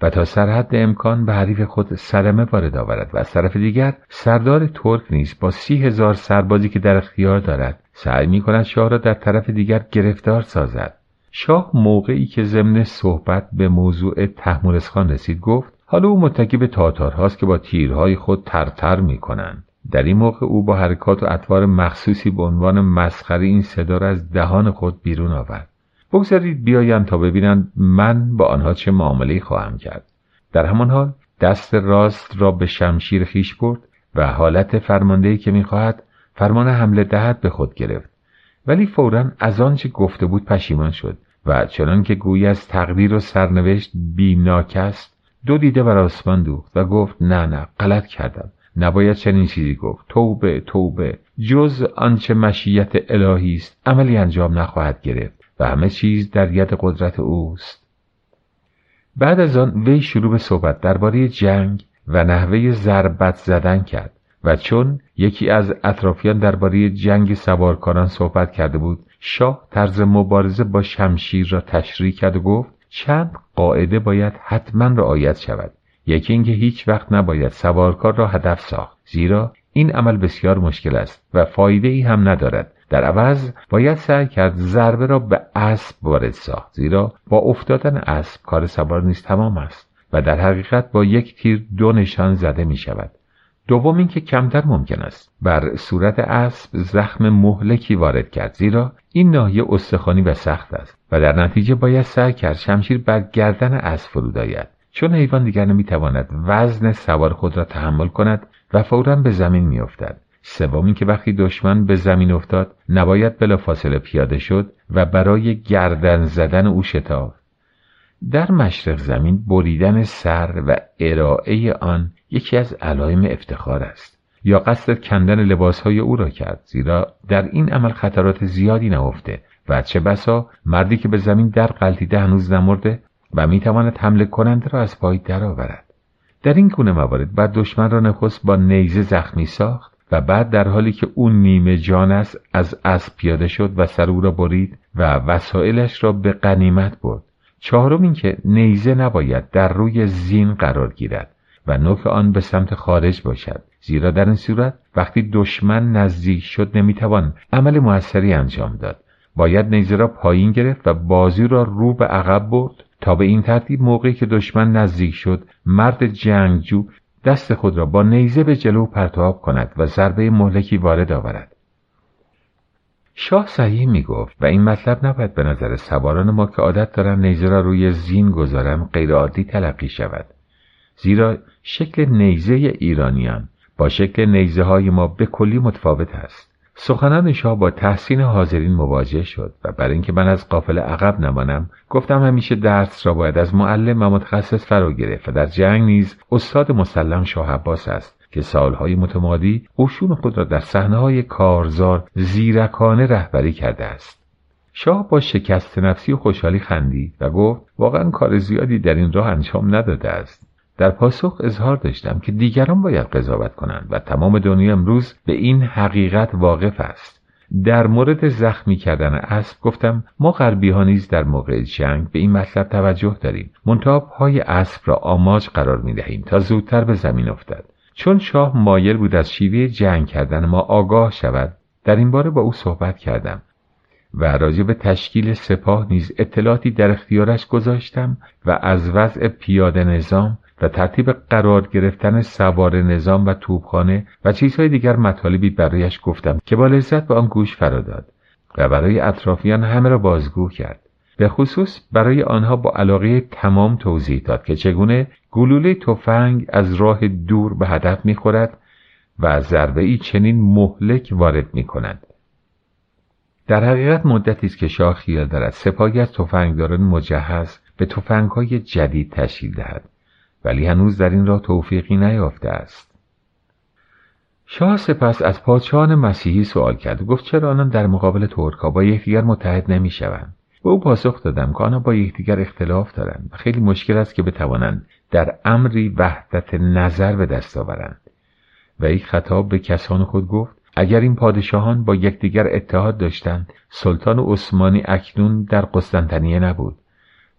و تا سرحد امکان به حریف خود سرمه وارد آورد و از طرف دیگر سردار ترک نیز با سی هزار سربازی که در اختیار دارد سعی می کند شاه را در طرف دیگر گرفتار سازد. شاه موقعی که ضمن صحبت به موضوع تحمورسخان رسید گفت حالا او متکی به تاتارهاست که با تیرهای خود ترتر می کنند در این موقع او با حرکات و اطوار مخصوصی به عنوان مسخره این صدا را از دهان خود بیرون آورد. بگذارید بیایند تا ببینند من با آنها چه معامله خواهم کرد. در همان حال دست راست را به شمشیر خیش برد و حالت فرماندهی که می‌خواهد فرمان حمله دهد به خود گرفت. ولی فورا از آنچه گفته بود پشیمان شد و چنان که گویی از تقدیر و سرنوشت بیمناک است دو دیده بر آسمان دوخت و گفت نه نه غلط کردم. نباید چنین چیزی گفت. توبه توبه. جز آنچه مشیت الهی است عملی انجام نخواهد گرفت. و همه چیز در ید قدرت اوست. بعد از آن وی شروع به صحبت درباره جنگ و نحوه ضربت زدن کرد و چون یکی از اطرافیان درباره جنگ سوارکاران صحبت کرده بود شاه طرز مبارزه با شمشیر را تشریح کرد و گفت چند قاعده باید حتما رعایت شود. یکی اینکه هیچ وقت نباید سوارکار را هدف ساخت زیرا این عمل بسیار مشکل است و فایده ای هم ندارد. در عوض باید سعی کرد ضربه را به اسب وارد ساخت زیرا با افتادن اسب کار سوار نیز تمام است و در حقیقت با یک تیر دو نشان زده می شود دوم اینکه کمتر ممکن است بر صورت اسب زخم مهلکی وارد کرد زیرا این ناحیه استخوانی و سخت است و در نتیجه باید سعی کرد شمشیر بر گردن اسب فرود آید چون حیوان دیگر نمی‌تواند وزن سوار خود را تحمل کند و فورا به زمین میافتد. سوم اینکه وقتی دشمن به زمین افتاد نباید بلافاصله پیاده شد و برای گردن زدن او شتافت در مشرق زمین بریدن سر و ارائه آن یکی از علائم افتخار است. یا قصد کندن لباسهای او را کرد زیرا در این عمل خطرات زیادی نهفته و چه بسا مردی که به زمین در قلتیده هنوز نمرده و می‌تواند حمله کننده را از پای درآورد. در این گونه موارد بعد دشمن را نخست با نیزه زخمی ساخت و بعد در حالی که او نیمه جان است از اسب پیاده شد و سر او را برید و وسایلش را به قنیمت برد. چهارم اینکه نیزه نباید در روی زین قرار گیرد و نوک آن به سمت خارج باشد. زیرا در این صورت وقتی دشمن نزدیک شد نمی‌توان عمل موثری انجام داد. باید نیزه را پایین گرفت و بازی را رو به عقب برد تا به این ترتیب موقعی که دشمن نزدیک شد مرد جنگجو دست خود را با نیزه به جلو پرتاب کند و ضربه مهلکی وارد آورد. شاه صحیح می گفت و این مطلب نباید به نظر سواران ما که عادت دارن نیزه را روی زین گذارن غیرعادی تلقی شود. زیرا شکل نیزه ایرانیان با شکل نیزه های ما به کلی متفاوت است. سخنان شاه با تحسین حاضرین مواجه شد و برای اینکه من از قافل عقب نمانم گفتم همیشه درس را باید از معلم و متخصص فرا گرفت و در جنگ نیز استاد مسلم شاه عباس است که سالهای متمادی قشون خود را در های کارزار زیرکانه رهبری کرده است. شاه با شکست نفسی و خوشحالی خندید و گفت واقعا کار زیادی در این راه انجام نداده است. در پاسخ اظهار داشتم که دیگران باید قضاوت کنند و تمام دنیا امروز به این حقیقت واقف است. در مورد زخمی کردن اسب گفتم ما غربی ها نیز در موقع جنگ به این مطلب توجه داریم. منتها پای اسب را آماج قرار می دهیم تا زودتر به زمین افتد. چون شاه مایل بود از شیوه جنگ کردن ما آگاه شود در این باره با او صحبت کردم و راجع به تشکیل سپاه نیز اطلاعاتی در اختیارش گذاشتم و از وضع پیاده نظام و ترتیب قرار گرفتن سوار نظام و توپخانه و چیزهای دیگر مطالبی برایش گفتم که با لذت به آن گوش فراداد و برای اطرافیان همه را بازگو کرد به خصوص برای آنها با علاقه تمام توضیح داد که چگونه گلوله تفنگ از راه دور به هدف می‌خورد و ضربه ای چنین مهلک وارد می کند. در حقیقت مدتی است که شاه خیال دارد سپاهی از تفنگداران مجهز به تفنگهای جدید تشکیل دهد ولی هنوز در این راه توفیقی نیافته است. شاه سپس از پادشاهان مسیحی سوال کرد. و گفت چرا آنان در مقابل ترکها با یکدیگر متحد نمی‌شوند؟ به او پاسخ دادم که آنها با یکدیگر اختلاف دارند. و خیلی مشکل است که بتوانند در امری وحدت نظر به دست آورند. و یک خطاب به کسان خود گفت اگر این پادشاهان با یکدیگر اتحاد داشتند سلطان عثمانی اکنون در قسطنطنیه نبود.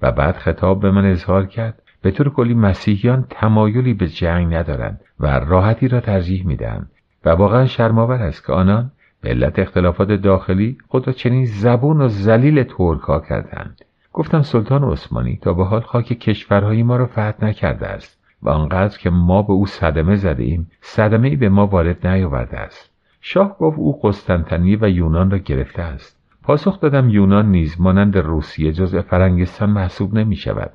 و بعد خطاب به من اظهار کرد به طور کلی مسیحیان تمایلی به جنگ ندارند و راحتی را ترجیح می‌دهند و واقعا شرمآور است که آنان به علت اختلافات داخلی خود را چنین زبون و ذلیل ترکها کردند گفتم سلطان عثمانی تا به حال خاک کشورهای ما را فتح نکرده است و آنقدر که ما به او صدمه زده ایم صدمه ای به ما وارد نیاورده است. شاه گفت او قسطنطنیه و یونان را گرفته است. پاسخ دادم یونان نیز مانند روسیه جزء فرنگستان محسوب نمی شود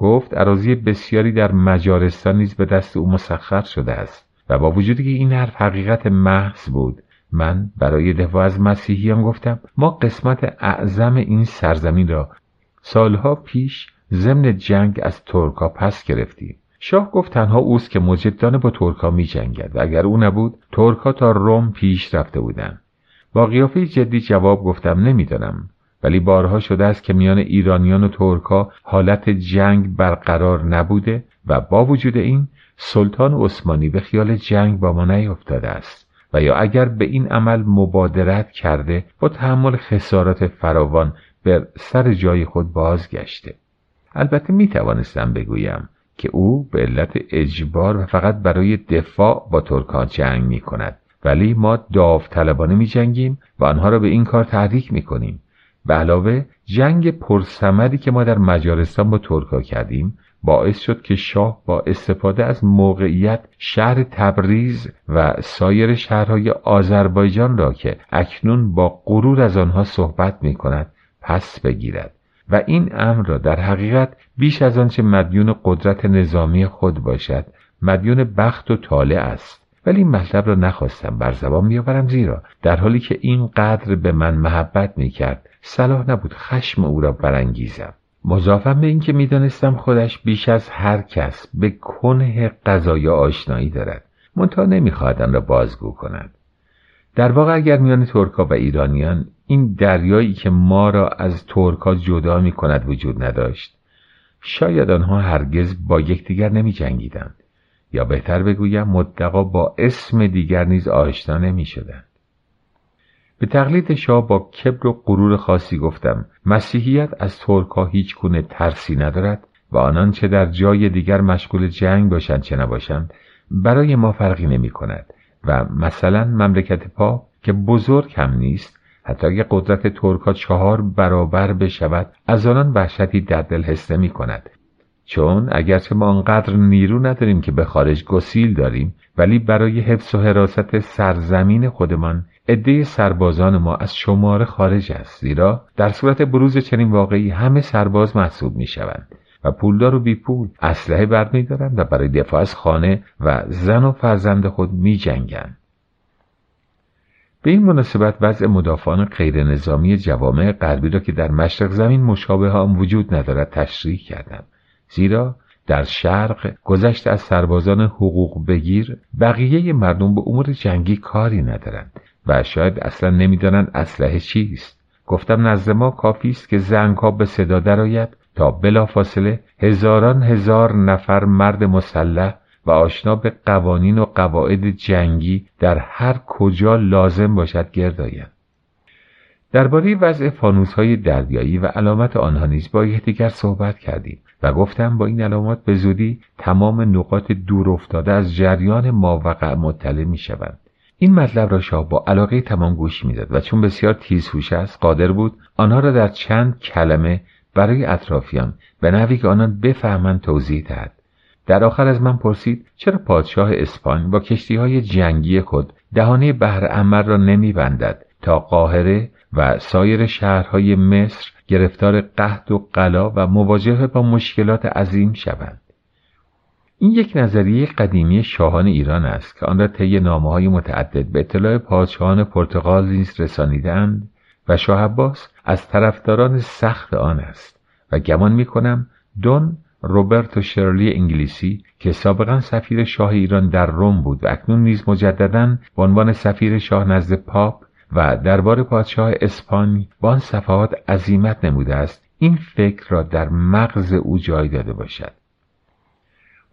گفت عراضی بسیاری در مجارستان نیز به دست او مسخر شده است و با وجودی که این حرف حقیقت محض بود من برای دفاع از مسیحیان گفتم ما قسمت اعظم این سرزمین را سالها پیش ضمن جنگ از ترکا پس گرفتیم. شاه گفت تنها اوست که مجدانه با ترکا می جنگد و اگر او نبود ترکا تا روم پیش رفته بودند. با قیافه جدی جواب گفتم نمی‌دانم. ولی بارها شده است که میان ایرانیان و ترکا حالت جنگ برقرار نبوده و با وجود این سلطان عثمانی به خیال جنگ با ما نیفتاده است. و یا اگر به این عمل مبادرت کرده با تحمل خسارات فراوان به سر جای خود بازگشته. البته می توانستم بگویم که او به علت اجبار و فقط برای دفاع با ترکان جنگ می کند ولی ما داوطلبانه می جنگیم و آنها را به این کار تحریک می کنیم به علاوه جنگ پرسمری که ما در مجارستان با ترکا کردیم باعث شد که شاه با استفاده از موقعیت شهر تبریز و سایر شهرهای آذربایجان را که اکنون با غرور از آنها صحبت می کند پس بگیرد. و این امر را در حقیقت بیش از آنچه مدیون قدرت نظامی خود باشد مدیون بخت و طالع است. ولی این مطلب را نخواستم بر زبان بیاورم زیرا در حالی که این قدر به من محبت می‌کرد صلاح نبود خشم او را برانگیزم. مضافم به اینکه می‌دانستم خودش بیش از هر کس به کنه قضایا آشنایی دارد. منتها نمی‌خواهد آن را بازگو کند. در واقع اگر میان ترکا و ایرانیان این دریایی که ما را از ترکا جدا می کند وجود نداشت شاید آنها هرگز با یکدیگر نمی جنگیدند یا بهتر بگویم مدقا با اسم دیگر نیز آشنا نمی شدند. به تقلید شاه با کبر و غرور خاصی گفتم مسیحیت از ترکا هیچ گونه ترسی ندارد و آنان چه در جای دیگر مشغول جنگ باشند چه نباشند برای ما فرقی نمی کند و مثلا مملکت پا که بزرگ هم نیست حتی اگر قدرت ترکا چهار برابر بشود از آنان وحشتی در دل حس می کند چون اگرچه ما آنقدر نیرو نداریم که به خارج گسیل داریم ولی برای حفظ و حراست سرزمین خودمان عده سربازان ما از شماره خارج است زیرا در صورت بروز چنین واقعی همه سرباز محسوب می شوند و پولدار و بیپول اسلحه برمیدارند و برای دفاع از خانه و زن و فرزند خود می جنگند. به این مناسبت وضع مدافعان غیر نظامی جوامع غربی را که در مشرق زمین مشابه هم وجود ندارد تشریح کردم زیرا در شرق گذشت از سربازان حقوق بگیر بقیه مردم به امور جنگی کاری ندارند و شاید اصلا نمی‌دانند اسلحه چیست. گفتم نزد ما کافی است که زنگها به صدا درآید تا بلافاصله هزاران هزار نفر مرد مسلح و آشنا به قوانین و قواعد جنگی در هر کجا لازم باشد گرداید درباره وضع فانوس های دریایی و علامت آنها نیز با یکدیگر صحبت کردیم و گفتم با این علامات به زودی تمام نقاط دور افتاده از جریان ماوقع مطلع می شوند. این مطلب را شاه با علاقه تمام گوش می‌داد و چون بسیار تیزهوش است قادر بود آنها را در چند کلمه برای اطرافیان به نحوی که آنان بفهمند توضیح دهد در آخر از من پرسید چرا پادشاه اسپانیا با کشتی های جنگی خود دهانه بحر امر را نمیبندد تا قاهره و سایر شهرهای مصر گرفتار قحط و قلا و مواجهه با مشکلات عظیم شوند. این یک نظریه قدیمی شاهان ایران است که آن را طی نامه های متعدد به اطلاع پادشاهان پرتغال نیز رسانیدند و شاه عباس از طرفداران سخت آن است و گمان می کنم دون روبرتو شرلی انگلیسی که سابقا سفیر شاه ایران در روم بود و اکنون نیز مجددا به عنوان سفیر شاه نزد پاپ و دربار پادشاه اسپانی با آن صفحات عظیمت نموده است. این فکر را در مغز او جای داده باشد.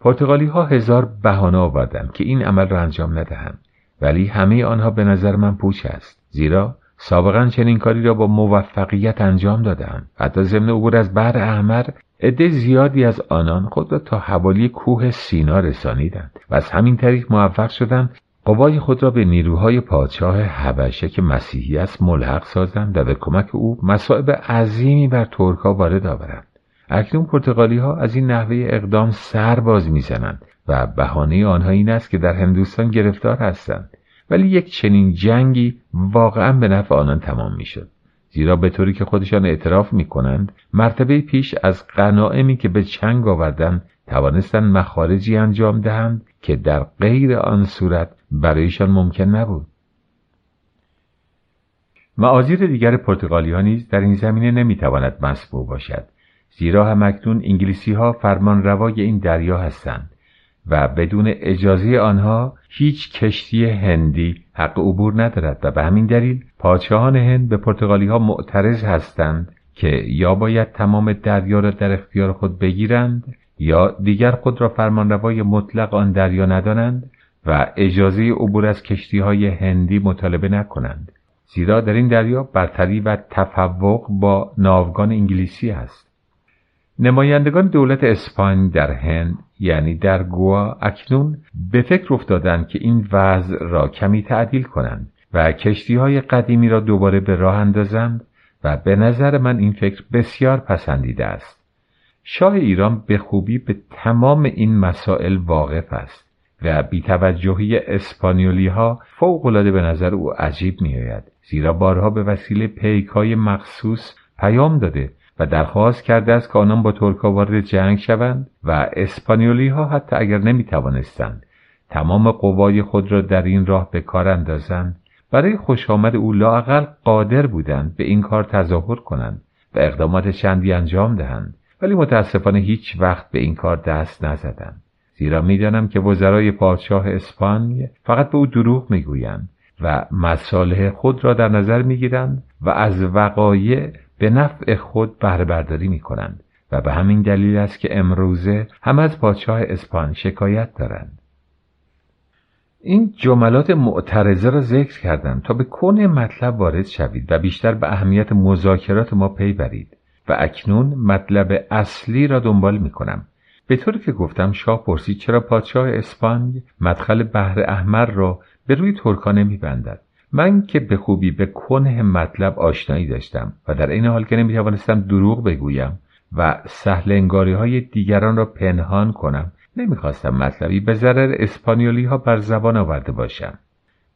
پرتغالی ها هزار بهانه آوردند که این عمل را انجام ندهند ولی همه آنها به نظر من پوچ است. زیرا سابقا چنین کاری را با موفقیت انجام دادند حتی ضمن عبور از بحر احمر عده زیادی از آنان خود را تا حوالی کوه سینا رسانیدند. و از همین طریق موفق شدند قوای خود را به نیروهای پادشاه حبشه که مسیحی است ملحق سازند و به کمک او مصائب عظیمی بر ترکا وارد آورند. اکنون پرتغالی ها از این نحوه اقدام سر باز می‌زنند و بهانه آنها این است که در هندوستان گرفتار هستند. ولی یک چنین جنگی واقعا به نفع آنان تمام می‌شد. زیرا به طوری که خودشان اعتراف می کنند مرتبه پیش از غنائمی که به چنگ آوردن توانستند مخارجی انجام دهند که در غیر آن صورت برایشان ممکن نبود. معاذیر دیگر پرتغالی نیز در این زمینه نمی‌تواند مسبوع باشد زیرا همکنون انگلیسی ها فرمان روای این دریا هستند و بدون اجازه آنها هیچ کشتی هندی حق عبور ندارد و به همین دلیل پادشاهان هند به پرتغالی ها معترض هستند که یا باید تمام دریا را در اختیار خود بگیرند یا دیگر خود را فرمانروای مطلق آن دریا ندانند و اجازه عبور از کشتی های هندی مطالبه نکنند. زیرا در این دریا برتری و تفوق با ناوگان انگلیسی است نمایندگان دولت اسپانیا در هند یعنی در گوا اکنون به فکر افتادند که این وضع را کمی تعدیل کنند و کشتی های قدیمی را دوباره به راه اندازند و به نظر من این فکر بسیار پسندیده است. شاه ایران به خوبی به تمام این مسائل واقف است و بیتوجهی اسپانیولی ها فوقالعاده به نظر او عجیب میآید زیرا بارها به وسیله پیک های مخصوص پیام داده و درخواست کرده است که آنان با ترکا وارد جنگ شوند و اسپانیولی ها حتی اگر نمی توانستند تمام قوای خود را در این راه به کار اندازند برای خوش آمد او لاقل قادر بودند به این کار تظاهر کنند و اقدامات چندی انجام دهند. ولی متاسفانه هیچ وقت به این کار دست نزدند زیرا می‌دانم که وزرای پادشاه اسپانیا فقط به او دروغ می‌گویند و مصالح خود را در نظر می‌گیرند و از وقایع به نفع خود بهره برداری می و به همین دلیل است که امروزه هم از پادشاه اسپان شکایت دارند. این جملات معترضه را ذکر کردم تا به کن مطلب وارد شوید و بیشتر به اهمیت مذاکرات ما پی برید. و اکنون مطلب اصلی را دنبال می کنم به طوری که گفتم شاه پرسید چرا پادشاه اسپانیا مدخل بحر احمر را به روی ترکانه میبندد من که به خوبی به کنه مطلب آشنایی داشتم و در این حال که نمی‌توانستم دروغ بگویم و سهل انگاری های دیگران را پنهان کنم نمی‌خواستم مطلبی به ضرر اسپانیولی ها بر زبان آورده باشم.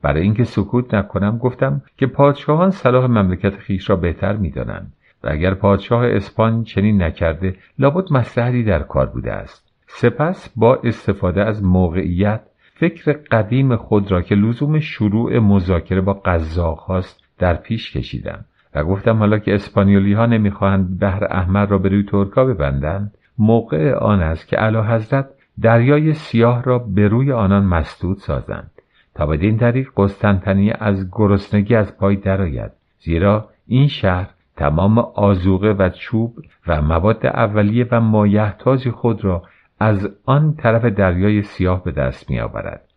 برای اینکه سکوت نکنم گفتم که پادشاهان صلاح مملکت خیش را بهتر می‌دانند. و اگر پادشاه اسپان چنین نکرده لابد مصلحتی در کار بوده است. سپس با استفاده از موقعیت فکر قدیم خود را که لزوم شروع مذاکره با قزاق هاست در پیش کشیدم و گفتم حالا که اسپانیولی ها نمی‌خواهند بحر احمر را به روی ترکا ببندند موقع آن است که اعلی حضرت دریای سیاه را به روی آنان مسدود سازند تا بدین طریق قسطنطنیه از گرسنگی از پای درآید. زیرا این شهر تمام آزوقه و چوب و مواد اولیه و مایحتاج خود را از آن طرف دریای سیاه به دست می آورد.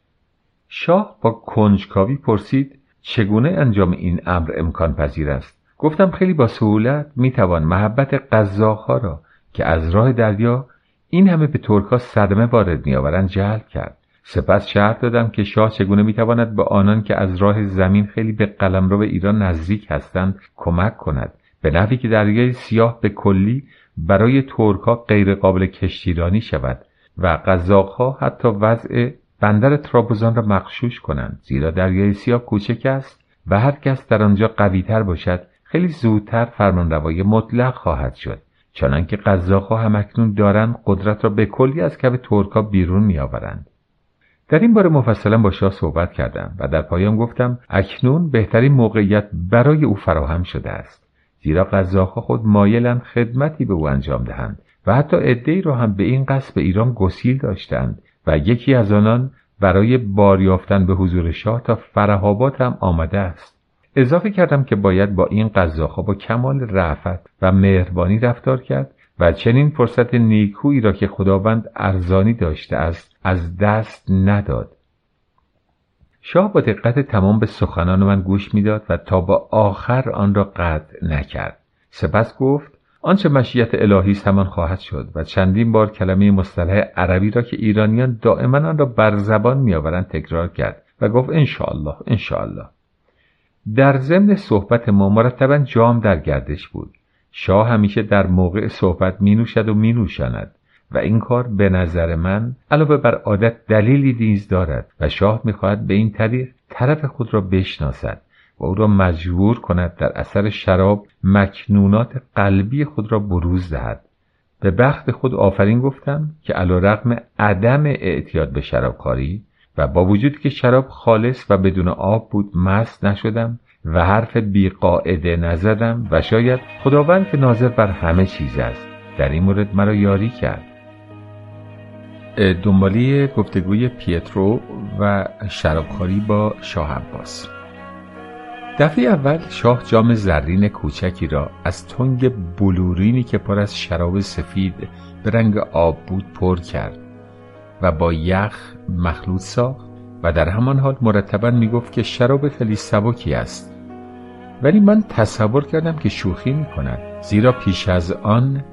شاه با کنجکاوی پرسید چگونه انجام این امر امکان پذیر است؟ گفتم خیلی با سهولت می توان محبت قزاقها را که از راه دریا این همه به ترکا صدمه وارد میآورند جلب کرد. سپس شرط دادم که شاه چگونه می‌تواند به آنان که از راه زمین خیلی به قلمرو ایران نزدیک هستند کمک کند. به نحوی که دریای سیاه به کلی برای ترکها غیر قابل کشتیرانی شود و قزاقها حتی وضع بندر ترابوزان را مخشوش کنند زیرا دریای سیاه کوچک است و هر کس در آنجا قویتر باشد خیلی زودتر فرمانروایی مطلق خواهد شد. چنانکه قزاقها هم اکنون دارند قدرت را به کلی از کف ترکا بیرون میآورند. در این باره مفصلا با شاه صحبت کردم و در پایان گفتم اکنون بهترین موقعیت برای او فراهم شده است. زیرا قزاقها خود مایلند خدمتی به او انجام دهند و حتی عدهای را هم به این قصد به ایران گسیل داشتند و یکی از آنان برای باریافتن به حضور شاه تا فرهابات هم آمده است. اضافه کردم که باید با این قزاقها با کمال رعفت و مهربانی رفتار کرد و چنین فرصت نیکویی را که خداوند ارزانی داشته است از دست نداد. شاه با دقت تمام به سخنان من گوش می‌داد و تا با آخر آن را قطع نکرد. سپس گفت آنچه مشیت الهی است همان خواهد شد و چندین بار کلمه مصطلح عربی را که ایرانیان دائما آن را بر زبان میآورند تکرار کرد و گفت انشاءالله انشاءالله. در ضمن صحبت ما مرتبا جام در گردش بود. شاه همیشه در موقع صحبت می نوشد و می نوشاند و این کار به نظر من علاوه بر عادت دلیلی نیز دارد و شاه می‌خواهد به این طریق طرف خود را بشناسد و او را مجبور کند در اثر شراب مکنونات قلبی خود را بروز دهد. به بخت خود آفرین گفتم که علا رقم عدم اعتیاد به شرابکاری و با وجود که شراب خالص و بدون آب بود مست نشدم و حرف بیقاعده نزدم و شاید خداوند که ناظر بر همه چیز است در این مورد مرا یاری کرد. دنبالی گفتگوی پیترو و شرابخوری با شاه عباس. دفعه اول شاه جام زرین کوچکی را از تنگ بلورینی که پر از شراب سفید به رنگ آب بود پر کرد و با یخ مخلوط ساخت و در همان حال مرتبا می‌گفت که شراب خیلی سبکی است. ولی من تصور کردم که شوخی می کند زیرا پیش از آن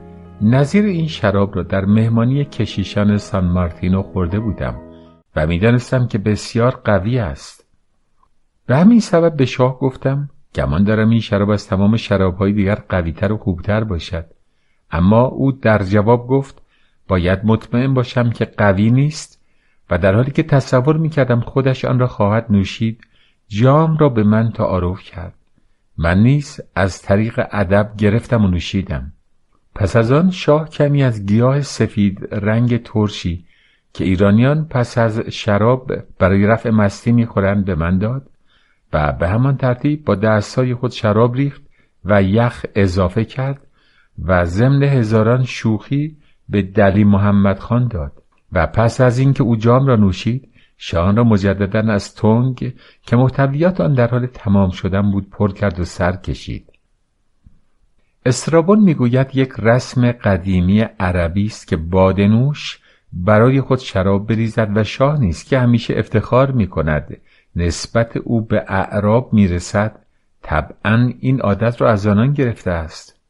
نظیر این شراب را در مهمانی کشیشان سان مارتینو خورده بودم و می‌دانستم که بسیار قوی است. به همین سبب به شاه گفتم گمان دارم این شراب از تمام شرابهای دیگر قویتر و خوبتر باشد. اما او در جواب گفت باید مطمئن باشم که قوی نیست و در حالی که تصور می‌کردم خودش آن را خواهد نوشید جام را به من تعارف کرد. من نیز از طریق ادب گرفتم و نوشیدم. پس از آن شاه کمی از گیاه سفید رنگ ترشی که ایرانیان پس از شراب برای رفع مستی می‌خورند به من داد و به همان ترتیب با دستهای خود شراب ریخت و یخ اضافه کرد و ضمن هزاران شوخی به دلی محمد خان داد و پس از اینکه او جام را نوشید شان را مجددا از تنگ که محتویات آن در حال تمام شدن بود پر کرد و سر کشید. استرابون می‌گوید یک رسم قدیمی عربی است که بادنوش برای خود شراب بریزد و شاه نیست که همیشه افتخار می کند نسبت او به اعراب می‌رسد طبعا این عادت را از آنان گرفته است.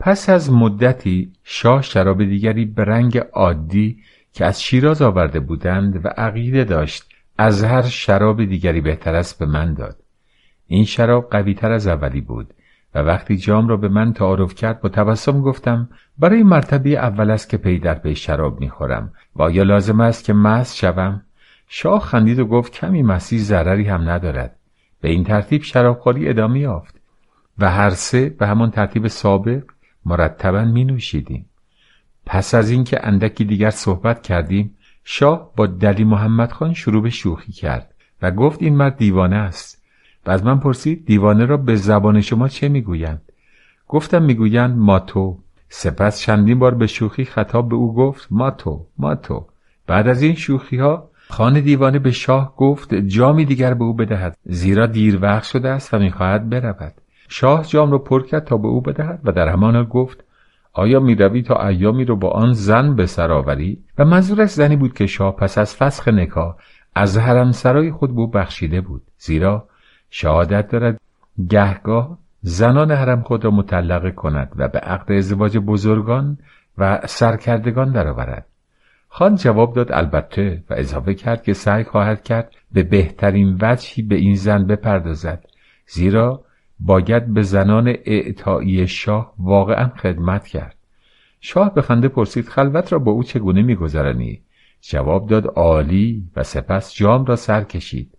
پس از مدتی شاه شراب دیگری به رنگ عادی که از شیراز آورده بودند و عقیده داشت از هر شراب دیگری بهتر است به من داد. این شراب قویتر از اولی بود. وقتی جام را به من تعارف کرد با تبسم گفتم برای مرتبه اول است که پی در پی شراب می‌خورم. و آیا لازم است که مست شوم؟ شاه خندید و گفت کمی مسی ضرری هم ندارد. به این ترتیب شرابخوری ادامه یافت. و هر سه به همان ترتیب سابق مرتبا می نوشیدیم پس از اینکه اندکی دیگر صحبت کردیم شاه با دلی محمد خان شروع به شوخی کرد و گفت این مرد دیوانه است. از من پرسید دیوانه را به زبان شما چه می‌گویند؟ گفتم می‌گویند ماتو سپس چندین بار به شوخی خطاب به او گفت ماتو ماتو بعد از این شوخی ها خان دیوانه به شاه گفت جامی دیگر به او بدهد زیرا دیر وقت شده است و می‌خواهد برود. شاه جام را پر کرد تا به او بدهد و در همان گفت آیا می‌روی تا ایامی رو با آن زن به سر آوری؟ و منظورش زنی بود که شاه پس از فسخ نکاح از حرم سرای خود به بخشیده بود. زیرا شهادت دارد. گهگاه زنان حرم خود را مطلقه کند و به عقد ازدواج بزرگان و سرکردگان درآورد. خان جواب داد البته و اضافه کرد که سعی خواهد کرد به بهترین وجهی به این زن بپردازد زیرا باید به زنان اعتایی شاه واقعا خدمت کرد. شاه به خنده پرسید خلوت را با او چگونه میگذرانی؟ جواب داد عالی و سپس جام را سر کشید.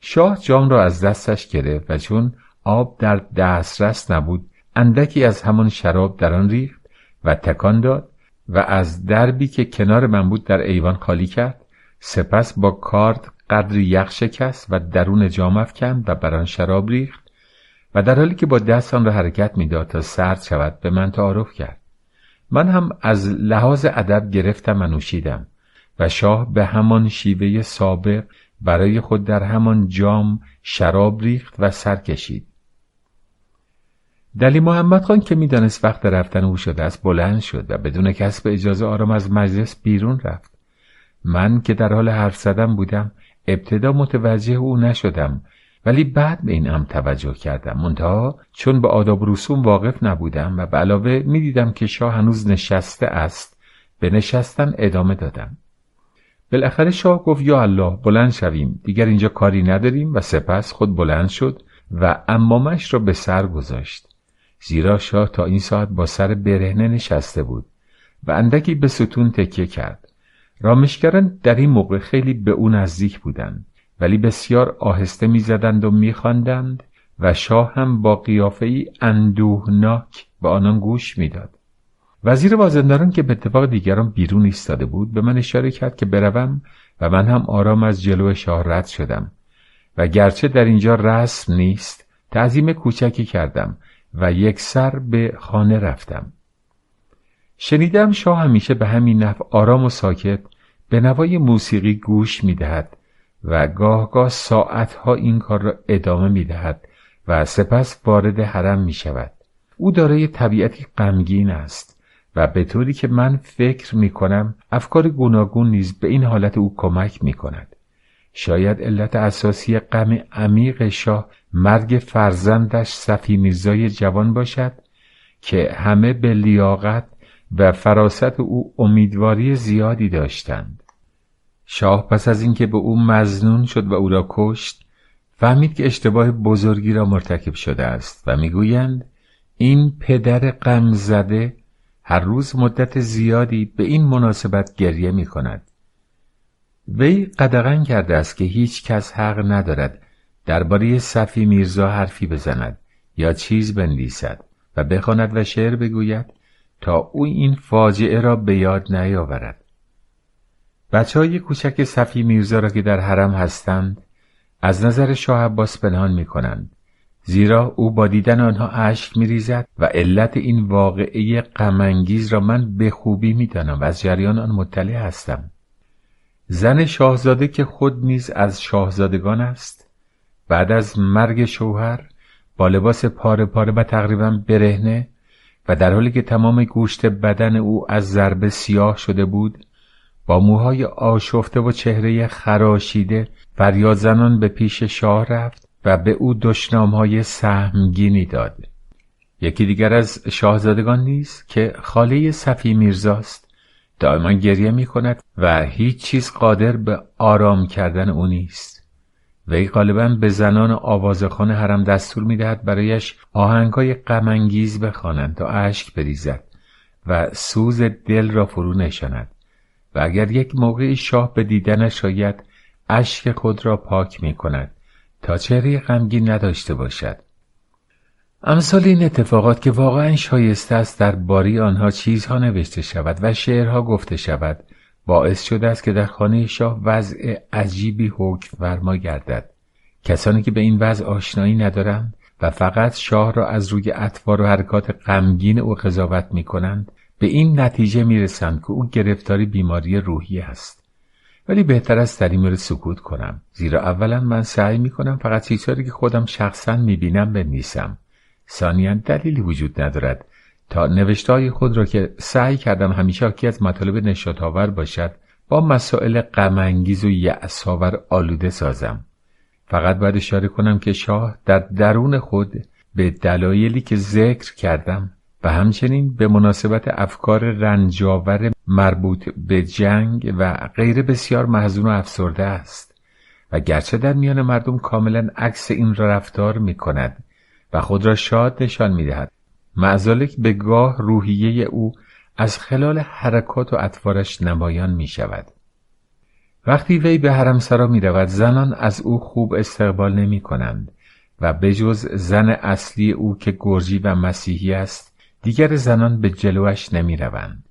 شاه جام را از دستش گرفت و چون آب در دسترس نبود اندکی از همان شراب در آن ریخت و تکان داد و از دربی که کنار من بود در ایوان خالی کرد. سپس با کارد قدری یخ شکست و درون جام افکند و بر آن شراب ریخت و در حالی که با دست آن را حرکت می‌داد تا سرد شود به من تعارف کرد. من هم از لحاظ ادب گرفتم و نوشیدم و شاه به همان شیوه سابق برای خود در همان جام شراب ریخت و سر کشید. دلی محمد خان که می‌دانست وقت رفتن او شده است بلند شد و بدون کسب اجازه آرام از مجلس بیرون رفت. من که در حال حرف زدن بودم ابتدا متوجه او نشدم ولی بعد به این امر توجه کردم. منتها چون به آداب رسوم واقف نبودم و به علاوه می‌دیدم که شاه هنوز نشسته است به نشستن ادامه دادم. بالاخره شاه گفت یا الله بلند شویم. دیگر اینجا کاری نداریم و سپس خود بلند شد و امامش را به سر گذاشت. زیرا شاه تا این ساعت با سر برهنه نشسته بود و اندکی به ستون تکیه کرد. رامشگران در این موقع خیلی به او نزدیک بودند ولی بسیار آهسته می‌زدند و میخواندند و شاه هم با قیافه ای اندوهناک به آنان گوش می‌داد. وزیر وازنداران که به اتفاق دیگران بیرون ایستاده بود به من اشاره کرد که بروم و من هم آرام از جلو شاه رد شدم. و گرچه در اینجا رسم نیست تعظیم کوچکی کردم و یک سر به خانه رفتم. شنیدم شاه همیشه به همین نحو آرام و ساکت به نوای موسیقی گوش می دهد و گاه گاه ساعتها این کار را ادامه می دهد و سپس وارد حرم می شود. او دارای طبیعتی غمگین است. و به طوری که من فکر می کنم افکار گوناگون نیز به این حالت او کمک می کند. شاید علت اساسی غم عمیق شاه مرگ فرزندش صفی میرزای جوان باشد که همه به لیاقت و فراست او امیدواری زیادی داشتند شاه پس از اینکه به او مزنون شد و او را کشت فهمید که اشتباه بزرگی را مرتکب شده است و می‌گویند این پدر غم زده هر روز مدت زیادی به این مناسبت گریه می کند. وی قدغن کرده است که هیچ کس حق ندارد درباره صفی میرزا حرفی بزند یا چیز بنویسد و بخواند و شعر بگوید تا او این فاجعه را به یاد نیاورد بچه های کوچک صفی میرزا را که در حرم هستند از نظر شاه عباس پنهان می کنند زیرا او با دیدن آنها اشک می ریزد و علت این واقعه غمانگیز را من به خوبی می دانم و از جریان آن مطلع هستم. زن شاهزاده که خود نیز از شاهزادگان است بعد از مرگ شوهر با لباس پاره پاره و تقریبا برهنه و در حالی که تمام گوشت بدن او از ضربه سیاه شده بود با موهای آشفته و چهره خراشیده فریاد زنان به پیش شاه رفت و به او های سهمگینی داد. یکی دیگر از شاهزادگان نیست که خاله صفی میرزاست دائما گریه می کند و هیچ چیز قادر به آرام کردن او نیست. وی غالبا به زنان آوازخانه حرم دستور می‌دهد برایش آهنگهای غمانگیز بخوانند تا اشک بریزد و سوز دل را فرو نشاند و اگر یک موقعی شاه به دیدنش آید اشک خود را پاک می کند تا چهره غمگین نداشته باشد. امثال این اتفاقات که واقعا شایسته است در باری آنها چیزها نوشته شود و شعرها گفته شود باعث شده است که در خانه شاه وضع عجیبی حکم فرما گردد. کسانی که به این وضع آشنایی ندارند و فقط شاه را از روی اطوار و حرکات غمگین او قضاوت می کنند به این نتیجه می رسند که او گرفتاری بیماری روحی است. ولی بهتر است در این مورد سکوت کنم. زیرا اولا من سعی می کنم فقط چیزهایی که خودم شخصا می بینم بنویسم. ثانیا دلیلی وجود ندارد. تا نوشتهای خود را که سعی کردم همیشه حاکی از مطالب نشاتآور باشد با مسائل غمانگیز و یأسآور آلوده سازم. فقط باید اشاره کنم که شاه در درون خود به دلایلی که ذکر کردم و همچنین به مناسبت افکار رنجاور مربوط به جنگ و غیر بسیار محزون و افسرده است و گرچه در میان مردم کاملا عکس این را رفتار می کند و خود را شاد نشان می دهد معزالک به گاه روحیه او از خلال حرکات و اطوارش نمایان می شود. وقتی وی به حرم سرا می رود زنان از او خوب استقبال نمی کنند و به جز زن اصلی او که گرجی و مسیحی است دیگر زنان به جلوش نمی روند.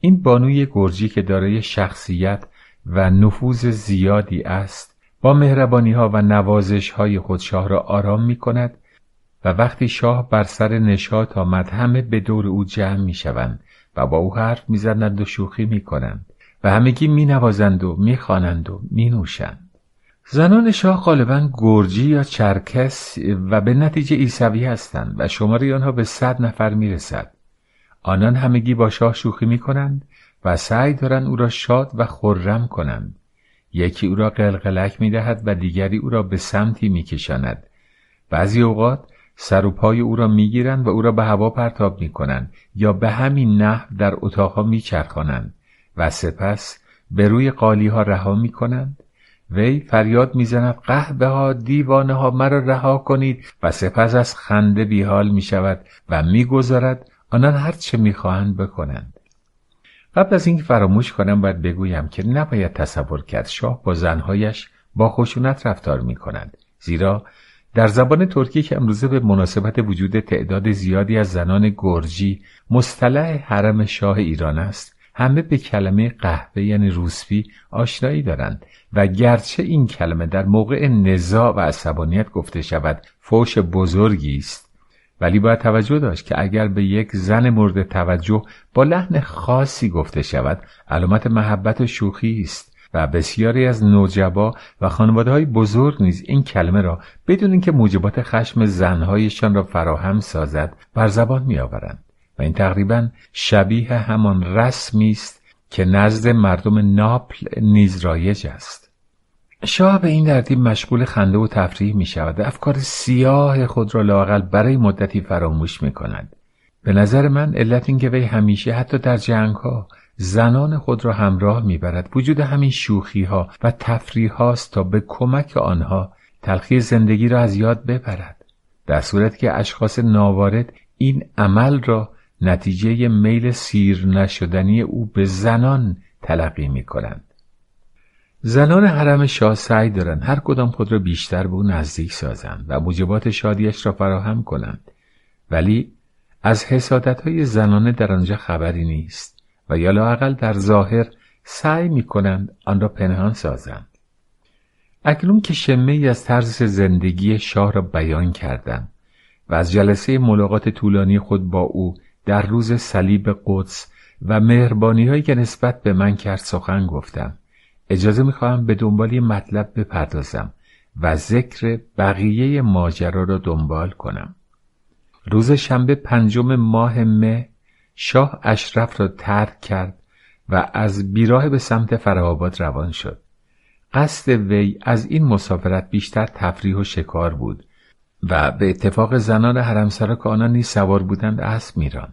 این بانوی گرجی که دارای شخصیت و نفوذ زیادی است با مهربانی ها و نوازش های خود شاه را آرام می کند و وقتی شاه بر سر نشاط آمد همه به دور او جمع می شوند و با او حرف می‌زنند و شوخی می کنند و همگی می نوازند و می خوانند و می نوشند. زنان شاه غالبا گرجی یا چرکس و به نتیجه ایسوی هستند و شماره آنها به صد نفر می رسد. آنان همگی با شاه شوخی می کنند و سعی دارند او را شاد و خرم کنند. یکی او را قلقلک می دهد و دیگری او را به سمتی می کشاند. بعضی اوقات سر و پای او را می‌گیرند و او را به هوا پرتاب می‌کنند یا به همین نحو در اتاقها میچرخانند و سپس به روی قالی ها رها می‌کنند وی فریاد می‌زند قهبه ها دیوانه ها مرا رها کنید. و سپس از خنده بیحال می شود و می‌گذارد آنان هر چه می‌خواهند بکنند. قبل از اینکه فراموش کنم باید بگویم که نباید تصور کرد شاه با زنهایش با خشونت رفتار می کند زیرا در زبان ترکی که امروزه به مناسبت وجود تعداد زیادی از زنان گرجی مصطلح حرم شاه ایران است همه به کلمه قهوه یعنی روسفی آشنایی دارند. و گرچه این کلمه در موقع نزاع و عصبانیت گفته شود فوش بزرگی است. ولی باید توجه داشت که اگر به یک زن مورد توجه با لحن خاصی گفته شود علامت محبت و شوخی است و بسیاری از نوجبا و خانواده های بزرگ نیز این کلمه را بدون اینکه موجبات خشم زنهایشان را فراهم سازد بر زبان میآورند. و این تقریبا شبیه همان رسمی است که نزد مردم ناپل نیز رایج است. شاه به این ترتیب مشغول خنده و تفریح می شود. افکار سیاه خود را لاقل برای مدتی فراموش می کند. به نظر من علت این که وی همیشه حتی در جنگ ها زنان خود را همراه می‌برد وجود همین شوخی ها و تفریح هاست تا به کمک آنها تلخی زندگی را از یاد ببرد. در صورت که اشخاص ناوارد این عمل را نتیجه میل سیر نشدنی او به زنان تلقی می کنند. زنان حرم شاه سعی دارند هر کدام خود را بیشتر به او نزدیک سازند و موجبات شادیش را فراهم کنند ولی از حسادت های زنانه در آنجا خبری نیست و یا لاقل در ظاهر سعی می کنند آن را پنهان سازند اکنون که شمه ای از طرز زندگی شاه را بیان کردم و از جلسه ملاقات طولانی خود با او در روز صلیب قدس و مهربانی هایی که نسبت به من کرد سخن گفتم. اجازه می‌خواهم به دنبال مطلب بپردازم و ذکر بقیه ماجرا را دنبال کنم. روز شنبه پنجم ماه مه شاه اشرف را ترک کرد و از بیراه به سمت فرهاباد روان شد. قصد وی از این مسافرت بیشتر تفریح و شکار بود و به اتفاق زنان حرمسرا که آنان نیز سوار بودند اسب میران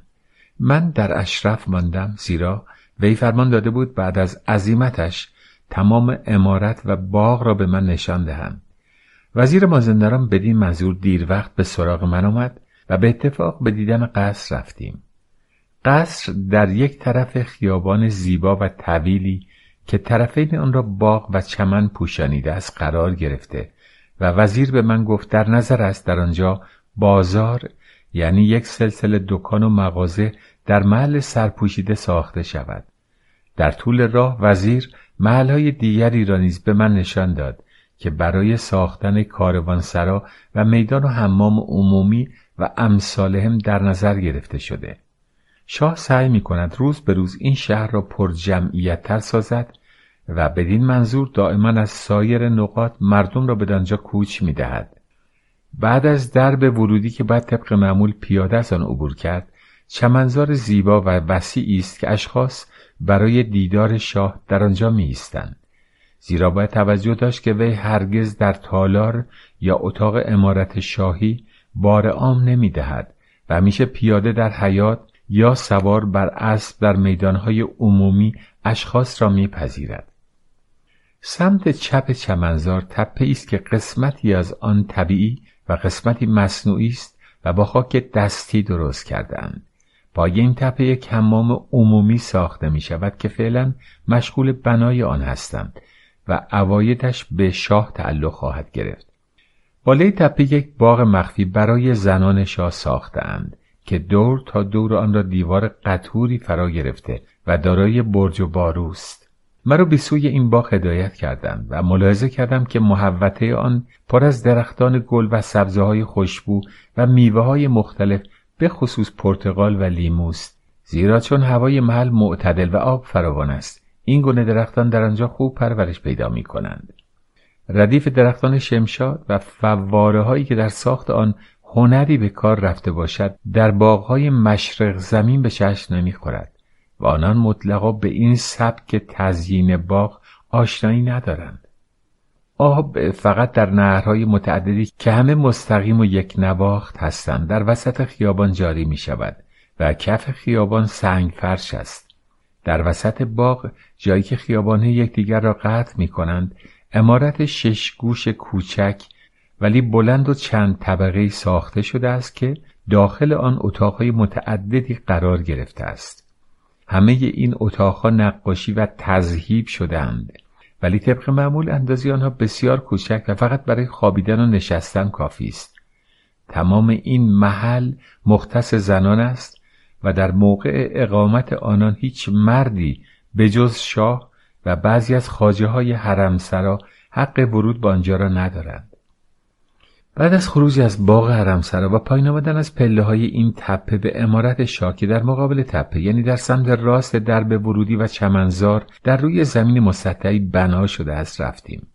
من در اشرف ماندم زیرا وی فرمان داده بود بعد از عزیمتش تمام امارت و باغ را به من نشان دهند. وزیر مازندران بدین منظور دیر وقت به سراغ من آمد و به اتفاق به دیدن قصر رفتیم. قصر در یک طرف خیابان زیبا و طویلی که طرفین آن را باغ و چمن پوشانیده است قرار گرفته و وزیر به من گفت در نظر است در آنجا بازار یعنی یک سلسله دکان و مغازه در محل سرپوشیده ساخته شود در طول راه وزیر محلهای دیگری را نیز به من نشان داد که برای ساختن کاروانسرا و میدان و حمام عمومی و امثالهم در نظر گرفته شده شاه سعی می کند روز به روز این شهر را پر جمعیت تر سازد و بدین منظور دائما از سایر نقاط مردم را به دانجا کوچ می دهد. بعد از درب ورودی که باید طبق معمول پیاده از آن عبور کرد چمنزار زیبا و وسیعی است که اشخاص برای دیدار شاه در آنجا می ایستند. زیرا باید توجه داشت که وی هرگز در تالار یا اتاق امارت شاهی بار عام نمی دهد و همیشه پیاده در حیات یا سوار بر اسب در میدانهای عمومی اشخاص را میپذیرد. سمت چپ چمنزار تپه است که قسمتی از آن طبیعی و قسمتی مصنوعی است و با خاک دستی درست کردهاند. با این تپه یک عمومی ساخته می شود که فعلا مشغول بنای آن هستند و اوایدش به شاه تعلق خواهد گرفت. بالای تپه یک باغ مخفی برای زنان شاه ساختند که دور تا دور آن را دیوار قطوری فرا گرفته و دارای برج و باروست مرا به سوی این باغ هدایت کردند و ملاحظه کردم که محوطه آن پر از درختان گل و سبزه های خوشبو و میوه های مختلف به خصوص پرتقال و لیموست زیرا چون هوای محل معتدل و آب فراوان است این گونه درختان در آنجا خوب پرورش پیدا می کنند. ردیف درختان شمشاد و فواره هایی که در ساخت آن هنری به کار رفته باشد در باغهای مشرق زمین به چشم نمی‌خورد و آنان مطلقا به این سبک تزیین باغ آشنایی ندارند آب فقط در نهرهای متعددی که همه مستقیم و یک نواخت هستند در وسط خیابان جاری می شود و کف خیابان سنگ فرش است در وسط باغ جایی که خیابانه یکدیگر را قطع می کنند امارت شش گوش کوچک ولی بلند و چند طبقه ساخته شده است که داخل آن اتاقهای متعددی قرار گرفته است. همه این اتاقها نقاشی و تذهیب شدهاند ولی طبق معمول اندازی آنها بسیار کوچک و فقط برای خوابیدن و نشستن کافی است. تمام این محل مختص زنان است و در موقع اقامت آنان هیچ مردی به جز شاه و بعضی از خاجه های حرمسرا حق ورود به آنجا را ندارند. بعد از خروج از باغ حرمسرا و پایین آمدن از پله های این تپه به امارت شاه که در مقابل تپه یعنی در سمت راست درب ورودی و چمنزار در روی زمین مسطحی بنا شده است رفتیم.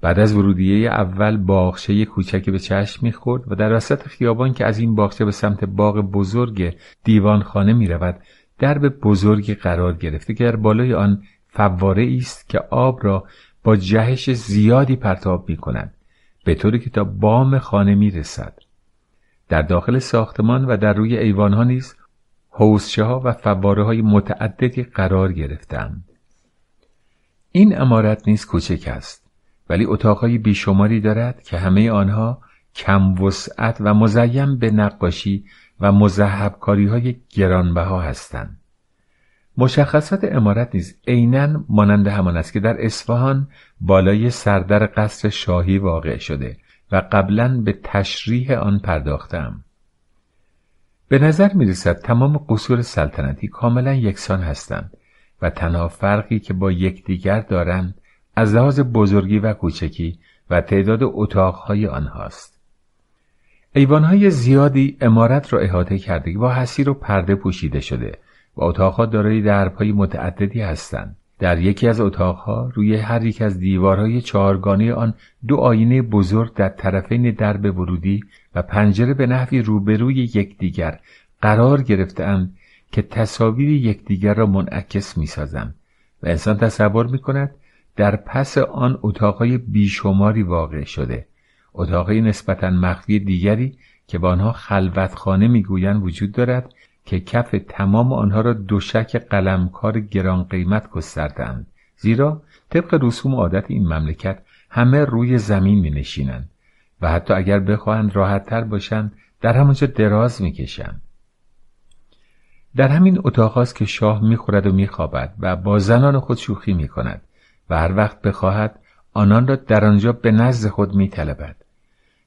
بعد از ورودیه اول باغچه کوچکی به چشم می‌خورد و در وسط خیابان که از این باغچه به سمت باغ بزرگ دیوانخانه می‌رود درب بزرگی قرار گرفته که در بالای آن فواره است که آب را با جهش زیادی پرتاب می کند به طوری که تا بام خانه می رسد. در داخل ساختمان و در روی ایوان ها نیز حوزچه ها و فواره های متعددی قرار گرفتند. این امارت نیز کوچک است ولی اتاقهای بیشماری دارد که همه آنها کم وسعت و مزیم به نقاشی و مذهبکاری های گرانبها هستند. مشخصات امارت نیز عینا مانند همان است که در اصفهان بالای سردر قصر شاهی واقع شده و قبلا به تشریح آن پرداختم. به نظر می رسد تمام قصور سلطنتی کاملا یکسان هستند و تنها فرقی که با یکدیگر دارند از لحاظ بزرگی و کوچکی و تعداد اتاقهای آنهاست. ایوانهای زیادی امارت را احاطه کرده با حسیر و پرده پوشیده شده و اتاقها دارای دربهای متعددی هستند. در یکی از اتاقها روی هر یک از دیوارهای چهارگانه آن دو آینه بزرگ در طرفین درب ورودی و پنجره به نحوی روبروی یکدیگر قرار گرفتهاند که تصاویر یکدیگر را منعکس می‌سازند و انسان تصور می کند در پس آن اتاقهای بیشماری واقع شده اتاقهای نسبتا مخفی دیگری که به آنها خلوتخانه می‌گویند وجود دارد که کف تمام آنها را دوشک قلمکار گران قیمت گستردند زیرا طبق رسوم عادت این مملکت همه روی زمین می نشینند و حتی اگر بخواهند راحتتر باشند در همانجا دراز می‌کشند. در همین اتاق است که شاه می‌خورد و میخوابد و با زنان خود شوخی می‌کند و هر وقت بخواهد آنان را در آنجا به نزد خود میطلبد.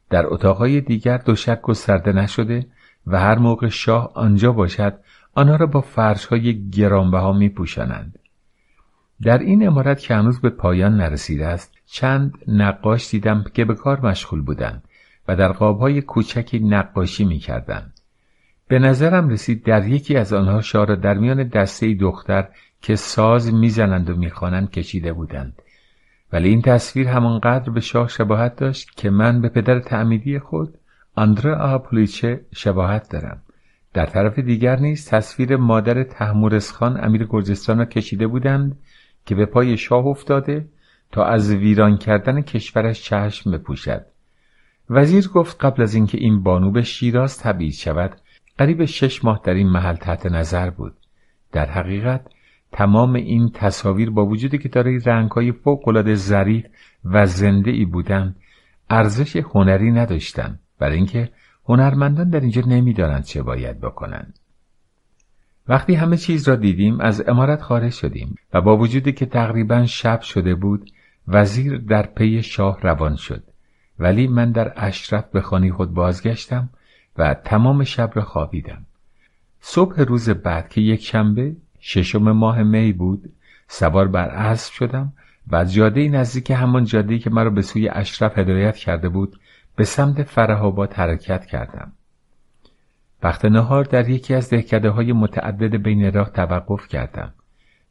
در اتاقهای دیگر دوشک گسترده نشده و هر موقع شاه آنجا باشد آنها را با فرشهای گرانبها می. در این امارت که هنوز به پایان نرسیده است چند نقاش دیدم که به کار مشغول بودند و در قابهای کوچکی نقاشی می کردند. به نظرم رسید در یکی از آنها شاه را در میان دسته دختر که ساز می‌زنند و می‌خوانند کشیده بودند ولی این تصویر همانقدر به شاه شباهت داشت که من به پدر تعمیدی خود آندره آپولیچه شباهت دارم. در طرف دیگر نیز تصویر مادر تحمورسخان امیر گرجستان را کشیده بودند که به پای شاه افتاده تا از ویران کردن کشورش چشم بپوشد. وزیر گفت قبل از اینکه این بانو به شیراز تبعید شود قریب شش ماه در این محل تحت نظر بود. در حقیقت تمام این تصاویر با وجودی که دارای رنگهای فوقالعاده ظریف و زنده ای بودند ارزش هنری نداشتند. برای اینکه هنرمندان در اینجا نمی‌دانند چه باید بکنند. وقتی همه چیز را دیدیم از امارت خارج شدیم و با وجودی که تقریبا شب شده بود وزیر در پی شاه روان شد. ولی من در اشرف به خانه خود بازگشتم و تمام شب را خوابیدم. صبح روز بعد که یک شنبه ششم ماه می بود سوار بر اسب شدم و از جاده نزدیک همان جاده که مرا به سوی اشرف هدایت کرده بود به سمت فرهاباد حرکت کردم. وقت نهار در یکی از دهکده های متعدد بین راه توقف کردم.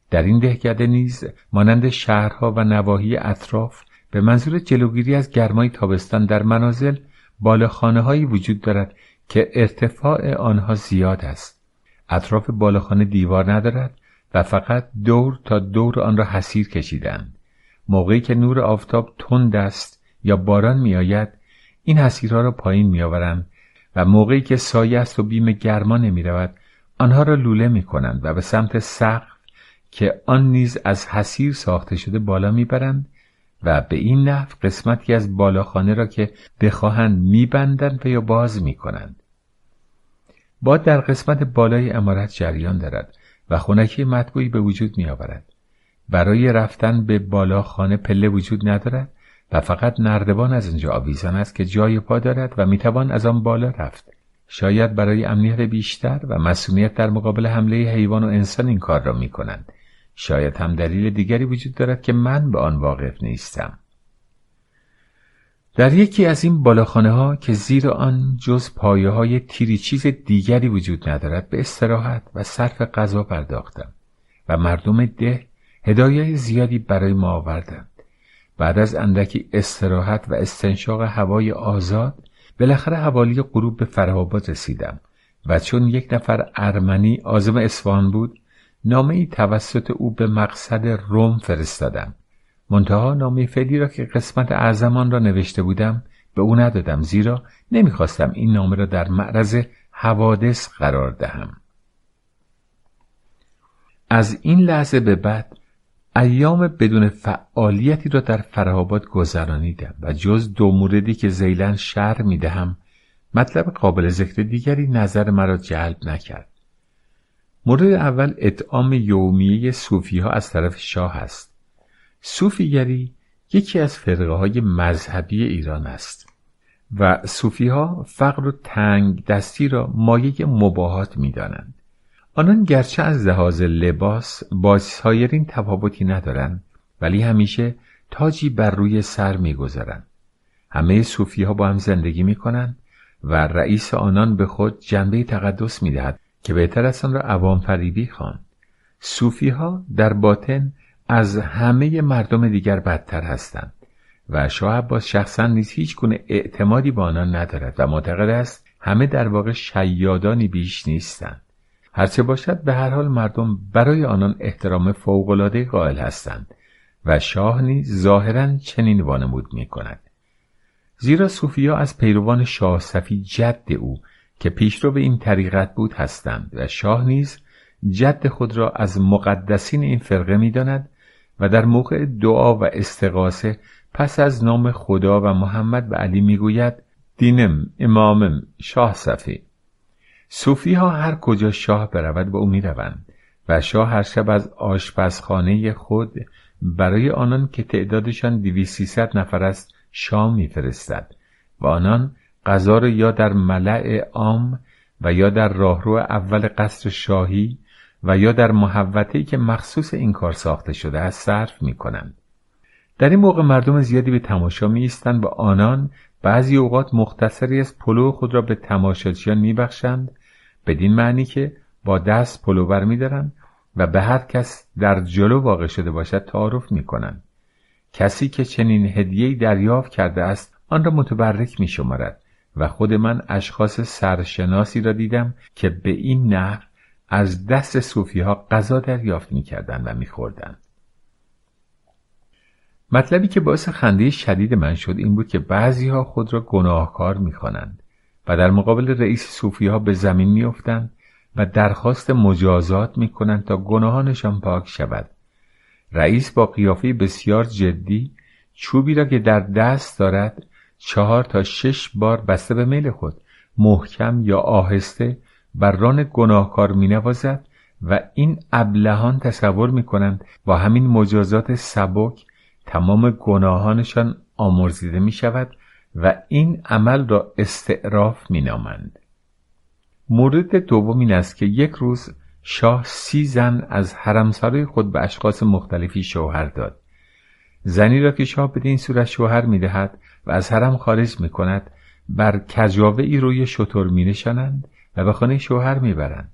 در این دهکده نیز مانند شهرها و نواحی اطراف به منظور جلوگیری از گرمای تابستان در منازل بالاخانه هایی وجود دارد که ارتفاع آنها زیاد است. اطراف بالاخانه دیوار ندارد و فقط دور تا دور آن را حسیر کشیدند موقعی که نور آفتاب تند است یا باران میآید این حسیرها را پایین میآورند و موقعی که سایه است و بیم گرما نمی‌رود آنها را لوله می کنند و به سمت سقف که آن نیز از حسیر ساخته شده بالا می‌برند و به این نحو قسمتی از بالاخانه را که بخواهند میبندند و یا باز می‌کنند. باد در قسمت بالای امارت جریان دارد و خونکی مطبوعی به وجود میآورد. برای رفتن به بالاخانه پله وجود ندارد و فقط نردبان از اینجا آویزان است که جای پا دارد و می‌توان از آن بالا رفت شاید برای امنیت بیشتر و مسئولیت در مقابل حمله حیوان و انسان این کار را می کنند. شاید هم دلیل دیگری وجود دارد که من به آن واقف نیستم. در یکی از این بالاخانه ها که زیر آن جز پایه های تیری چیز دیگری وجود ندارد به استراحت و صرف غذا پرداختم و مردم ده هدایای زیادی برای ما آوردند بعد از اندکی استراحت و استنشاق هوای آزاد بالاخره حوالی غروب به فرهاباد رسیدم و چون یک نفر ارمنی آزم اسفان بود نامه ای توسط او به مقصد روم فرستادم. منتها نامه فعلی را که قسمت اعظمان را نوشته بودم به او ندادم زیرا نمی‌خواستم این نامه را در معرض حوادث قرار دهم. از این لحظه به بعد ایام بدون فعالیتی را در فرهاباد گذرانیدم و جز دو موردی که زیلن شهر می‌دهم مطلب قابل ذکر دیگری نظر مرا جلب نکرد مورد اول اطعام یومیه صوفی ها از طرف شاه است صوفیگری یکی از فرقه های مذهبی ایران است و صوفی ها فقر و تنگ دستی را مایه مباهات می دانند. آنان گرچه از لحاظ لباس با سایرین تفاوتی ندارند ولی همیشه تاجی بر روی سر می‌گذارند. همه صوفی ها با هم زندگی می کنند و رئیس آنان به خود جنبه تقدس می دهد که بهتر است آن را عوام فریبی خواند. صوفی ها در باطن از همه مردم دیگر بدتر هستند و شاه عباس شخصا نیز هیچ گونه اعتمادی به آنان ندارد و معتقد است همه در واقع شیادانی بیش نیستند. هرچه باشد به هر حال مردم برای آنان احترام فوقالعاده قائل هستند و شاه نیز ظاهرا چنین وانمود می کند. زیرا صوفیا از پیروان شاه صفی جد او که پیشرو به این طریقت بود هستند و شاه نیز جد خود را از مقدسین این فرقه می‌داند و در موقع دعا و استقاسه پس از نام خدا و محمد به علی می‌گوید دینم امامم شاه صفی صوفی ها هر کجا شاه برود به او می‌روند و شاه هر شب از آشپزخانه خود برای آنان که تعدادشان دویست نفر است شام میفرستد و آنان غذا را یا در ملع عام و یا در راهرو اول قصر شاهی و یا در محوطه‌ای که مخصوص این کار ساخته شده است صرف می کنند. در این موقع مردم زیادی به تماشا می و آنان بعضی اوقات مختصری از پلو خود را به تماشاچیان میبخشند بدین معنی که با دست پلو بر میدارند و به هر کس در جلو واقع شده باشد تعارف می کنند. کسی که چنین هدیه‌ای دریافت کرده است آن را متبرک می شمارد و خود من اشخاص سرشناسی را دیدم که به این نحو از دست صوفی ها غذا دریافت می و می خوردن. مطلبی که باعث خنده شدید من شد این بود که بعضی ها خود را گناهکار می خوانند و در مقابل رئیس صوفی ها به زمین می افتند و درخواست مجازات می کنند تا گناهانشان پاک شود. رئیس با قیافه بسیار جدی چوبی را که در دست دارد چهار تا شش بار بسته به میل خود محکم یا آهسته بر ران گناهکار می نوازد و این ابلهان تصور می کنند با همین مجازات سبک تمام گناهانشان آمرزیده می شود و این عمل را استعراف می نامند. مورد دوم این است که یک روز شاه سی زن از حرمسرای خود به اشخاص مختلفی شوهر داد. زنی را که شاه بدین صورت شوهر می دهد و از حرم خارج می کند بر کجاوه ای روی شطور می نشانند و به خانه شوهر می‌برند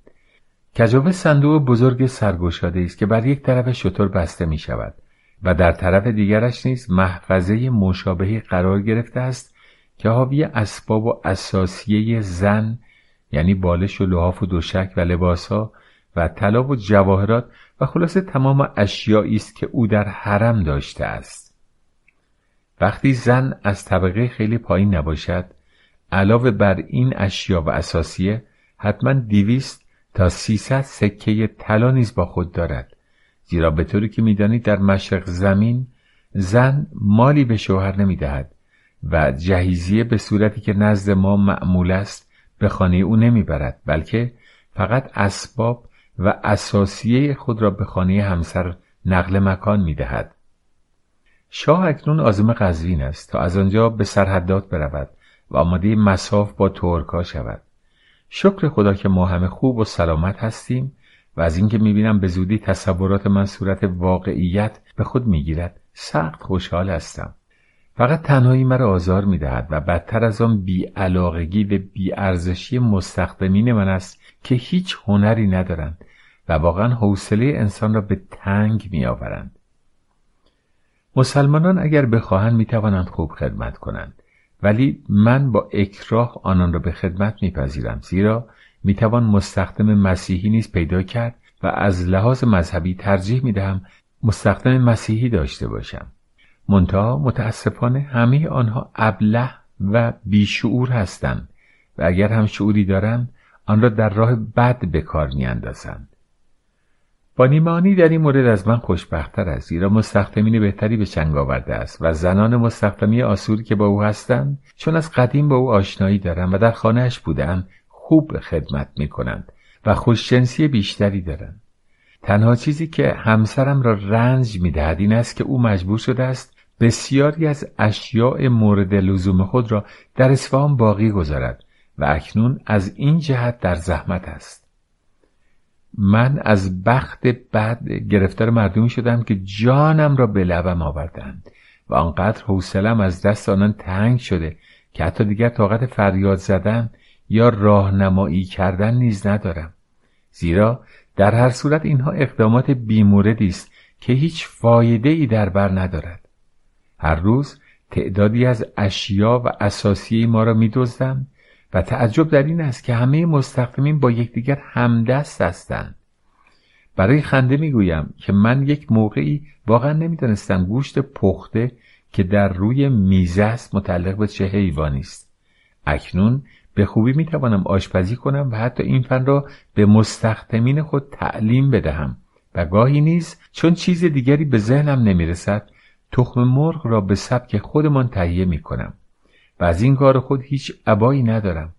کجاوه صندوق بزرگ سرگشاده است که بر یک طرف شطور بسته می شود و در طرف دیگرش نیز محفظه مشابهی قرار گرفته است که حاوی اسباب و اساسیه زن یعنی بالش و لحاف و دوشک و لباسها و طلا و جواهرات و خلاصه تمام اشیایی است که او در حرم داشته است. وقتی زن از طبقه خیلی پایین نباشد علاوه بر این اشیا و اساسیه حتما دیویست تا سیصد سکه طلا نیز با خود دارد. زیرا به طوری که می‌دانید در مشرق زمین زن مالی به شوهر نمی‌دهد و جهیزیه به صورتی که نزد ما معمول است به خانه او نمی‌برد بلکه فقط اسباب و اساسیه خود را به خانه همسر نقل مکان می‌دهد. شاه اکنون آزم قزوین است تا از آنجا به سرحدات برود و آماده مساف با ترکا شود. شکر خدا که ما همه خوب و سلامت هستیم و از اینکه می‌بینم به زودی تصورات من صورت واقعیت به خود می‌گیرد سخت خوشحال هستم فقط تنهایی مرا آزار می دهد و بدتر از آن بیعلاقگی و بیارزشی مستخدمین من است که هیچ هنری ندارند و واقعا حوصله انسان را به تنگ می آورند. مسلمانان اگر بخواهند می توانند خوب خدمت کنند ولی من با اکراه آنان را به خدمت میپذیرم زیرا می‌توان مستخدم مسیحی نیز پیدا کرد و از لحاظ مذهبی ترجیح می‌دهم مستخدم مسیحی داشته باشم. منتها متاسفانه همه آنها ابله و بیشعور هستند و اگر هم شعوری دارند آن را در راه بد به کار میاندازند. با نیمانی در این مورد از من خوشبختتر است زیرا مستخدمین بهتری به چنگ آورده است و زنان مستخدمی آسوری که با او هستند چون از قدیم با او آشنایی دارند و در خانهاش بودند خوب خدمت می کنند و خوشجنسی بیشتری دارند. تنها چیزی که همسرم را رنج می دهد این است که او مجبور شده است بسیاری از اشیاء مورد لزوم خود را در اصفهان باقی گذارد و اکنون از این جهت در زحمت است. من از بخت بد گرفتار مردمی شدم که جانم را به لبم آوردند و آنقدر حوصلم از دست آنان تنگ شده که حتی دیگر طاقت فریاد زدن یا راهنمایی کردن نیز ندارم. زیرا در هر صورت اینها اقدامات بیموردی است که هیچ فایده ای در بر ندارد. هر روز تعدادی از اشیا و اساسی ما را میدزدند و تعجب در این است که همه مستقیمین با یکدیگر همدست هستند. برای خنده می‌گویم که من یک موقعی واقعا نمی‌دانستم گوشت پخته که در روی میزه است متعلق به چه حیوانی است. اکنون به خوبی می‌توانم آشپزی کنم و حتی این فن را به مستخدمین خود تعلیم بدهم. و گاهی نیز چون چیز دیگری به ذهنم نمی‌رسد تخم مرغ را به سبک خودمان تهیه می‌کنم. و از این کار خود هیچ عبایی ندارم.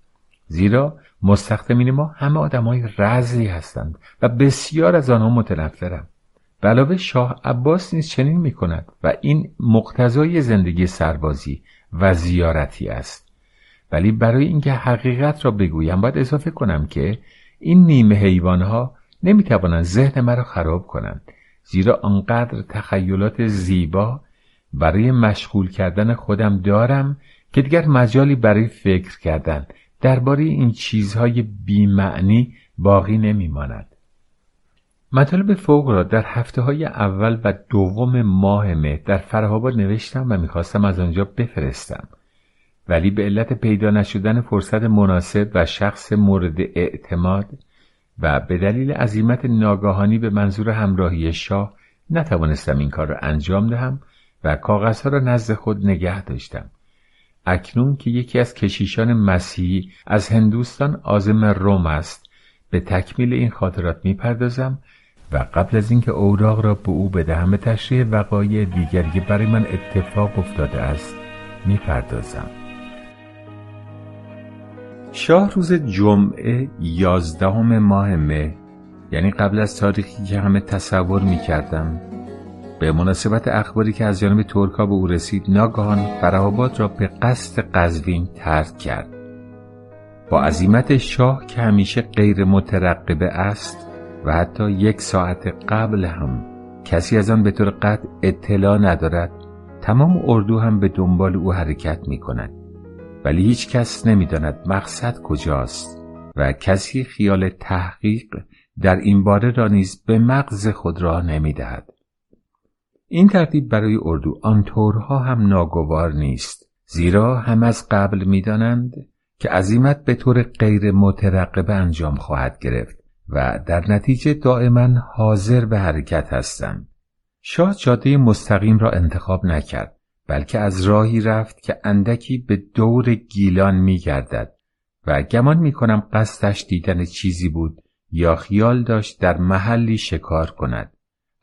زیرا مستخدمین ما همه آدمای رزلی هستند و بسیار از آنها متنفرم. علاوه شاه عباس نیز چنین می کند و این مقتضای زندگی سربازی و زیارتی است. ولی برای اینکه حقیقت را بگویم باید اضافه کنم که این نیمه حیوانها نمی توانند ذهن مرا خراب کنند زیرا آنقدر تخیلات زیبا برای مشغول کردن خودم دارم که دیگر مجالی برای فکر کردن درباره این چیزهای بیمعنی باقی نمیماند. مطالب فوق را در هفته های اول و دوم ماه مه در فرهاباد نوشتم و می‌خواستم از آنجا بفرستم ولی به علت پیدا نشدن فرصت مناسب و شخص مورد اعتماد و به دلیل عظیمت ناگاهانی به منظور همراهی شاه نتوانستم این کار را انجام دهم و کاغذها را نزد خود نگه داشتم. اکنون که یکی از کشیشان مسیحی از هندوستان آزم روم است به تکمیل این خاطرات می‌پردازم و قبل از اینکه اوراق را به او بدهم به تشریح وقایع دیگری که برای من اتفاق افتاده است می‌پردازم. شاه روز جمعه یازدهم ماه مه یعنی قبل از تاریخی که همه تصور می‌کردم. به مناسبت اخباری که از جانب ترکا به او رسید ناگهان فرهاباد را به قصد قزوین ترک کرد. با عظیمت شاه که همیشه غیر مترقبه است و حتی یک ساعت قبل هم کسی از آن به طور قطع اطلاع ندارد تمام اردو هم به دنبال او حرکت می کند ولی هیچ کس نمی داند مقصد کجاست و کسی خیال تحقیق در این باره را نیز به مغز خود را نمی دهد. این ترتیب برای اردو آنطورها هم ناگوار نیست زیرا هم از قبل می‌دانند که عظیمت به طور غیر مترقبه انجام خواهد گرفت و در نتیجه دائما حاضر به حرکت هستند شاه جاده مستقیم را انتخاب نکرد بلکه از راهی رفت که اندکی به دور گیلان می گردد و گمان می کنم قصدش دیدن چیزی بود یا خیال داشت در محلی شکار کند.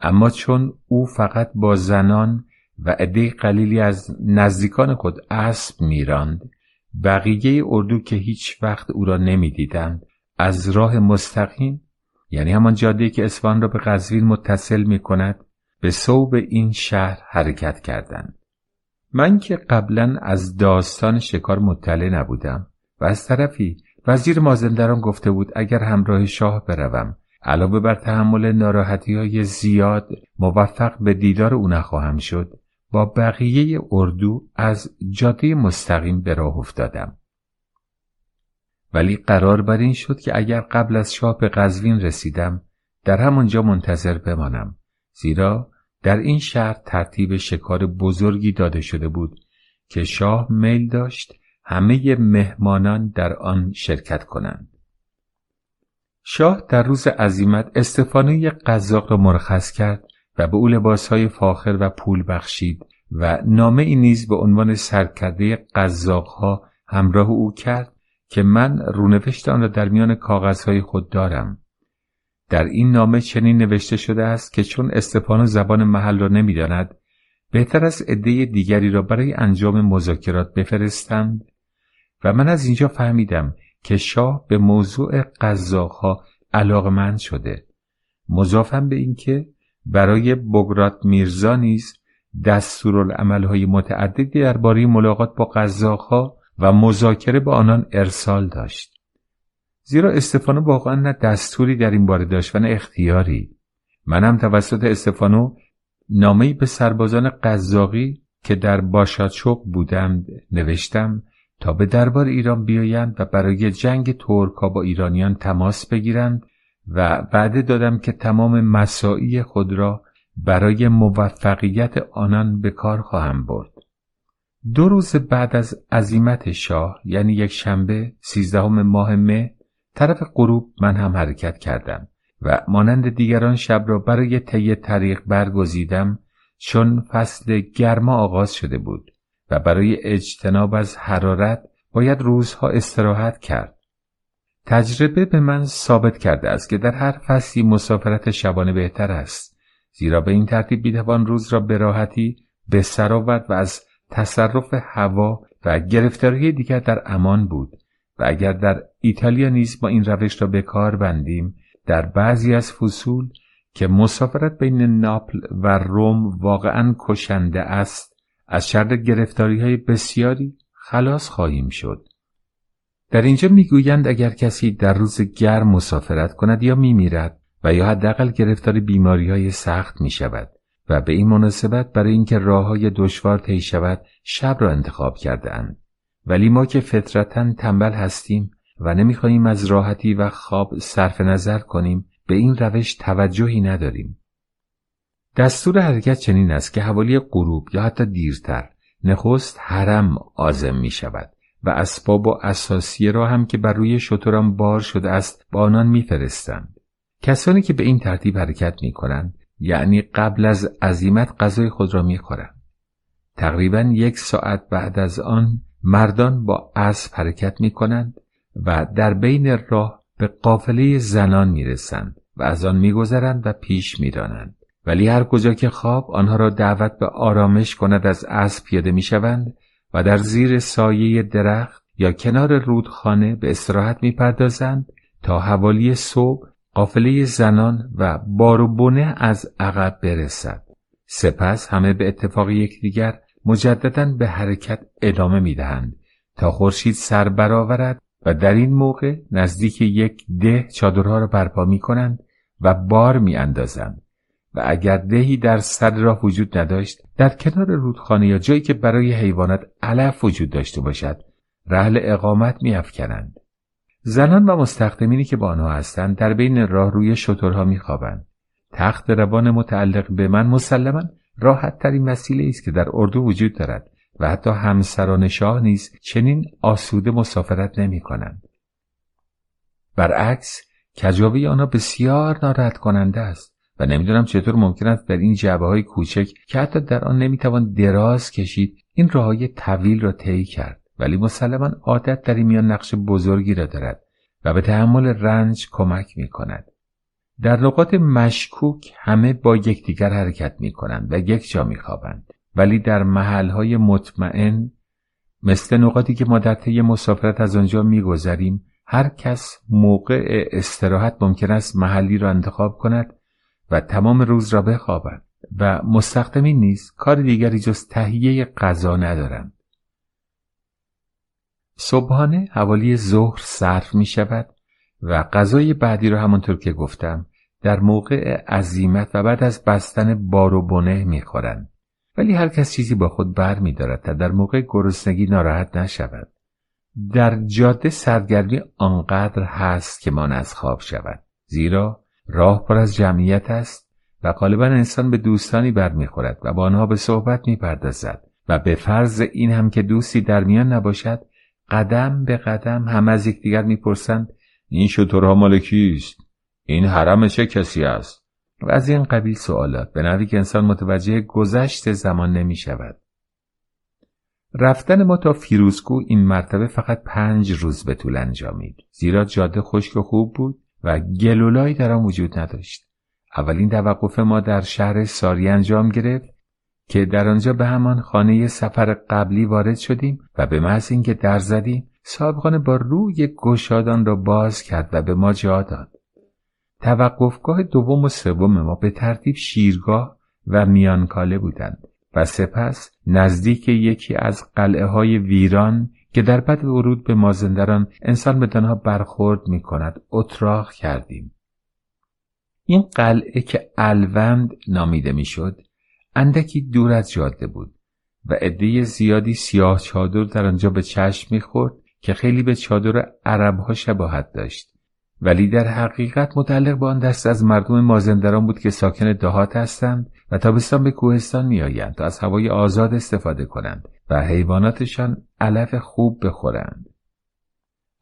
اما چون او فقط با زنان و عده قلیلی از نزدیکان خود اسب میراند بقیه اردو که هیچ وقت او را نمی‌دیدند از راه مستقیم یعنی همان جاده که اسفان را به قزوین متصل می کند به صوب این شهر حرکت کردند. من که قبلا از داستان شکار مطلع نبودم و از طرفی وزیر مازندران گفته بود اگر همراه شاه بروم علاوه بر تحمل ناراحتی های زیاد موفق به دیدار او نخواهم شد با بقیه اردو از جاده مستقیم به راه افتادم. ولی قرار بر این شد که اگر قبل از شاه به قزوین رسیدم در همانجا منتظر بمانم زیرا در این شهر ترتیب شکار بزرگی داده شده بود که شاه میل داشت همه مهمانان در آن شرکت کنند. شاه در روز عزیمت استفانه قزاق را مرخص کرد و به او لباسهای فاخر و پول بخشید و نامه ای نیز به عنوان سرکرده قزاقها همراه او کرد که من رونوشت آن را در میان کاغذهای خود دارم. در این نامه چنین نوشته شده است که چون استفانو زبان محل را نمی‌داند بهتر از عده دیگری را برای انجام مذاکرات بفرستند. و من از اینجا فهمیدم که شاه به موضوع قزاقها علاقمند شده. مضافم به اینکه برای بگرات میرزا نیز دستورالعملهای متعددی درباره ملاقات با قزاقها و مذاکره با آنان ارسال داشت. زیرا استفانو واقعا نه دستوری در این باره داشت و نه اختیاری منم توسط استفانو نامهای به سربازان قزاقی که در باشاچوق بودند نوشتم تا به دربار ایران بیایند و برای جنگ ترکا با ایرانیان تماس بگیرند و وعده دادم که تمام مساعی خود را برای موفقیت آنان به کار خواهم برد. دو روز بعد از عزیمت شاه یعنی یک شنبه سیزدهم ماه مه طرف غروب من هم حرکت کردم و مانند دیگران شب را برای طی طریق برگزیدم چون فصل گرما آغاز شده بود و برای اجتناب از حرارت باید روزها استراحت کرد. تجربه به من ثابت کرده است که در هر فصلی مسافرت شبانه بهتر است زیرا به این ترتیب بیتوان روز را به راحتی به سر و از تصرف هوا و گرفتاری دیگر در امان بود و اگر در ایتالیا نیز با این روش را به کار بندیم در بعضی از فصول که مسافرت بین ناپل و روم واقعا کشنده است از شر گرفتاری های بسیاری خلاص خواهیم شد در اینجا می‌گویند اگر کسی در روز گرم مسافرت کند یا میمیرد و یا حداقل گرفتار بیماری های سخت می شود و به این مناسبت برای اینکه راه های دشوار طی شود شب را انتخاب کرده اند. ولی ما که فطرتا تنبل هستیم و نمی‌خواهیم از راحتی و خواب صرف نظر کنیم به این روش توجهی نداریم. دستور حرکت چنین است که حوالی غروب یا حتی دیرتر نخست حرم آزم می شود و اسباب و اساسیه را هم که بر روی شتران بار شده است با آنان میفرستند. کسانی که به این ترتیب حرکت می کنند یعنی قبل از عزیمت غذای خود را می خورند. تقریبا یک ساعت بعد از آن مردان با اسب حرکت می کنند و در بین راه به قافله زنان می رسند و از آن می گذرند و پیش می رانند. ولی هر کجا که خواب آنها را دعوت به آرامش کند از اسب پیاده می شوند و در زیر سایه درخت یا کنار رودخانه به استراحت می پردازند تا حوالی صبح قافله زنان و بار و بنه از عقب برسد. سپس همه به اتفاق یکدیگر مجددا به حرکت ادامه می دهند تا خورشید سر برآورد و در این موقع نزدیک یک ده چادرها را برپا می کنند و بار می اندازند و اگر دهی در سر راه وجود نداشت در کنار رودخانه یا جایی که برای حیوانات علف وجود داشته باشد رحل اقامت می افکنند. زنان و مستخدمینی که با آنها هستند در بین راه روی شترها میخوابند تخت روان متعلق به من مسلما راحت ترین وسیله است که در اردو وجود دارد و حتی همسران شاه نیز چنین آسوده مسافرت نمی کنند. برعکس کجاوی آنها بسیار ناراحت کننده است و نمی‌دونم چطور ممکن است در این جعبه های کوچک که حتی در آن نمی‌توان دراز کشید این راههای طویل را طی کرد ولی مسلما عادت در این میان نقش بزرگی را دارد و به تحمل رنج کمک می کند. در نقاط مشکوک همه با یکدیگر حرکت می کنند و یک جا می خوابند. ولی در محلهای مطمئن مثل نقاطی که ما در طی مسافرت از آنجا میگذریم هر کس موقع استراحت ممکن است محلی را انتخاب کند و تمام روز را بخوابد. و مستخدمین نیز کار دیگری جز تهیه غذا ندارند. صبحانه حوالی ظهر صرف می شود و غذای بعدی را همانطور که گفتم در موقع عزیمت و بعد از بستن بار و بنه می خورند. ولی هر کس چیزی با خود بر می دارد تا در موقع گرسنگی ناراحت نشود در جاده سرگرمی آنقدر هست که من از خواب شود زیرا راه پر از جمعیت است و غالبا انسان به دوستانی برمیخورد و با آنها به صحبت می‌پردازد و به فرض این هم که دوستی در میان نباشد قدم به قدم هم از یکدیگر می‌پرسند این شطورها مال کیست؟ این حرم چه کسی است؟ و از این قبیل سوالات. به نوی که انسان متوجه گذشت زمان نمی شود. رفتن ما تا فیروزکو این مرتبه فقط پنج روز به طول انجامید. زیرا جاده خشک و خوب بود و گلولایی در آن وجود نداشت. اولین توقف ما در شهر ساری انجام گرفت که در آنجا به همان خانه سفر قبلی وارد شدیم و به محض اینکه در زدیم صاحبخانه با روی گشادان را باز کرد و به ما جا داد توقفگاه دوم و سوم ما به ترتیب شیرگاه و میانکاله بودند و سپس نزدیک یکی از قلعه های ویران که در بد ورود به مازندران انسان به دانها برخورد می کند اتراق کردیم. این قلعه که الوند نامیده می‌شد اندکی دور از جاده بود و عده زیادی سیاه چادر در آنجا به چشم می‌خورد که خیلی به چادر عربها شباهت داشت. ولی در حقیقت متعلق به آن دست از مردم مازندران بود که ساکن دهات هستند و تابستان به کوهستان میآیند تا از هوای آزاد استفاده کنند و حیواناتشان علف خوب بخورند.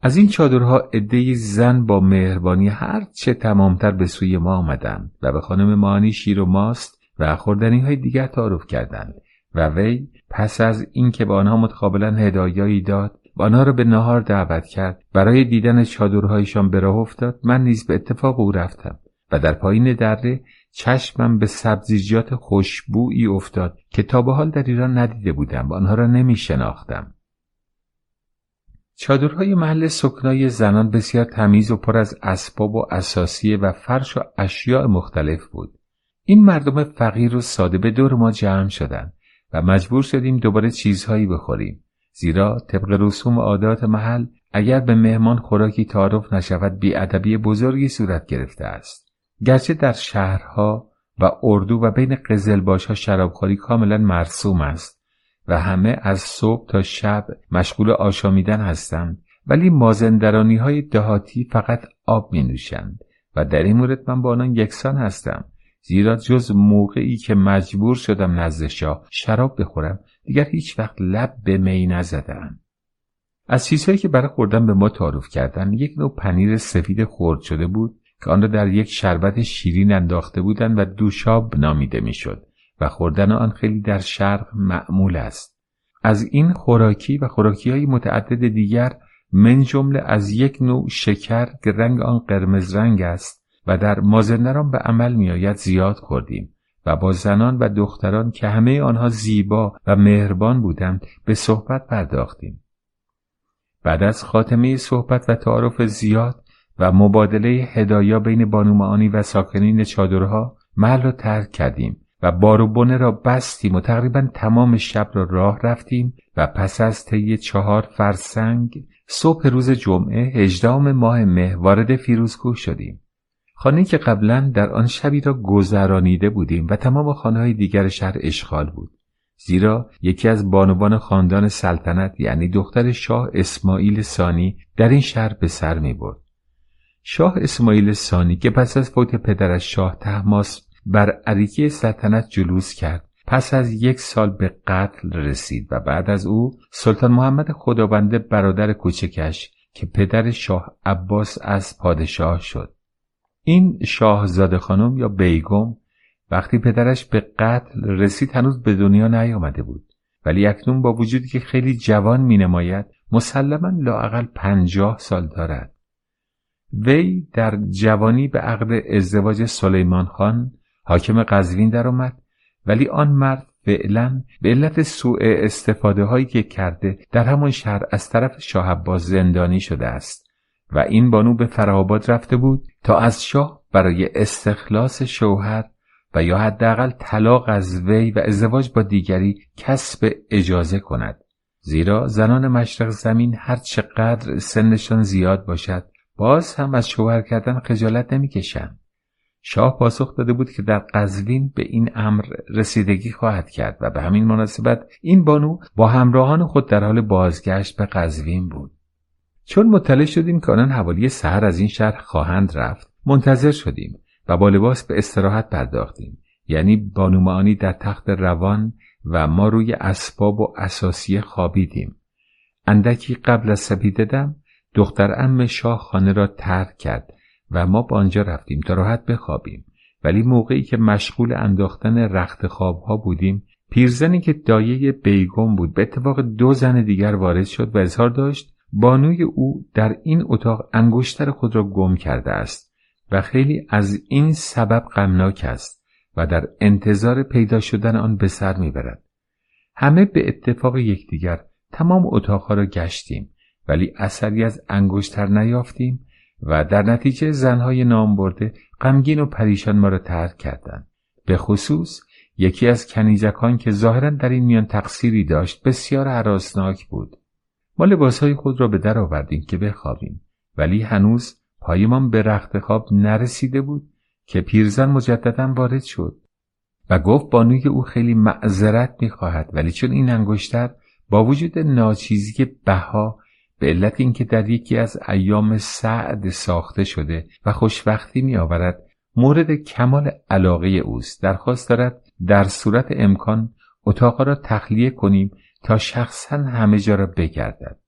از این چادرها عده زن با مهربانی هر چه تمامتر به سوی ما آمدند و به خانم مانی شیر و ماست و خوردنی های دیگر تعارف کردند و وی پس از اینکه به آنها متقابلا هدایایی داد و آنها را به نهار دعوت کرد برای دیدن چادرهایشان به راه افتاد من نیز به اتفاق او رفتم و در پایین دره چشمم به سبزیجات خوشبویی افتاد که تا به حال در ایران ندیده بودم و آنها را نمی شناختم. چادرهای محل سکنای زنان بسیار تمیز و پر از اسباب و اساسیه و فرش و اشیاء مختلف بود. این مردم فقیر و ساده به دور ما جمع شدند و مجبور شدیم دوباره چیزهایی بخوریم. زیرا طبق رسوم عادات محل اگر به مهمان خوراکی تعارف نشود بیادبی بزرگی صورت گرفته است. گرچه در شهرها و اردو و بین قزلباش ها شرابخوری کاملا مرسوم است و همه از صبح تا شب مشغول آشامیدن هستند ولی مازندرانی های دهاتی فقط آب می نوشند و در این مورد من با آنان یکسان هستم زیرا جز موقعی که مجبور شدم نزد شاه شراب بخورم دیگر هیچ وقت لب به می نزدم از چیزهایی که برای خوردن به ما تعارف کردن یک نوع پنیر سفید خورد شده بود که آن را در یک شربت شیرین انداخته بودند و دوشاب نامیده می‌شد و خوردن آن خیلی در شرق معمول است. از این خوراکی و خوراکی های متعدد دیگر من جمله از یک نوع شکر که رنگ آن قرمز رنگ است و در مازندران به عمل میآید زیاد خوردیم. و با زنان و دختران که همه آنها زیبا و مهربان بودند به صحبت پرداختیم. بعد از خاتمه صحبت و تعارف زیاد و مبادله هدایا بین بانو و ساکنین چادرها محل را ترک کردیم و بانه را بستیم و تقریبا تمام شب را راه رفتیم و پس از طی چهار فرسنگ صبح روز جمعه هجدهم ماه مه وارد فیروزکوه شدیم. خانه که قبلا در آن شبی را گذرانیده بودیم و تمام خانه های دیگر شهر اشغال بود زیرا یکی از بانوان خاندان سلطنت یعنی دختر شاه اسماعیل ثانی در این شهر به سر می برد. شاه اسماعیل ثانی که پس از فوت پدرش شاه تحماس بر عریکه سلطنت جلوس کرد پس از یک سال به قتل رسید و بعد از او سلطان محمد خدابنده برادر کوچکش که پدر شاه عباس از پادشاه شد این شاهزاده خانم یا بیگم وقتی پدرش به قتل رسید هنوز به دنیا نیامده بود. ولی اکنون با وجودی که خیلی جوان می نماید مسلما لااقل پنجاه سال دارد. وی در جوانی به عقد ازدواج سلیمان خان حاکم قزوین درآمد ولی آن مرد فعلا به علت سوء استفاده هایی که کرده در همان شهر از طرف شاه عباس زندانی شده است. و این بانو به فرهاباد رفته بود تا از شاه برای استخلاص شوهر و یا حداقل طلاق از وی و ازدواج با دیگری کسب اجازه کند. زیرا زنان مشرق زمین هر چقدر سنشان زیاد باشد باز هم از شوهر کردن خجالت نمی‌کشند. شاه پاسخ داده بود که در قزوین به این امر رسیدگی خواهد کرد و به همین مناسبت این بانو با همراهان خود در حال بازگشت به قزوین بود. چون مطلع شدیم که آنان حوالی سهر از این شهر خواهند رفت منتظر شدیم و با لباس به استراحت پرداختیم. یعنی بانو در تخت روان و ما روی اسباب و اساسیه خوابیدیم. اندکی قبل از سپیددم دختر ام شاه خانه را ترک کرد و ما به آنجا رفتیم تا راحت بخوابیم. ولی موقعی که مشغول انداختن رخت خوابها بودیم پیرزنی که دایه بیگم بود به اتفاق دو زن دیگر وارد شد و اظهار داشت بانوی او در این اتاق انگشتر خود را گم کرده است و خیلی از این سبب غمناک است و در انتظار پیدا شدن آن به سر می‌برد. همه به اتفاق یکدیگر تمام اتاقها را گشتیم ولی اثری از انگشتر نیافتیم و در نتیجه زنهای نام برده غمگین و پریشان ما را ترک کردند. به خصوص یکی از کنیزکان که ظاهرا در این میان تقصیری داشت بسیار حراسناک بود. ما لباسهای خود را به در آوردیم که بخوابیم. ولی هنوز پایمان به رخت خواب نرسیده بود که پیرزن مجددا وارد شد و گفت بانوی او خیلی معذرت می‌خواهد ولی چون این انگشتر با وجود ناچیزی بها به علت اینکه در یکی از ایام سعد ساخته شده و خوشبختی می آورد مورد کمال علاقه اوست. درخواست دارد در صورت امکان اتاق را تخلیه کنیم تا شخصا همه جا را بگردد.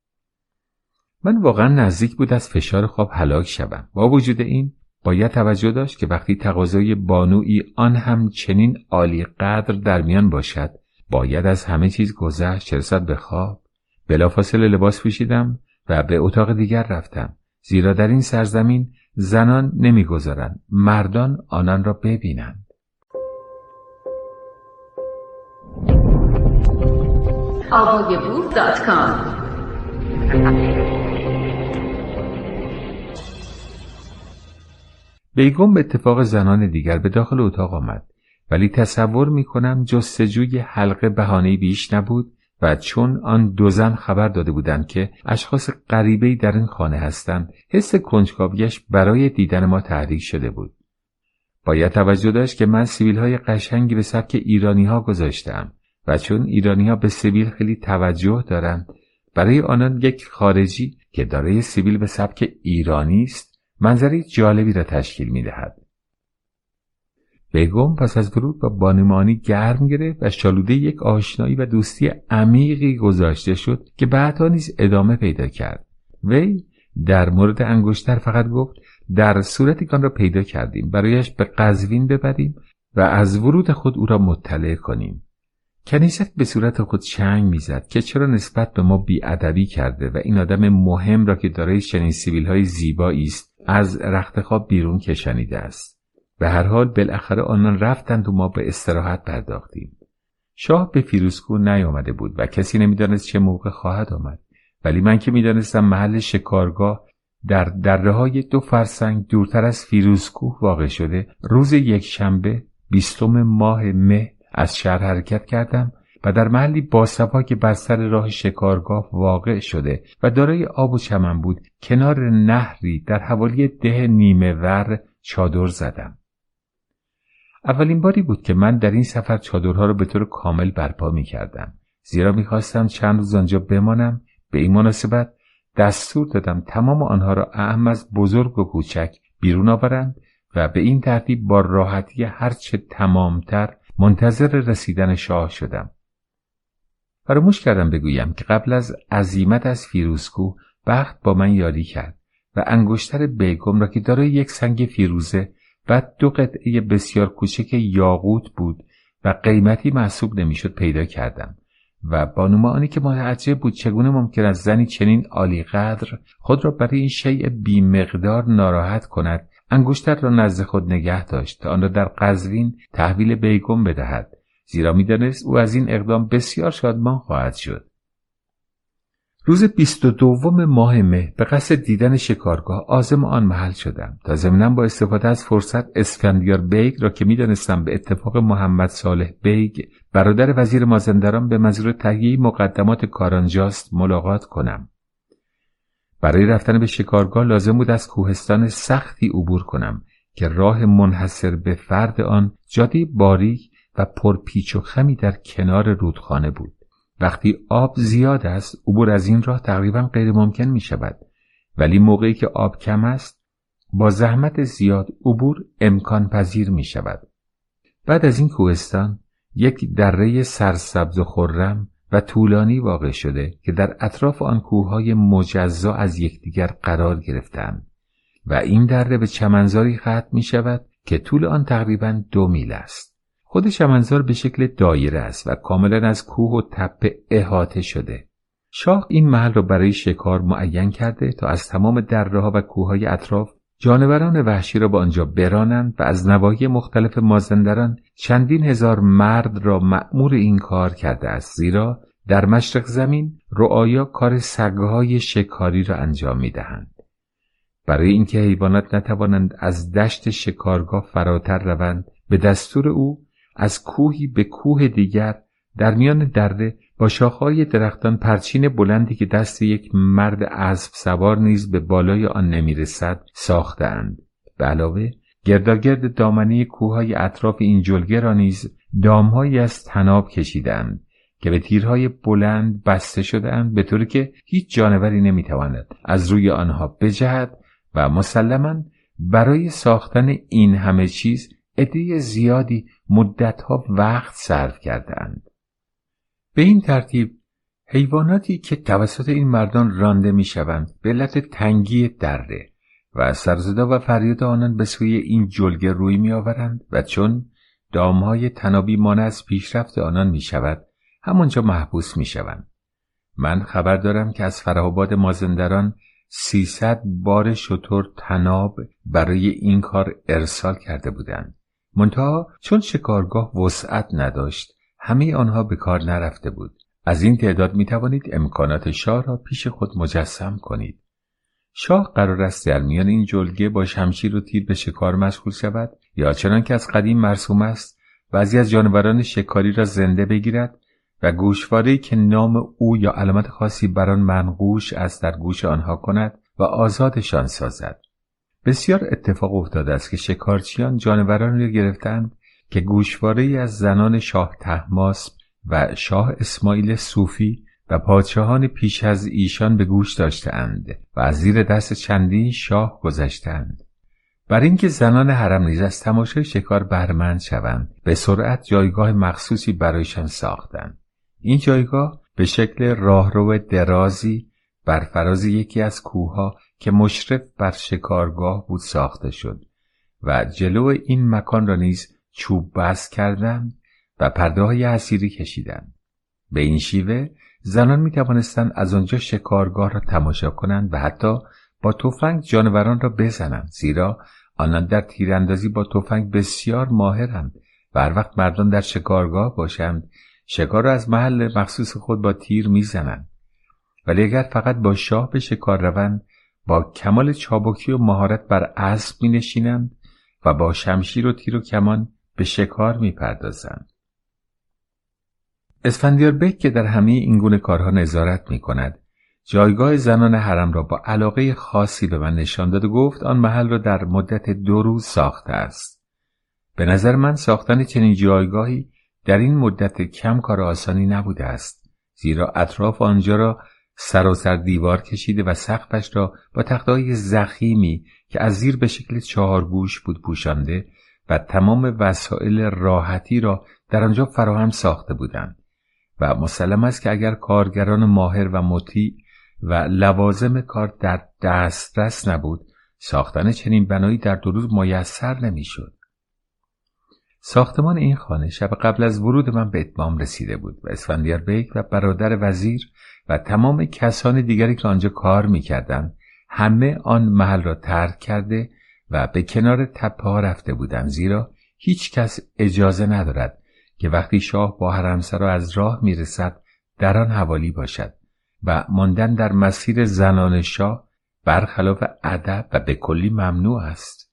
من واقعا نزدیک بود از فشار خواب هلاک شوم. با وجود این باید توجه داشت که وقتی تقاضای بانوی آن هم چنین عالی قدر در میان باشد باید از همه چیز گذشت چه به خواب. بلافاصله لباس پوشیدم و به اتاق دیگر رفتم. زیرا در این سرزمین زنان نمی‌گذارند مردان آنان را ببینند. بیگم به اتفاق زنان دیگر به داخل اتاق آمد. ولی تصور می کنم جستجوی حلقه بهانه بیش نبود و چون آن دو زن خبر داده بودند که اشخاص غریبهای در این خانه هستند حس کنجکاویش برای دیدن ما تحریک شده بود. باید توجه داشت که من سبیل های قشنگی به سبک ایرانی ها گذاشتم و چون ایرانی ها به سبیل خیلی توجه دارند برای آنان یک خارجی که دارای سبیل به سبک ایرانی است منظره جالبی را تشکیل می دهد. بگم پس از ورود با بانمانی گرم گرفت و شالوده یک آشنایی و دوستی عمیقی گذاشته شد که بعدها نیز ادامه پیدا کرد وی در مورد انگشتر فقط گفت در صورتی کان را پیدا کردیم برایش به قزوین ببریم و از ورود خود او را مطلع کنیم کنیست به صورت خود چنگ می‌زد که چرا نسبت به ما بیادبی کرده و این آدم مهم را که دارای چنین سیبیل های زیبایی است از رختخواب بیرون کشانیده است. به هر حال بالاخره آنان رفتند و ما به استراحت پرداختیم. شاه به فیروزکو نیامده بود و کسی نمی‌دانست چه موقع خواهد آمد. ولی من که می‌دانستم محل شکارگاه در دره های دو فرسنگ دورتر از فیروزکوه واقع شده روز یک شنبه بیستم ماه مه از شهر حرکت کردم و در محلی باصفا که بر سر راه شکارگاه واقع شده و دارای آب و چمن بود کنار نهری در حوالی ده نیمه ور چادر زدم اولین باری بود که من در این سفر چادرها را به طور کامل برپا می کردم. زیرا می‌خواستم چند روز آنجا بمانم به این مناسبت دستور دادم تمام آنها را اهم از بزرگ و کوچک بیرون آورند و به این ترتیب با راحتی هرچه تمامتر منتظر رسیدن شاه شدم. فراموش کردم بگویم که قبل از عزیمت از فیروزکو بخت با من یاری کرد و انگشتر بیگم را که دارای یک سنگ فیروزه بعد دو قطعه بسیار کوچک یاقوت بود و قیمتی محسوب نمی‌شد پیدا کردم و بانو معانی که متعجب بود چگونه ممکن است زنی چنین عالی قدر خود را برای این شیء بیمقدار ناراحت کند انگشتر را نزد خود نگه داشت تا آن را در قزوین تحویل بیگم بدهد. زیرا می‌دانست او از این اقدام بسیار شادمان خواهد شد. روز بیست و دوم ماه مه به قصد دیدن شکارگاه عازم آن محل شدم. تا ضمنا با استفاده از فرصت اسفندیار بیگ را که می‌دانستم به اتفاق محمد صالح بیگ برادر وزیر مازندران به منظور تهیه مقدمات کارانجاست ملاقات کنم. برای رفتن به شکارگاه لازم بود از کوهستان سختی عبور کنم که راه منحصر به فرد آن جاده باریک و پرپیچ و خمی در کنار رودخانه بود. وقتی آب زیاد است عبور از این راه تقریبا غیر ممکن می شود. ولی موقعی که آب کم است با زحمت زیاد عبور امکان پذیر می شود. بعد از این کوهستان یک دره سرسبز و خرم و طولانی واقع شده که در اطراف آن کوههای مجزا از یکدیگر قرار گرفتند و این دره به چمنزاری ختم می شود که طول آن تقریبا دو میل است. خود چمنزار به شکل دایره است و کاملا از کوه و تپه احاطه شده. شاه این محل را برای شکار معین کرده تا از تمام دره ها و کوههای اطراف جانوران وحشی را به آنجا برانند و از نواحی مختلف مازندران چندین هزار مرد را مأمور این کار کرده است زیرا در مشرق زمین رعایا کار سگهای شکاری را انجام می دهند. برای اینکه حیوانات نتوانند از دشت شکارگاه فراتر روند به دستور او از کوهی به کوه دیگر در میان دره با شاخهای درختان پرچین بلندی که دست یک مرد اسب سوار نیز به بالای آن نمی‌رسد ساختند. به علاوه گرداگرد دامنه کوههای اطراف این جلگه را نیز دامهایی از تناب کشیدند که به تیرهای بلند بسته شدهاند به طوری که هیچ جانوری نمی‌تواند از روی آنها بجهد و مسلما برای ساختن این همه چیز عده زیادی مدتها وقت صرف کردند به این ترتیب حیواناتی که توسط این مردان رانده می‌شوند به علت تنگی دره و سرزدا و فریاد آنان به سوی این جلگه روی میآورند و چون دامهای تنابی مانع از پیشرفت آنان می شود همانجا محبوس می شوند. من خبر دارم که از فرهاباد مازندران سیصد بار شطور تناب برای این کار ارسال کرده بودند. منتها چون شکارگاه وسعت نداشت همه آنها به کار نرفته بود. از این تعداد می توانید امکانات شاه را پیش خود مجسم کنید. شاه قرار است در میان این جلگه با شمشیر و تیر به شکار مشغول شود یا چنان که از قدیم مرسوم است بعضی از جانوران شکاری را زنده بگیرد و گوشواره که نام او یا علامت خاصی بر آن منقوش است در گوش آنها کند و آزادشان سازد بسیار اتفاق افتاده است که شکارچیان جانوران را گرفتند که گوشواره از زنان شاه تحماس و شاه اسماعیل صوفی و پادشاهان پیش از ایشان به گوش داشتهاند و از زیر دست چندین شاه گذشتند بر اینکه زنان حرم نیز از تماشای شکار برمند شوند به سرعت جایگاه مخصوصی برایشان ساختند. این جایگاه به شکل راهرو درازی بر فراز یکی از کوهها که مشرف بر شکارگاه بود ساخته شد و جلو این مکان را نیز چوب بست کردند و پرده های حسیری کشیدند به این شیوه زنان می توانستند از آنجا شکارگاه را تماشا کنند و حتی با تفنگ جانوران را بزنند زیرا آنان در تیراندازی با تفنگ بسیار ماهرند و هر وقت مردان در شکارگاه باشند شکار را از محل مخصوص خود با تیر می‌زنند. ولی اگر فقط با شاه به شکار روند با کمال چابکی و مهارت بر اسب می نشینند و با شمشیر و تیر و کمان به شکار می پردازند. اسفندیار بیک که در همه این گونه کارها نظارت می کند جایگاه زنان حرم را با علاقه خاصی به من نشان داد و گفت آن محل را در مدت دو روز ساخته است. به نظر من ساختن چنین جایگاهی در این مدت کم کار آسانی نبوده است زیرا اطراف آنجا را سراسر دیوار کشیده و سقفش را با تختهای زخیمی که از زیر به شکل چهارگوش بود پوشانده و تمام وسایل راحتی را در آنجا فراهم ساخته بودند و مسلم است که اگر کارگران ماهر و مطیع و لوازم کار در دسترس نبود ساختن چنین بنایی در دو روز میسر نمی‌شد. ساختمان این خانه شب قبل از ورود من به اتمام رسیده بود و اسفندیار بیک و برادر وزیر و تمام کسان دیگری که آنجا کار می‌کردند همه آن محل را ترک کرده و به کنار تپه ها رفته بودند زیرا هیچ کس اجازه ندارد که وقتی شاه با حرمسرا از راه می‌رسد در آن حوالی باشد و ماندن در مسیر زنان شاه برخلاف ادب و به کلی ممنوع است.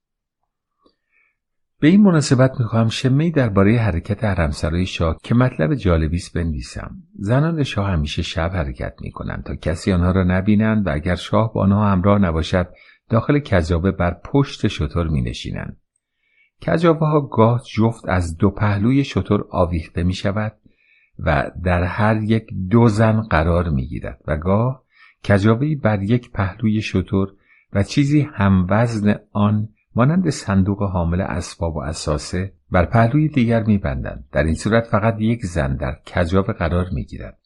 به این مناسبت می‌خواهم شمهای درباره حرکت حرمسرای شاه که مطلب جالبی است بنویسم. زنان شاه همیشه شب حرکت می‌کنند تا کسی آنها را نبینند و اگر شاه با آنها همراه نباشد داخل کذابه بر پشت شطور می نشینند. کجاوه ها گاه جفت از دو پهلوی شطور آویخته می شود و در هر یک دو زن قرار می گیرد و گاه کجاوهی بر یک پهلوی شطور و چیزی هم وزن آن مانند صندوق حامل اسباب و اساسه بر پهلوی دیگر میبندند در این صورت فقط یک زن در کجاوه قرار می‌گیرد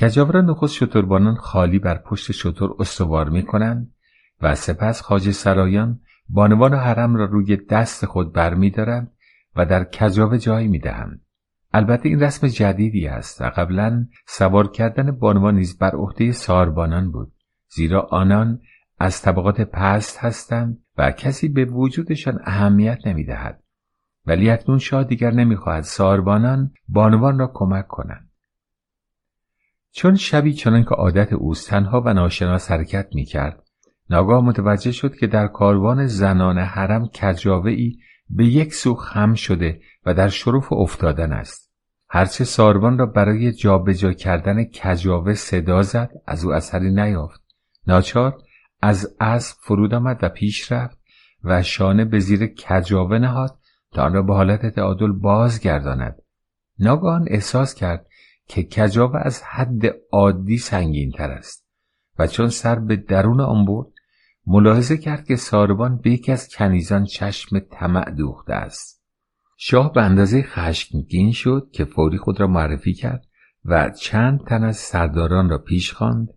کجاوه را نخست شتربانان خالی بر پشت شتر استوار می‌کنند و سپس خاج سرایان بانوان حرم را روی دست خود برمیدارند و در کجاوه جای می‌دهند. البته این رسم جدیدی است و قبلا سوار کردن بانوان نیز بر عهده ساربانان بود زیرا آنان از طبقات پست هستند و کسی به وجودشان اهمیت نمی‌دهد. ولی اکنون شاه دیگر نمی‌خواهد ساربانان بانوان را کمک کنند. چون شبی چنان که عادت اوست تنها و ناشناس حرکت می‌کرد ناگاه متوجه شد که در کاروان زنان حرم کجاوه ای به یک سو خم شده و در شرف افتادن است. هرچه ساربان را برای جابجا کردن کجاوه صدا زد از او اثری نیافت. ناچار از اسب فرود آمد و پیش رفت و شانه به زیر کجاوه نهاد تا آن را به حالت تعادل بازگرداند. ناگهان احساس کرد که کجاوه از حد عادی سنگین تر است و چون سر به درون آن برد ملاحظه کرد که ساربان به یکی از کنیزان چشم طمع دوخته است. شاه به اندازه خشمگین شد که فوری خود را معرفی کرد و چند تن از سرداران را پیش خواند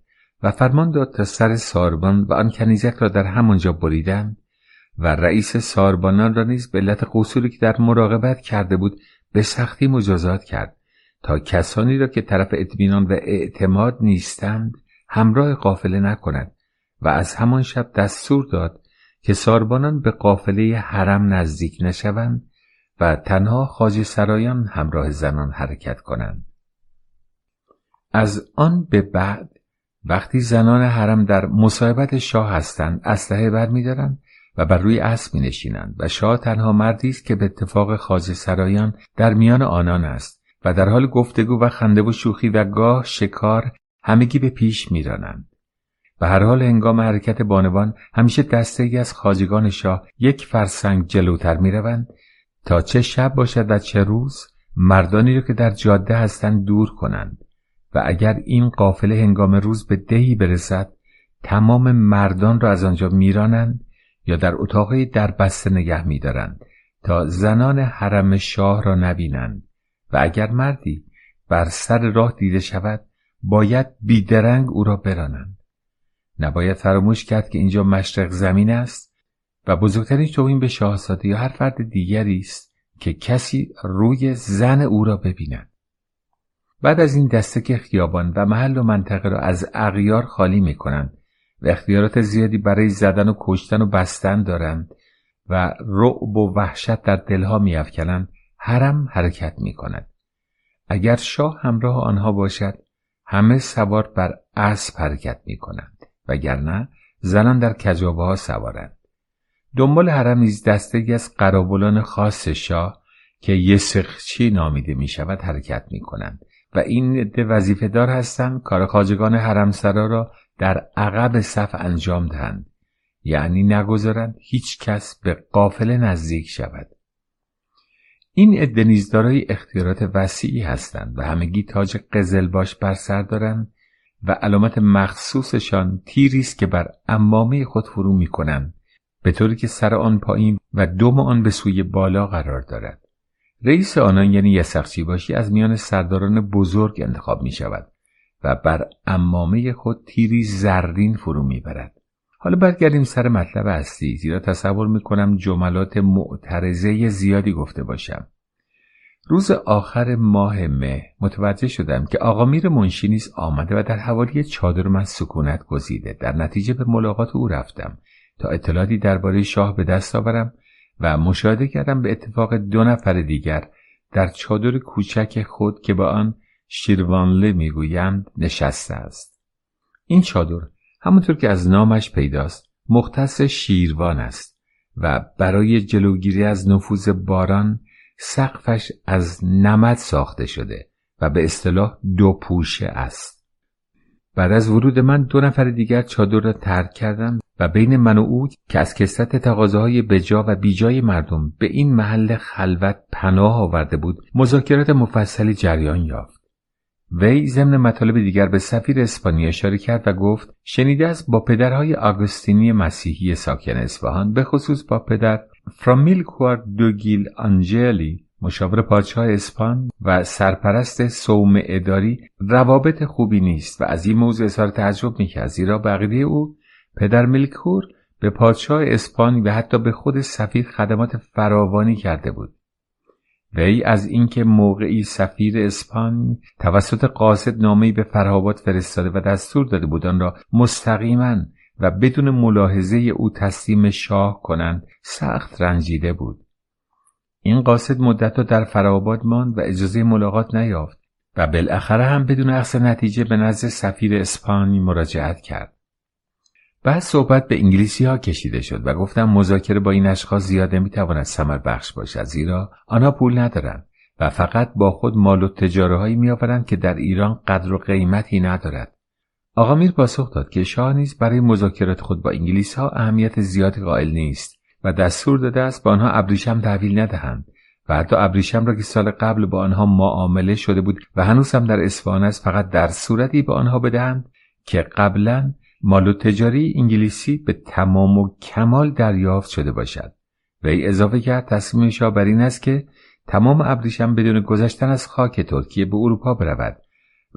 و فرمان داد تا سر ساربان و آن کنیزک را در همانجا بریدند و رئیس ساربانان را نیز به علت قصوری که در مراقبت کرده بود به سختی مجازات کرد تا کسانی را که طرف اطمینان و اعتماد نیستند همراه قافله نکند و از همان شب دستور داد که ساربانان به قافله حرم نزدیک نشوند و تنها خاج سرایان همراه زنان حرکت کنند. از آن به بعد وقتی زنان حرم در مصاحبت شاه هستند اسلحه برمیدارند و بر روی اسب می نشینند و شاه تنها مردی است که به اتفاق خاج سرایان در میان آنان است و در حال گفتگو و خنده و شوخی و گاه شکار همگی به پیش میرانند. و هر حال هنگام حرکت بانوان همیشه دسته ای از خاجگان شاه یک فرسنگ جلوتر می روند تا چه شب باشد و چه روز مردانی را که در جاده هستند دور کنند و اگر این قافله هنگام روز به دهی برسد تمام مردان را از آنجا میرانند یا در اتاقی در بسته نگه میدارند تا زنان حرم شاه را نبینند و اگر مردی بر سر راه دیده شود باید بیدرنگ او را برانند. نباید فراموش کرد که اینجا مشرق زمین است و بزرگترین توهین به شاهزاده یا هر فرد دیگری است که کسی روی زن او را ببیند بعد از این دسته که خیابان و محل و منطقه را از اغیار خالی می کنند و اختیارات زیادی برای زدن و کشتن و بستن دارند و رعب و وحشت در دلها میافکنند حرم حرکت می کند. اگر شاه همراه آنها باشد همه سوار بر اسب حرکت می کنند وگرنه زنان در کجابه ها سوارند. دنبال حرم نیز دسته از قرابلان خاص شاه که یسخچی نامیده می شود حرکت می کنند و این عده وظیفه دار هستند کار خاجگان حرمسرا را در عقب صف انجام دهند. یعنی نگذارند هیچ کس به قافله نزدیک شود. این عده اختیارات وسیعی هستند و همگی تاج قزلباش بر سر دارند و علامت مخصوصشان تیری است که بر امامه خود فرو می کنند به طوری که سر آن پایین و دم آن به سوی بالا قرار دارد رئیس آنان یعنی یسخچی باشی از میان سرداران بزرگ انتخاب می شود و بر امامه خود تیری زرین فرو می برد. حالا برگردیم سر مطلب اصلی زیرا تصور می کنم جملات معترضه زیادی گفته باشم. روز آخر ماه مه متوجه شدم که آقا میر منشی نیز آمده و در حوالی چادر من سکونت گزیده. در نتیجه به ملاقات او رفتم. تا اطلاعاتی درباره شاه به دست آورم و مشاهده کردم به اتفاق دو نفر دیگر در چادر کوچک خود که با آن شیروانله می‌گویند نشسته است. این چادر همونطور که از نامش پیداست مختص شیروان است و برای جلوگیری از نفوذ باران سقفش از نمد ساخته شده و به اصطلاح دو پوشه است. بعد از ورود من دو نفر دیگر چادر را ترک کردند و بین من و او که از کسرت تقاضاهای بجا و بیجای مردم به این محل خلوت پناه آورده بود مذاکرات مفصلی جریان یافت. وی ضمن مطالب دیگر به سفیر اسپانیا اشاره کرد و گفت شنیده است با پدرهای آگوستینی مسیحی ساکن اصفهان به خصوص با پدر فراميلكوار دوگیل آنجلی مشاور پادشاه اسپان و سرپرست سوم اداری روابط خوبی نیست و از این موضوع اظهار تعجب می‌کرد زیرا بقیه او پدر میلکور به پادشاه اسپانی و حتی به خود سفیر خدمات فراوانی کرده بود. وی از اینکه موقعی سفیر اسپانی توسط قاصد نامهای به فرهابات فرستاده و دستور داده بود آن را مستقیما و بدون ملاحظه او تسلیم شاه کنند سخت رنجیده بود. این قاصد مدت در فرهاباد ماند و اجازه ملاقات نیافت و بالاخره هم بدون اخذ نتیجه به نزد سفیر اسپانی مراجعت کرد. بعد صحبت به انگلیسی ها کشیده شد و گفتم مذاکره با این اشخاص زیاد نمی‌تواند سمر بخش باشد زیرا آنها پول ندارند و فقط با خود مال و تجاره هایی میآورند که در ایران قدر و قیمتی ندارد. آقا میر پاسخ داد که شاه نیز برای مذاکرات خود با انگلیس ها اهمیت زیادی قائل نیست و دستور داده است با آنها ابریشم تحویل ندهند و حتی ابریشم را که سال قبل با آنها معامله شده بود و هنوز هم در اصفهان است فقط در صورتی به آنها بدهند که قبلا مال و تجاری انگلیسی به تمام و کمال دریافت شده باشد. و ای اضافه کرد تصمیم شاه بر این است که تمام ابریشم بدون گذشتن از خاک ترکیه به اروپا برود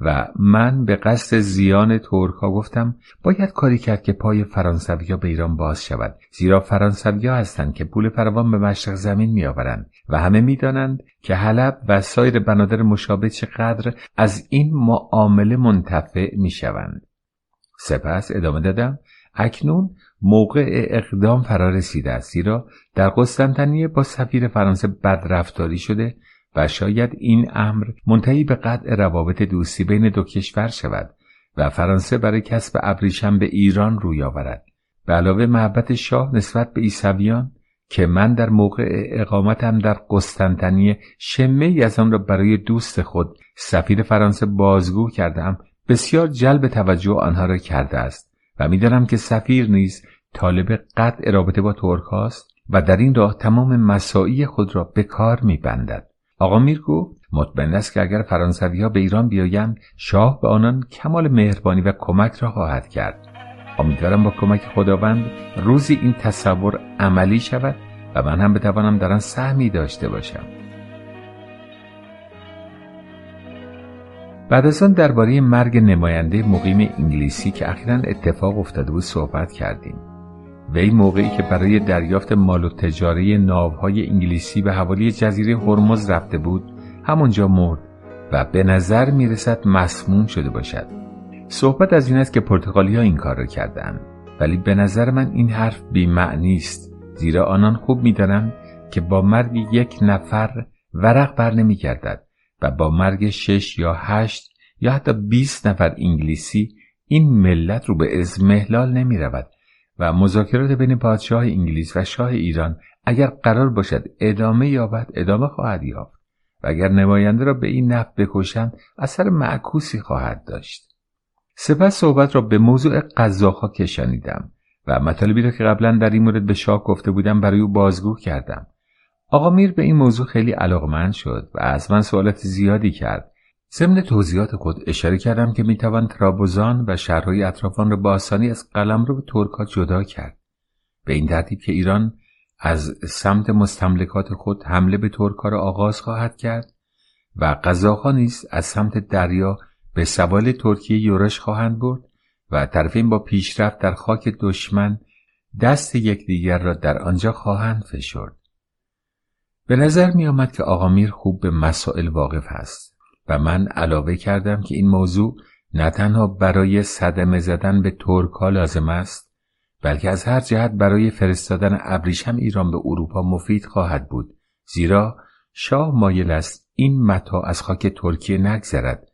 و من به قصد زیان ترک ها گفتم باید کاری کرد که پای فرانسوی به ایران باز شود. زیرا فرانسوی هستند که پول فراوان به مشرق زمین میآورند و همه می‌دانند که حلب و سایر بنادر مشابه چقدر از این معامله منتفع می‌شوند. سپس ادامه دادم. اکنون موقع اقدام فرا رسیده است زیرا در قسطنطنیه با سفیر فرانسه بدرفتاری شده و شاید این امر منتهی به قطع روابط دوستی بین دو کشور شود و فرانسه برای کسب ابریشم به ایران روی آورد. به علاوه محبت شاه نسبت به عیسویان که من در موقع اقامتم در قسطنطنیه شمه ای از آن را برای دوست خود سفیر فرانسه بازگو کردم بسیار جلب توجه آنها را کرده است و می‌دانم که سفیر نیز طالب قطع رابطه با ترک و در این راه تمام مساعی خود را به کار میبندد. آقا میر گفت مطمئن است که اگر فرانسوی ها به ایران بیایند شاه به آنان کمال مهربانی و کمک را خواهد کرد. امیدوارم با کمک خداوند روزی این تصور عملی شود و من هم بتوانم در آن سهمی داشته باشم. بعد از آن درباره مرگ نماینده مقیم انگلیسی که اخیرا اتفاق افتاده بود صحبت کردیم. وی موقعی که برای دریافت مال و تجاره ناوهای انگلیسی به حوالی جزیره هرمز رفته بود همونجا مرد و به نظر می‌رسد مسموم شده باشد. صحبت از این است که پرتغالی ها این کار را کردند ولی به نظر من این حرف بیمعنی است. زیرا آنان خوب می‌دانند که با مرگ یک نفر ورق بر نمی و با مرگ شش یا هشت یا حتی بیست نفر انگلیسی این ملت رو به ازمهلال نمی رود و مذاکرات بین پادشاه انگلیس و شاه ایران اگر قرار باشد ادامه یابد ادامه خواهد یافت. و اگر نماینده را به این نفت بکشند اثر معکوسی خواهد داشت. سپس صحبت را به موضوع قزاقها کشانیدم و مطالبی را که قبلا در این مورد به شاه گفته بودم برای او بازگو کردم. آقا میر به این موضوع خیلی علاقمند شد و از من سوالات زیادی کرد. ضمن توضیحات خود اشاره کردم که می‌توان ترابوزان و شهرهای اطرافان را با آسانی از قلم رو به ترکا جدا کرد. به این ترتیب که ایران از سمت مستملکات خود حمله به ترکا را آغاز خواهد کرد و قزاقها نیز از سمت دریا به سوال ترکیه یورش خواهند برد و طرفین با پیشرفت در خاک دشمن دست یکدیگر را در آنجا خواهند فشرد. به نظر می آمد که آقا میر خوب به مسائل واقف است. و من علاوه کردم که این موضوع نه تنها برای صدمه زدن به ترکا لازم است بلکه از هر جهت برای فرستادن ابریشم ایران به اروپا مفید خواهد بود. زیرا شاه مایل است این متا از خاک ترکیه نگذرد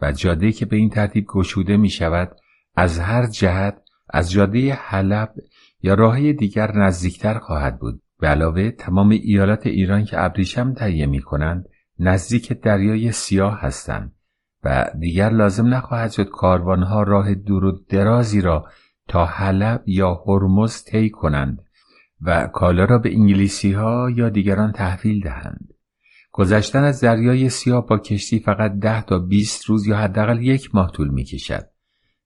و جاده که به این ترتیب گشوده می شود از هر جهت از جاده حلب یا راه دیگر نزدیکتر خواهد بود. به علاوه تمام ایالات ایران که ابریشم تهیه می کنند نزدیک دریای سیاه هستند و دیگر لازم نخواهد شد کاروانها راه دور و درازی را تا حلب یا هرمز طی کنند و کالا را به انگلیسی ها یا دیگران تحویل دهند. گذشتن از دریای سیاه با کشتی فقط ده تا بیست روز یا حداقل یک ماه طول می کشد.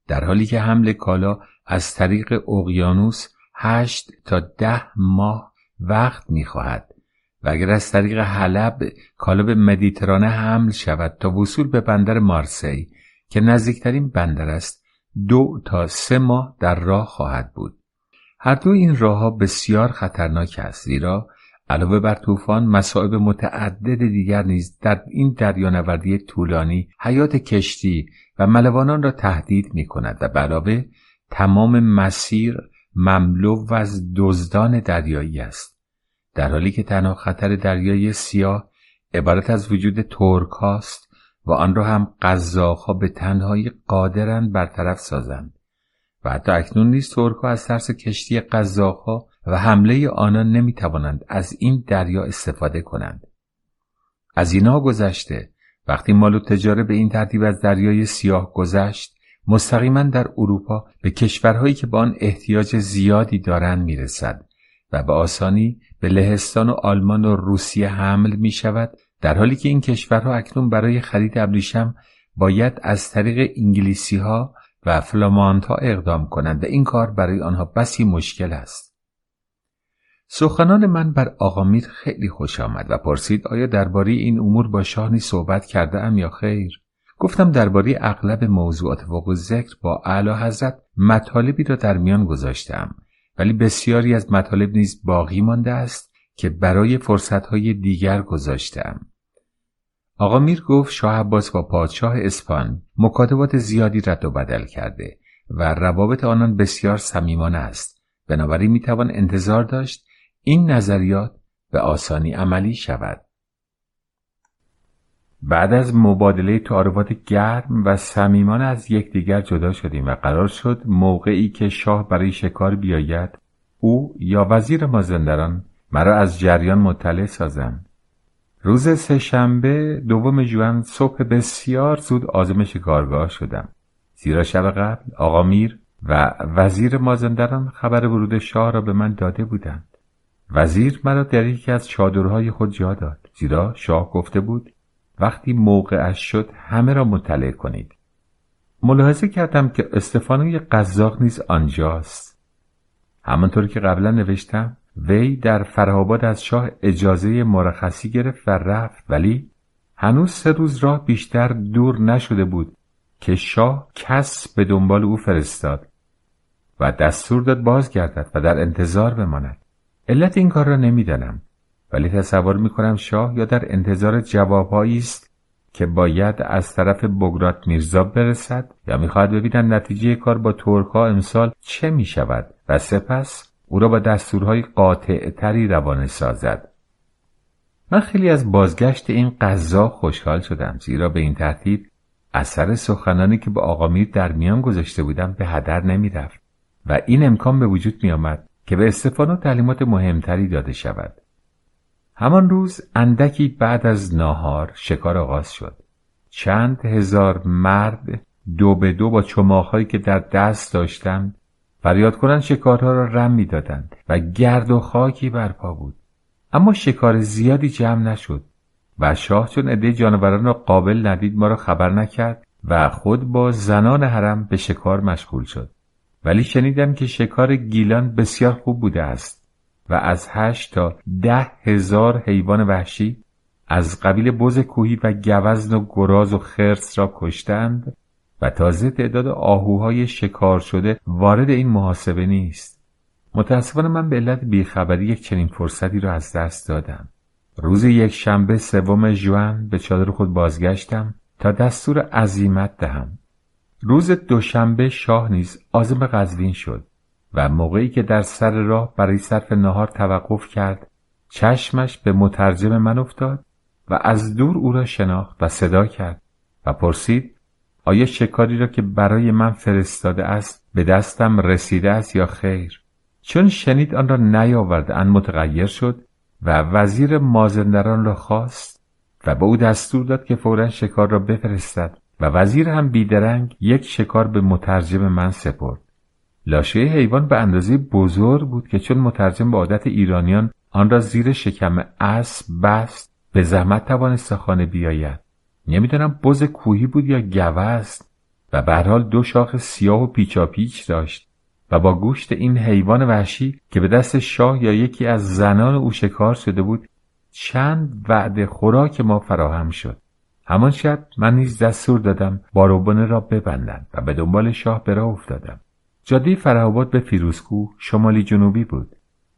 در حالی که حمل کالا از طریق اقیانوس هشت تا ده ماه وقت می خواهد و اگر از طریق حلب کالا به مدیترانه حمل شود تا وصول به بندر مارسی که نزدیکترین بندر است دو تا سه ماه در راه خواهد بود. هر دو این راهها بسیار خطرناک است زیرا علاوه بر طوفان مصائب متعدد دیگر نیز در این دریانوردی طولانی حیات کشتی و ملوانان را تهدید می کند و علاوه تمام مسیر مملو از دزدان دریایی است. در حالی که تنها خطر دریای سیاه عبارت از وجود ترک هاست و آن را هم قزاقها به تنهایی قادرند برطرف سازند. و حتی اکنون نیز ترک از ترس کشتی قزاقها و حمله آنان نمی توانند از این دریا استفاده کنند. از اینها گذشته وقتی مال و تجاره به این ترتیب از دریای سیاه گذشت مستقیما در اروپا به کشورهایی که به آن احتیاج زیادی دارند می‌رسد و به آسانی به لهستان و آلمان و روسیه حمل می شود در حالی که این کشورها اکنون برای خرید ابریشم باید از طریق انگلیسی ها و فلامانت ها اقدام کنند و این کار برای آنها بسی مشکل است. سخنان من بر آقا میر خیلی خوش آمد و پرسید آیا درباره این امور با شاه صحبت کرده ام یا خیر؟ گفتم درباره اغلب موضوعات فوق ذکر با اعلی حضرت مطالبی را در میان گذاشتم ولی بسیاری از مطالب نیز باقی مانده است که برای فرصتهای دیگر گذاشتم. آقا میر گفت شاه عباس با پادشاه اسپان مکاتبات زیادی رد و بدل کرده و روابط آنان بسیار صمیمانه است بنابراین می‌توان انتظار داشت این نظریات به آسانی عملی شود بعد از مبادله تعارفات گرم و صمیمانه از یکدیگر جدا شدیم و قرار شد موقعی که شاه برای شکار بیاید او یا وزیر مازندران مرا از جریان مطلع سازند. روز سهشنبه دوم جوان صبح بسیار زود آزم شکارگاه شدم. زیرا شب قبل آقا میر و وزیر مازندران خبر ورود شاه را به من داده بودند. وزیر مرا در یکی از چادرهای خود جا داد. زیرا شاه گفته بود وقتی موقعش شد همه را مطلع کنید. ملاحظه کردم که استفانوی قزاق نیز آنجاست. همانطور که قبلا نوشتم وی در فرهاباد از شاه اجازه مرخصی گرفت و رفت ولی هنوز سه روز راه بیشتر دور نشده بود که شاه کس به دنبال او فرستاد و دستور داد بازگردد و در انتظار بماند. علت این کار را نمی‌دانم. ولی تصور می‌کنم شاه یا در انتظار جوابهایی است که باید از طرف بگرات میرزا برسد یا می‌خواهد ببیند نتیجه کار با ترکها امسال چه می‌شود و سپس او را با دستورهای قاطع تری روانه سازد. من خیلی از بازگشت این قضا خوشحال شدم زیرا به این ترتیب اثر سخنانی که به آقا میر در میان گذاشته بودم به هدر نمی‌رفت و این امکان به وجود میآمد که به استفانو تعلیمات مهمتری داده شود. همان روز اندکی بعد از ناهار شکار آغاز شد. چند هزار مرد دو به دو با چماخهایی که در دست داشتند فریاد کنند شکارها را رم می‌دادند و گرد و خاکی برپا بود. اما شکار زیادی جمع نشد و شاه چون عده جانوران را قابل ندید ما را خبر نکرد و خود با زنان حرم به شکار مشغول شد. ولی شنیدم که شکار گیلان بسیار خوب بوده است. و از هشت تا ده هزار حیوان وحشی از قبیل بز کوهی و گوزن و گراز و خرس را کشتند و تازه تعداد آهوهای شکار شده وارد این محاسبه نیست. متاسفانه من به علت بیخبری یک چنین فرصتی را از دست دادم. روز یک شنبه سوم جوان به چادر خود بازگشتم تا دستور عزیمت دهم. روز دوشنبه شاه نیز آزم قزوین شد. و موقعی که در سر راه برای صرف نهار توقف کرد چشمش به مترجم من افتاد و از دور او را شناخت و صدا کرد و پرسید آیا شکاری را که برای من فرستاده است به دستم رسیده است یا خیر؟ چون شنید آن را نیاورده ان متغیر شد و وزیر مازندران را خواست و به او دستور داد که فورا شکار را بفرستد و وزیر هم بیدرنگ یک شکار به مترجم من سپرد. لاشه حیوان به اندازه بزرگ بود که چون مترجم به عادت ایرانیان آن را زیر شکم اسب بست به زحمت توانست خانه بیاید. نمی‌دانم بز کوهی بود یا گوست و به حال دو شاخ سیاه و پیچاپیچ داشت و با گوشت این حیوان وحشی که به دست شاه یا یکی از زنان او شکار شده بود چند وعده خوراک ما فراهم شد. همان شب من نیز دستور دادم باروبانه را ببندند و به دنبال شاه به راه افتادم. جاده فرهاباد به فیروزکوه شمالی جنوبی بود.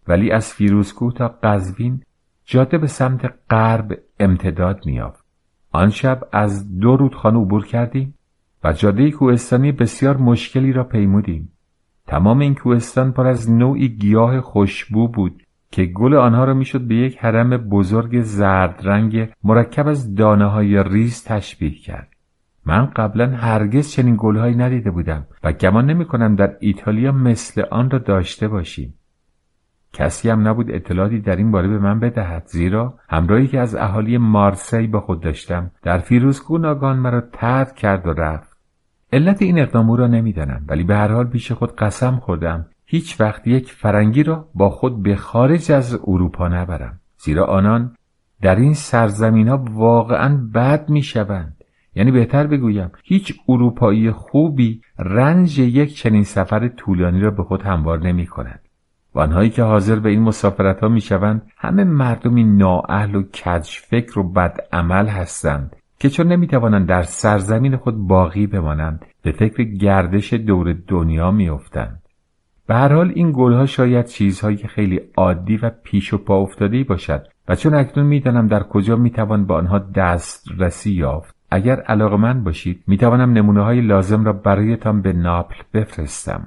ولی از فیروزکوه تا قزوین جاده به سمت غرب امتداد میافت آن شب از دو رودخانه عبور کردیم و جاده کوهستانی بسیار مشکلی را پیمودیم. تمام این کوهستان پر از نوعی گیاه خوشبو بود که گل آنها را می‌شد به یک حرم بزرگ زرد رنگ مرکب از دانه های ریز تشبیه کرد. من قبلا هرگز چنین گلهایی ندیده بودم و گمان نمی کنم در ایتالیا مثل آن را داشته باشیم. کسی هم نبود اطلاعاتی در این باره به من بدهد زیرا همراهی که از اهالی مارسی با خود داشتم در فیروزکو ناگان مرا ترد کرد و رفت. علت این اقدام او را نمی‌دانم ولی به هر حال پیش خود قسم خوردم. هیچ وقت یک فرنگی را با خود به خارج از اروپا نبرم زیرا آنان در این سرزمین ها واقعا بد می شوند یعنی بهتر بگویم هیچ اروپایی خوبی رنج یک چنین سفر طولانی را به خود هموار نمی کند و آنهایی که حاضر به این مسافرت ها می شوند همه مردمی نااهل و کج فکر و بد عمل هستند که چون نمی توانند در سرزمین خود باقی بمانند به فکر گردش دور دنیا می افتند. به هر حال این گلها شاید چیزهایی خیلی عادی و پیش و پا افتاده باشد و چون اکنون می‌دانم در کجا می‌توان به آنها دسترسی یافت اگر علاقه من باشید می‌توانم نمونه های لازم را برایتان به ناپل بفرستم.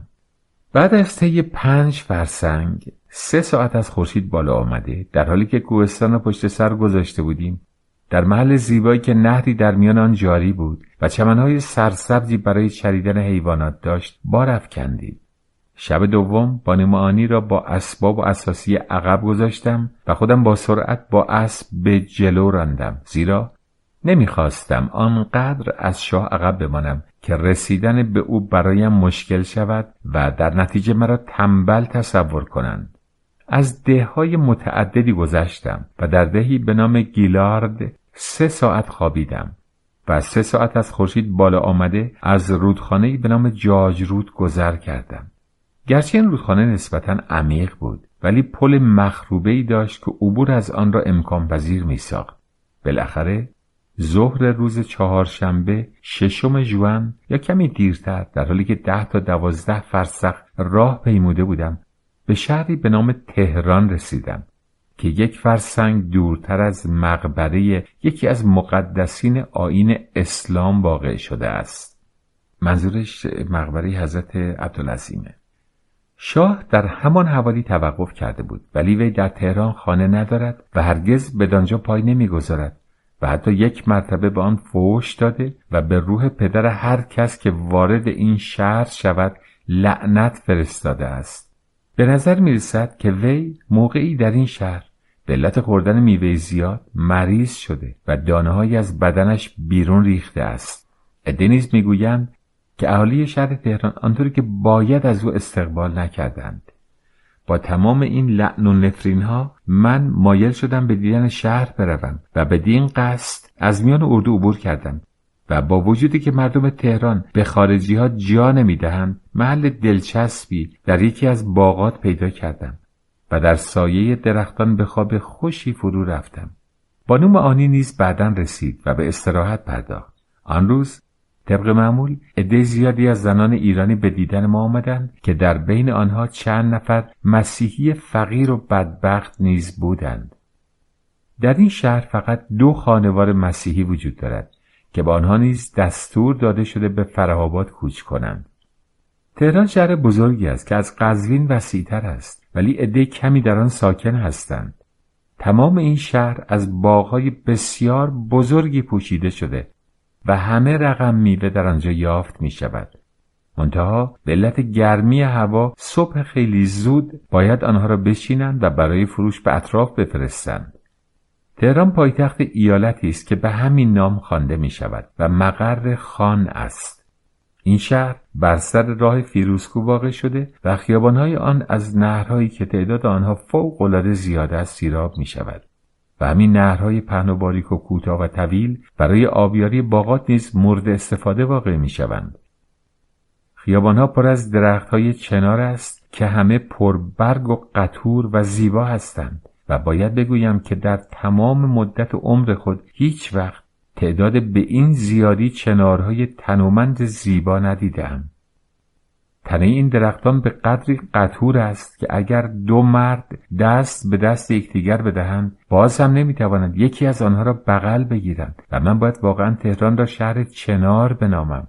بعد از طی پنج فرسنگ سه ساعت از خورشید بالا آمده در حالی که کوهستان را پشت سر گذاشته بودیم. در محل زیبایی که نهری در میان آن جاری بود و چمنهای سرسبزی برای چریدن حیوانات داشت بار افکندیم. شب دوم بانمانی را با اسباب و اساسی عقب گذاشتم و خودم با سرعت با اسب به جلو راندم. زیرا نمی‌خواستم آنقدر از شاه عقب بمانم که رسیدن به او برایم مشکل شود و در نتیجه مرا تنبل تصور کنند از دههای متعددی گذشتم و در دهی به نام گیلارد سه ساعت خوابیدم و سه ساعت از خورشید بالا آمده از رودخانه به نام جاجرود گذر کردم گرچه این رودخانه نسبتا عمیق بود ولی پل مخروبه داشت که عبور از آن را امکان پذیر می ساخت. بالاخره ظهر روز چهارشنبه ششم جوان یا کمی دیرتر در حالی که ده تا دوازده فرسخ راه پیموده بودم به شهری به نام تهران رسیدم که یک فرسنگ دورتر از مقبره یکی از مقدسین آین اسلام واقع شده است. منظورش مقبره حضرت عبدالعظیمه. شاه در همان حوالی توقف کرده بود ولی وی در تهران خانه ندارد و هرگز بدانجا پای نمی‌گذارد. و حتی یک مرتبه به آن فوش داده و به روح پدر هر کس که وارد این شهر شود لعنت فرستاده است. به نظر می رسد که وی موقعی در این شهر به علت خوردن میوه زیاد مریض شده و دانههایی از بدنش بیرون ریخته است. عده نیز می‌گویند که اهالی شهر تهران آنطوری که باید از او استقبال نکردند. با تمام این لعن و نفرین ها من مایل شدم به دیدن شهر بروم و به دین قصد از میان اردو عبور کردم و با وجودی که مردم تهران به خارجی ها جا نمی‌دهند محل دلچسبی در یکی از باغات پیدا کردم و در سایه درختان به خواب خوشی فرو رفتم. بانو آنی نیز بعدا رسید و به استراحت پرداخت. آن روز طبق معمول عده زیادی از زنان ایرانی به دیدن ما آمدند که در بین آنها چند نفر مسیحی فقیر و بدبخت نیز بودند. در این شهر فقط دو خانوار مسیحی وجود دارد که به آنها نیز دستور داده شده به فرهاباد کوچ کنند. تهران شهر بزرگی است که از قزوین وسیعتر است ولی عده کمی در آن ساکن هستند. تمام این شهر از باغهای بسیار بزرگی پوشیده شده و همه رقم میوه در آنجا یافت می شود. منتها به علت گرمی هوا صبح خیلی زود باید آنها را بشینند و برای فروش به اطراف بفرستند. تهران پایتخت ایالتی است که به همین نام خوانده می شود و مقر خان است این شهر بر سر راه فیروزکو واقع شده و خیابانهای آن از نهرهایی که تعداد آنها فوق العاده زیاد است سیراب می شود و همین نهرهای پهن و باریک و کوتاه و طویل برای آبیاری باغات نیز مورد استفاده واقع می شوند. خیابانها پر از درختهای چنار است که همه پربرگ و قطور و زیبا هستند و باید بگویم که در تمام مدت عمر خود هیچ وقت تعداد به این زیادی چنارهای تنومند زیبا ندیدم. تنه این درختان به قدری قطور است که اگر دو مرد دست به دست یکدیگر بدهند باز هم نمی‌توانند یکی از آنها را بغل بگیرند و من باید واقعا تهران را شهر چنار بنامم.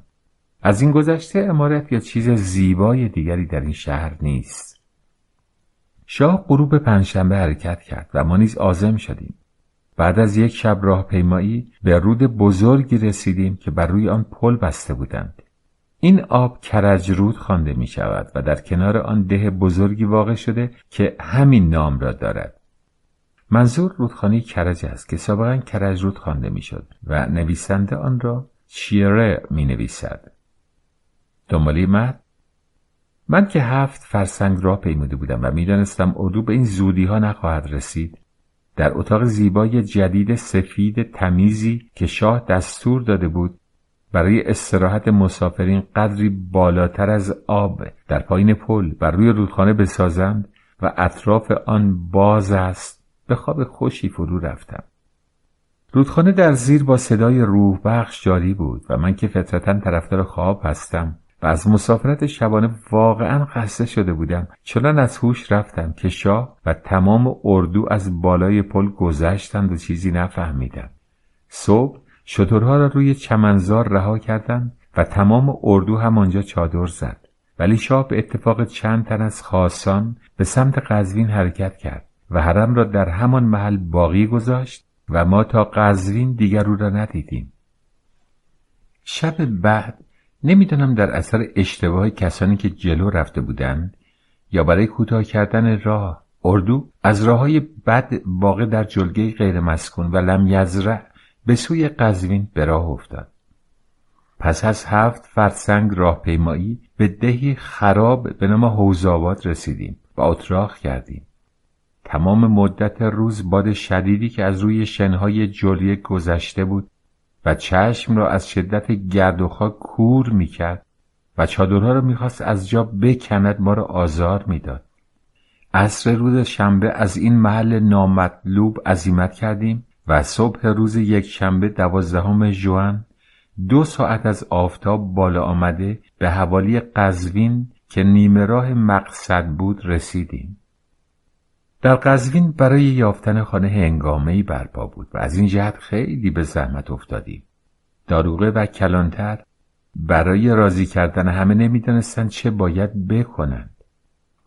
از این گذشته امارت یا چیز زیبای دیگری در این شهر نیست. شاه غروب پنجشنبه حرکت کرد و ما نیز عازم شدیم. بعد از یک شب راهپیمایی به رود بزرگی رسیدیم که بر روی آن پل بسته بودند. این آب کرج رود خوانده می شود و در کنار آن ده بزرگی واقع شده که همین نام را دارد. منظور رودخانه کرج است که سابقا کرج رود خوانده می‌شد و نویسنده آن را چیره می نویسد دنبالی مرد من که هفت فرسنگ راه پیموده بودم و می‌دانستم اردو به این زودی ها نخواهد رسید. در اتاق زیبای جدید سفید تمیزی که شاه دستور داده بود برای استراحت مسافرین قدری بالاتر از آب در پایین پل بر روی رودخانه بسازند و اطراف آن باز است به خواب خوشی فرو رفتم. رودخانه در زیر با صدای روح بخش جاری بود و من که فطرتا طرفدار خواب هستم و از مسافرت شبانه واقعا خسته شده بودم چنان از هوش رفتم که شاه و تمام اردو از بالای پل گذشتند و چیزی نفهمیدم صبح شترها را روی چمنزار رها کردند و تمام اردو هم آنجا چادر زد. ولی شاه به اتفاق چند تن از خاصان به سمت قزوین حرکت کرد و حرم را در همان محل باقی گذاشت و ما تا قزوین دیگر او را ندیدیم. شب بعد نمی‌دانم در اثر اشتباه کسانی که جلو رفته بودند یا برای کوتاه کردن راه اردو از راه های بد واقع در جلگه غیر مسکون و لم یزرع به سوی قزوین به راه افتاد. پس از هفت فرسنگ راهپیمایی به دهی خراب به نام حوزآباد رسیدیم و اتراق کردیم. تمام مدت روز باد شدیدی که از روی شنهای جلیه گذشته بود و چشم را از شدت گرد و خاک کور می‌کرد و چادرها را می‌خواست از جا بکند ما را آزار می‌داد. عصر روز شنبه از این محل نامطلوب عزیمت کردیم. و صبح روز یک شنبه دوازدهم ژوئن دو ساعت از آفتاب بالا آمده به حوالی قزوین که نیمه راه مقصد بود رسیدیم. در قزوین برای یافتن خانه هنگامهای برپا بود و از این جهت خیلی به زحمت افتادیم. داروغه و کلانتر برای راضی کردن همه نمی‌دانستند چه باید بکنند.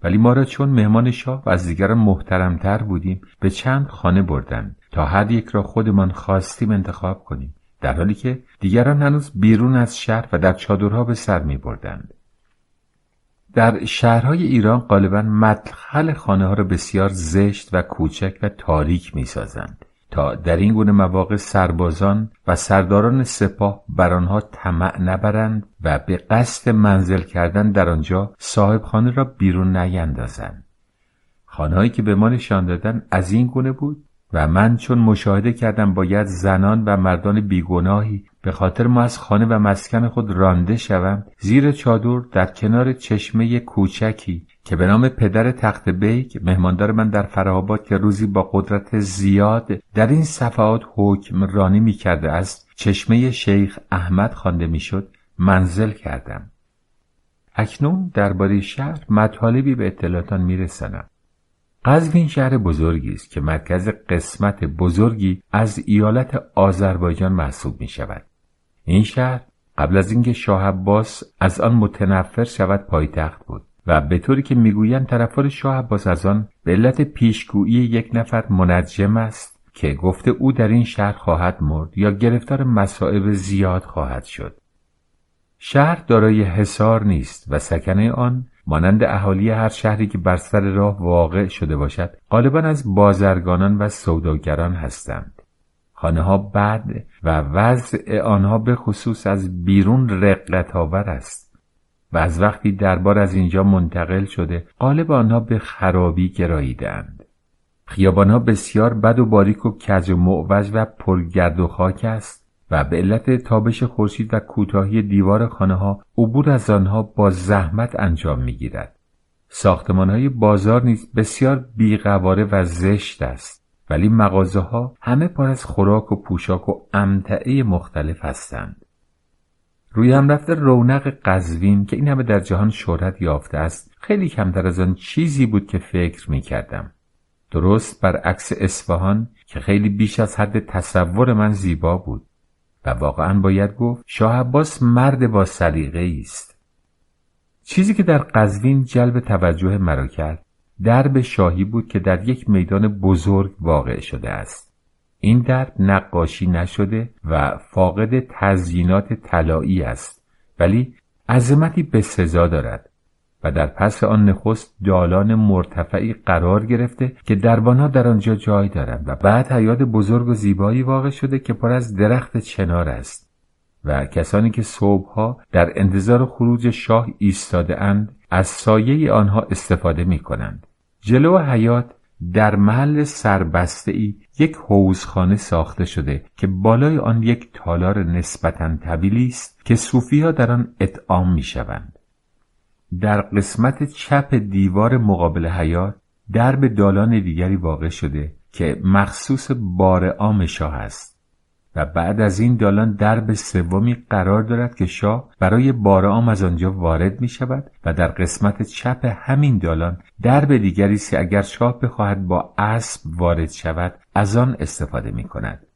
ولی ما را چون مهمان شاه و از دیگران محترمتر بودیم به چند خانه بردند. تا هر یک را خودمان خواستیم انتخاب کنیم در حالی که دیگران هنوز بیرون از شهر و در چادرها به سر می بردند. در شهرهای ایران غالبا مدخل خانه ها را بسیار زشت و کوچک و تاریک می سازند تا در این گونه مواقع سربازان و سرداران سپاه بر آنها طمع نبرند و به قصد منزل کردن در آنجا صاحب خانه را بیرون نیندازند خانههایی که به ما نشان دادن از این گونه بود و من چون مشاهده کردم باید زنان و مردان بیگناهی به خاطر ما از خانه و مسکن خود رانده شوم زیر چادر در کنار چشمه کوچکی که به نام پدر تخت بیک مهماندار من در فرهاباد که روزی با قدرت زیاد در این صفحات حکم رانی می کرده است چشمه شیخ احمد خوانده می‌شد منزل کردم. اکنون درباره شهر مطالبی به اطلاعاتان میرسانم. قزوین شهر بزرگی است که مرکز قسمت بزرگی از ایالت آذربایجان محسوب می شود. این شهر قبل از اینکه شاه عباس از آن متنفر شود پایتخت بود و به طوری که می‌گویند طرفدار شاه عباس از آن به علت پیشگویی یک نفر منجم است که گفته او در این شهر خواهد مرد یا گرفتار مصائب زیاد خواهد شد شهر دارای حصار نیست و سکنه آن مانند اهالی هر شهری که بر سر راه واقع شده باشد غالبا از بازرگانان و سوداگران هستند. خانه ها بد و وضع آنها به خصوص از بیرون رقت آور است و از وقتی دربار از اینجا منتقل شده غالب آنها به خرابی گراییدند. خیابانها بسیار بد و باریک و کج و معوج و پرگرد و خاک است. و به علت تابش خورشید و کوتاهی دیوار خانه ها عبور از آنها با زحمت انجام می‌گیرد. ساختمان های بازار نیز بسیار بیقواره و زشت است ولی مغازه ها همه پر از خوراک و پوشاک و امتعه مختلف هستند. روی هم رفته رونق قزوین که این همه در جهان شهرت یافته است. خیلی کمتر از آن چیزی بود که فکر می کردم. درست برعکس اصفهان که خیلی بیش از حد تصور من زیبا بود. و واقعا باید گفت شاه عباس مرد با سلیقه است. چیزی که در قزوین جلب توجه مرا کرد درب شاهی بود که در یک میدان بزرگ واقع شده است. این درب نقاشی نشده و فاقد تزیینات طلایی است ولی عظمتی به سزا دارد. و در پس آن نخست دالان مرتفعی قرار گرفته که دربانها در آنجا جای دارند و بعد حیات بزرگ و زیبایی واقع شده که پر از درخت چنار است و کسانی که صبحها در انتظار خروج شاه ایستاده اند از سایه آنها استفاده می کنند. جلو حیات در محل سربسته ای یک حوزخانه ساخته شده که بالای آن یک تالار نسبتا طویلی است که صوفی ها در آن اطعام می شوند. در قسمت چپ دیوار مقابل حیات درب دالان دیگری واقع شده که مخصوص بار عام شاه است و بعد از این دالان درب سومی قرار دارد که شاه برای بار عام از آنجا وارد می شود و در قسمت چپ همین دالان درب دیگری است اگر شاه بخواهد با اسب وارد شود از آن استفاده می کند.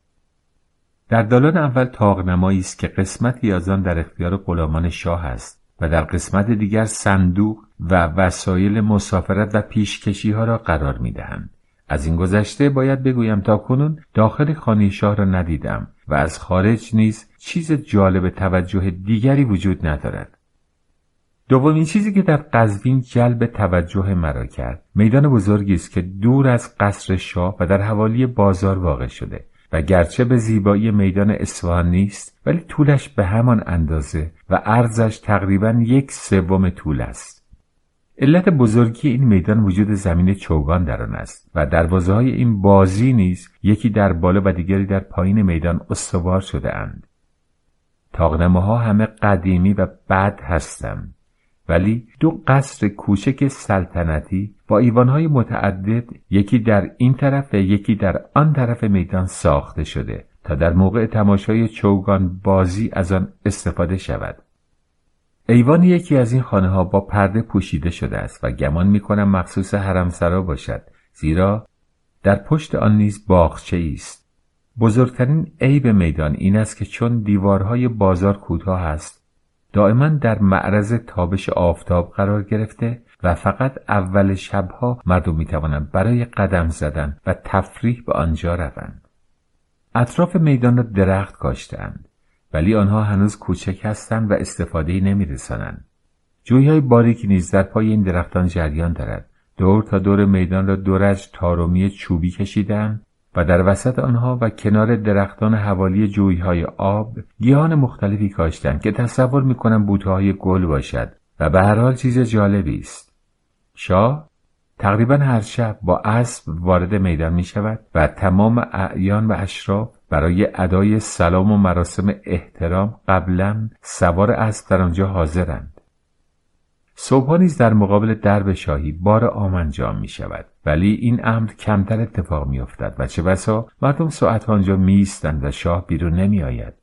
در دالان اول تاقنمایی است که قسمتی از آن در اختیار غلامان شاه است و در قسمت دیگر صندوق و وسایل مسافرت و پیشکشی ها را قرار می دهند. از این گذشته باید بگویم تا کنون داخل خانه شاه را ندیدم و از خارج نیز چیز جالب توجه دیگری وجود ندارد. دومین چیزی که در قزوین جلب توجه مرا کرد میدان بزرگی است که دور از قصر شاه و در حوالی بازار واقع شده و گرچه به زیبایی میدان اصفهان نیست ولی طولش به همان اندازه و عرضش تقریبا یک سوم طول است علت بزرگی این میدان وجود زمین چوگان در آن است و دروازه های این بازی نیز یکی در بالا و دیگری در پایین میدان استوار شده اند. تاقنمه ها همه قدیمی و بد هستند ولی دو قصر کوچک سلطنتی با ایوانهای متعدد یکی در این طرف و یکی در آن طرف میدان ساخته شده تا در موقع تماشای چوگان بازی از آن استفاده شود. ایوان یکی از این خانه ها با پرده پوشیده شده است و گمان می کنم مخصوص حرمسرا باشد زیرا در پشت آن نیز باغچه است. بزرگترین عیب میدان این است که چون دیوارهای بازار کوتاه است دائما در معرض تابش آفتاب قرار گرفته و فقط اول شبها مردم می توانند برای قدم زدن و تفریح به آنجا روند. اطراف میدان را درخت کاشتند ولی آنها هنوز کوچک هستند و استفاده نمی رسانند. جوی باریکی نیز در پای این درختان جریان دارد. دور تا دور میدان را دورج تارومی چوبی کشیدند و در وسط آنها و کنار درختان حوالی جویهای آب گیاهان مختلفی کاشتند که تصور می‌کنم بوته های گل باشد و به هر حال چیز جالبی است. شاه تقریبا هر شب با اسب وارد میدان می شود و تمام اعیان و اشراف برای ادای سلام و مراسم احترام قبلا سوار اسب در آنجا حاضرند. صبحها نیز در مقابل درب شاهی بار عام انجام می شود ولی این امر کمتر اتفاق می افتد و چه بسا مردم ساعت آنجا می ایستند و شاه بیرون نمی آید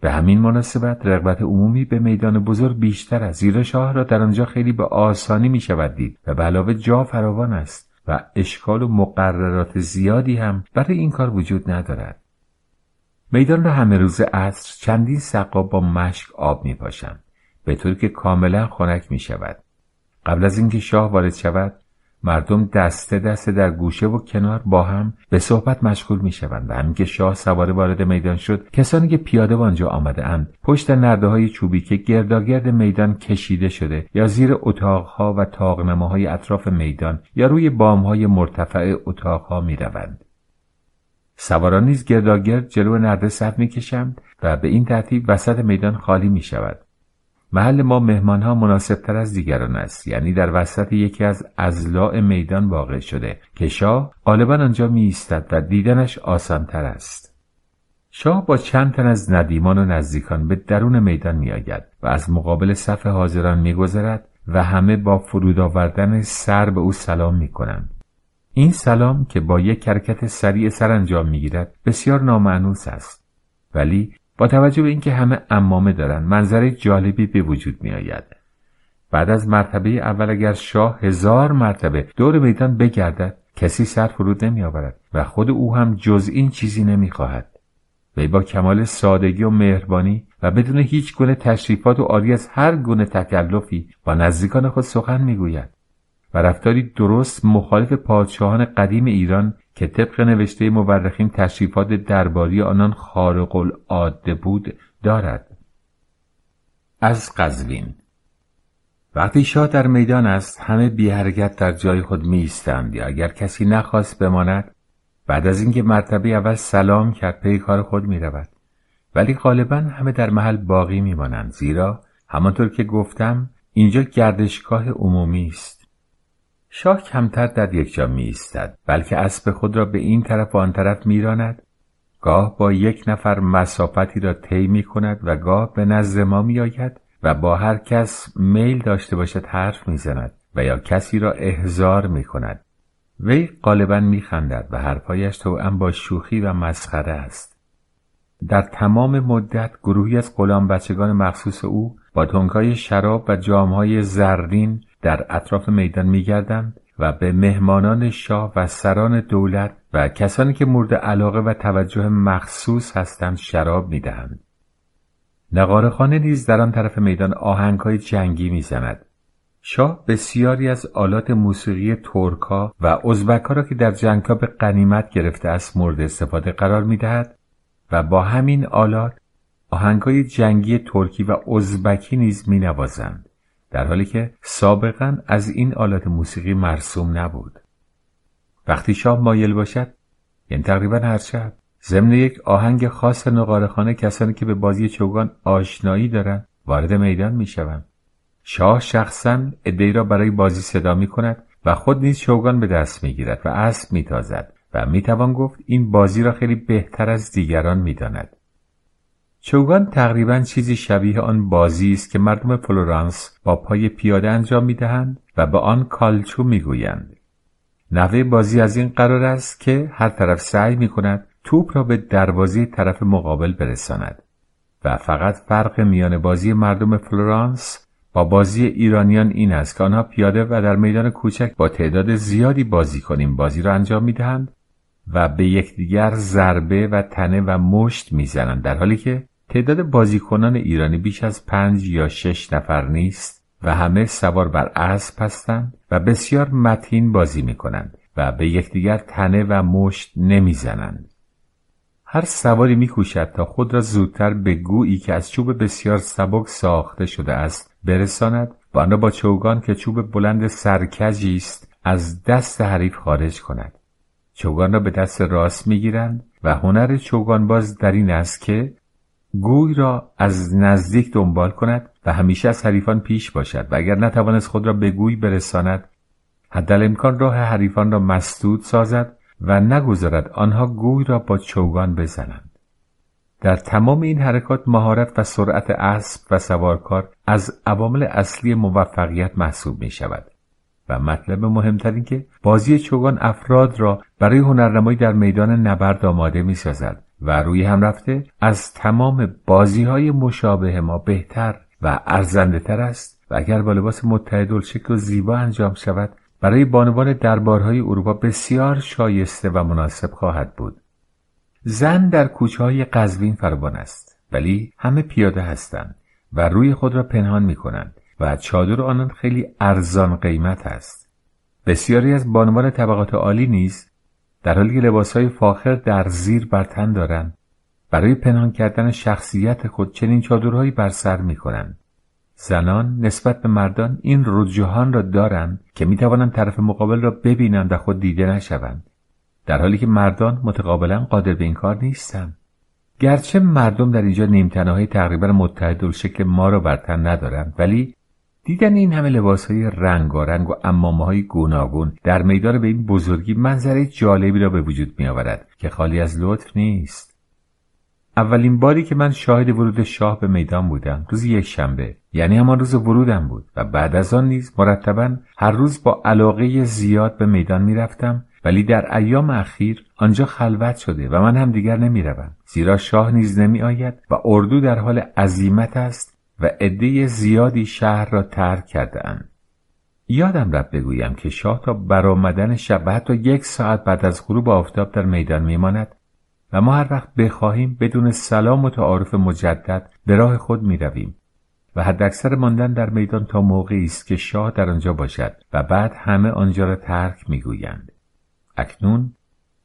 به همین مناسبت رغبت عمومی به میدان بزرگ بیشتر است زیرا شاه را در آنجا خیلی به آسانی می شود دید و به علاوه جا فراوان است و اشکال و مقررات زیادی هم برای این کار وجود ندارد. میدان را همه روز عصر چندین سقا با مشک آب می پاشند به طوری که کاملا خنک می شود قبل از اینکه شاه وارد شود مردم دسته دسته در گوشه و کنار با هم به صحبت مشغول می شوند و همین که شاه سواره وارد میدان شد کسانی که پیاده آنجا آمده اند پشت نرده های چوبی که گرداگرد میدان کشیده شده یا زیر اتاقها و های اطراف میدان یا روی های مرتفع اتاقها می روند. سواران نیز گرداگرد جلو نرده صف می‌کشند و به این ترتیب وسط میدان خالی می شود. محل ما مهمانها مناسبتر از دیگران است. یعنی در وسط یکی از ازلاع میدان واقع شده که شاه غالبا آنجا می ایستد و دیدنش آسانتر است. شاه با چند تن از ندیمان و نزدیکان به درون میدان می آید و از مقابل صف حاضران می گذرد و همه با فرود آوردن سر به او سلام می کنند. این سلام که با یک حرکت سریع سر انجام می گیرد بسیار نامعنوس است. ولی با توجه به اینکه همه امامه دارند منظره جالبی به وجود می آید. بعد از مرتبه اول اگر شاه هزار مرتبه دور میدان بگردد کسی سر فرود نمی آورد و خود او هم جز این چیزی نمی خواهد. وی با کمال سادگی و مهربانی و بدون هیچ گونه تشریفات و آری از هر گونه تکلفی با نزدیکان خود سخن می‌گوید و رفتاری درست مخالف پادشاهان قدیم ایران که طبق نوشته مورخین تشریفات درباری آنان خارق العاده بود دارد. از قزوین. وقتی شاه در میدان است همه بی حرکت در جای خود می ایستند یا اگر کسی نخواست بماند بعد از اینکه مرتبه اول سلام کرد پی کار خود می رود ولی غالبا همه در محل باقی می مانند زیرا همانطور که گفتم اینجا گردشگاه عمومی است. شاه کمتر در یک جا می ایستد بلکه اسب خود را به این طرف و آن طرف میراند. گاه با یک نفر مسافتی را طی می کند و گاه به نزد ما می آید و با هر کس میل داشته باشد حرف می زند و یا کسی را احضار می کند وی غالبا می خندد و حرفایش توأم با شوخی و مسخره است. در تمام مدت گروهی از غلام بچگان مخصوص او با تنکای شراب و جامهای زرین در اطراف میدان میگردند و به مهمانان شاه و سران دولت و کسانی که مورد علاقه و توجه مخصوص هستند شراب می‌دهند. نقارخانه نیز در آن طرف میدان آهنگهای جنگی می‌زند. شاه بسیاری از آلات موسیقی ترکا و ازبکها را که در جنگها به قنیمت گرفته است مورد استفاده قرار می‌دهد و با همین آلات آهنگهای جنگی ترکی و ازبکی نیز مینوازند. در حالی که سابقا از این آلات موسیقی مرسوم نبود وقتی شاه مایل باشد یعنی تقریبا هر شب ضمن یک آهنگ خاص نقارخانه کسانی که به بازی چوگان آشنایی دارند وارد میدان می‌شوند شاه شخصا ادهی را برای بازی صدا می کند و خود نیز چوگان به دست می گیرد و اسب می تازد و می توان گفت این بازی را خیلی بهتر از دیگران می داند. چوگان تقریبا چیزی شبیه آن بازی است که مردم فلورانس با پای پیاده انجام می‌دهند و به آن کالچو می‌گویند. نحوه بازی از این قرار است که هر طرف سعی می کند توپ را به دروازه طرف مقابل برساند و فقط فرق میان بازی مردم فلورانس با بازی ایرانیان این است که آنها پیاده و در میدان کوچک با تعداد زیادی بازی کنیم بازی را انجام می‌دهند و به یکدیگر ضربه و تنه و مشت می‌زنند در حالی که تعداد بازیکنان ایرانی بیش از پنج یا شش نفر نیست و همه سوار بر اسب هستند و بسیار متین بازی می کنند و به یکدیگر تنه و مشت نمی‌زنند. هر سواری میکوشد تا خود را زودتر به گویی که از چوب بسیار سبک ساخته شده است برساند و آن را با چوگان که چوب بلند سرکجی است از دست حریف خارج کند چوگان را به دست راست می‌گیرند و هنر چوگان باز در این است که گوی را از نزدیک دنبال کند و همیشه از حریفان پیش باشد و اگر نتوانست خود را به گوی برساند حدل امکان راه حریفان را مسدود سازد و نگذارد آنها گوی را با چوگان بزنند. در تمام این حرکات مهارت و سرعت اسب و سوارکار از عوامل اصلی موفقیت محسوب می شود و مطلب مهمتر این که بازی چوگان افراد را برای هنرنمایی در میدان نبرد آماده می سازد و روی هم رفته از تمام بازی های مشابه ما بهتر و ارزنده تر است و اگر با لباس متحدالشکل و زیبا انجام شود برای بانوان دربارهای اروپا بسیار شایسته و مناسب خواهد بود. زن در کوچه های قزوین فراوان است ولی همه پیاده هستند و روی خود را پنهان می کنند و چادر آنان خیلی ارزان قیمت است. بسیاری از بانوان طبقات عالی نیز در حالی که لباسهای فاخر در زیر بر تن دارند برای پنهان کردن شخصیت خود چنین چادرهایی بر سر می کنند. زنان نسبت به مردان این رجوهان را دارند که می توانند طرف مقابل را ببینند و خود دیده نشوند در حالی که مردان متقابلا قادر به این کار نیستند گرچه مردم در اینجا نیمتنه تقریبا متحد و شکل ما را بر تن ندارند ولی دیدن این همه لباس های رنگارنگ و امامه های گوناگون در میدان به این بزرگی منظره جالبی را به وجود می آورد که خالی از لطف نیست. اولین باری که من شاهد ورود شاه به میدان بودم روز یک شنبه یعنی همان روز ورودم بود و بعد از آن نیز مرتبا هر روز با علاقه زیاد به میدان می‌رفتم ولی در ایام اخیر آنجا خلوت شده و من هم دیگر نمی‌روم زیرا شاه نیز نمی آید و اردو در حال عزیمت است و عده زیادی شهر را ترک کرده اند. یادم رفت بگویم که شاه تا برآمدن شب و حتی یک ساعت بعد از غروب آفتاب در میدان میماند و ما هر وقت بخواهیم بدون سلام و تعارف مجدد به راه خود می رویم و حداکثر ماندن در میدان تا موقعی است که شاه در آنجا باشد و بعد همه آنجا را ترک می‌گویند اکنون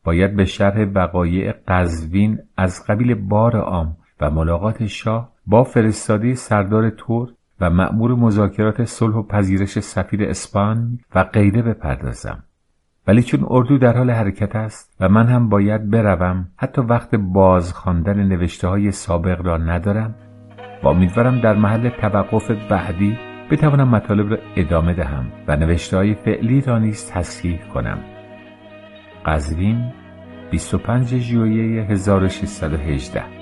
باید به شرح وقایع قزوین از قبیل بار عام و ملاقات شاه با فرستاده سردار تور و مأمور مذاکرات صلح و پذیرش سفیر اسپان و غیره بپردازم. ولی چون اردو در حال حرکت است و من هم باید بروم حتی وقت باز خواندن نوشته های سابق را ندارم و امیدوارم در محل توقف بعدی بتوانم مطالب را ادامه دهم و نوشته های فعلی را نیز تصحیح کنم. قزوین 25 ژوئیه 1618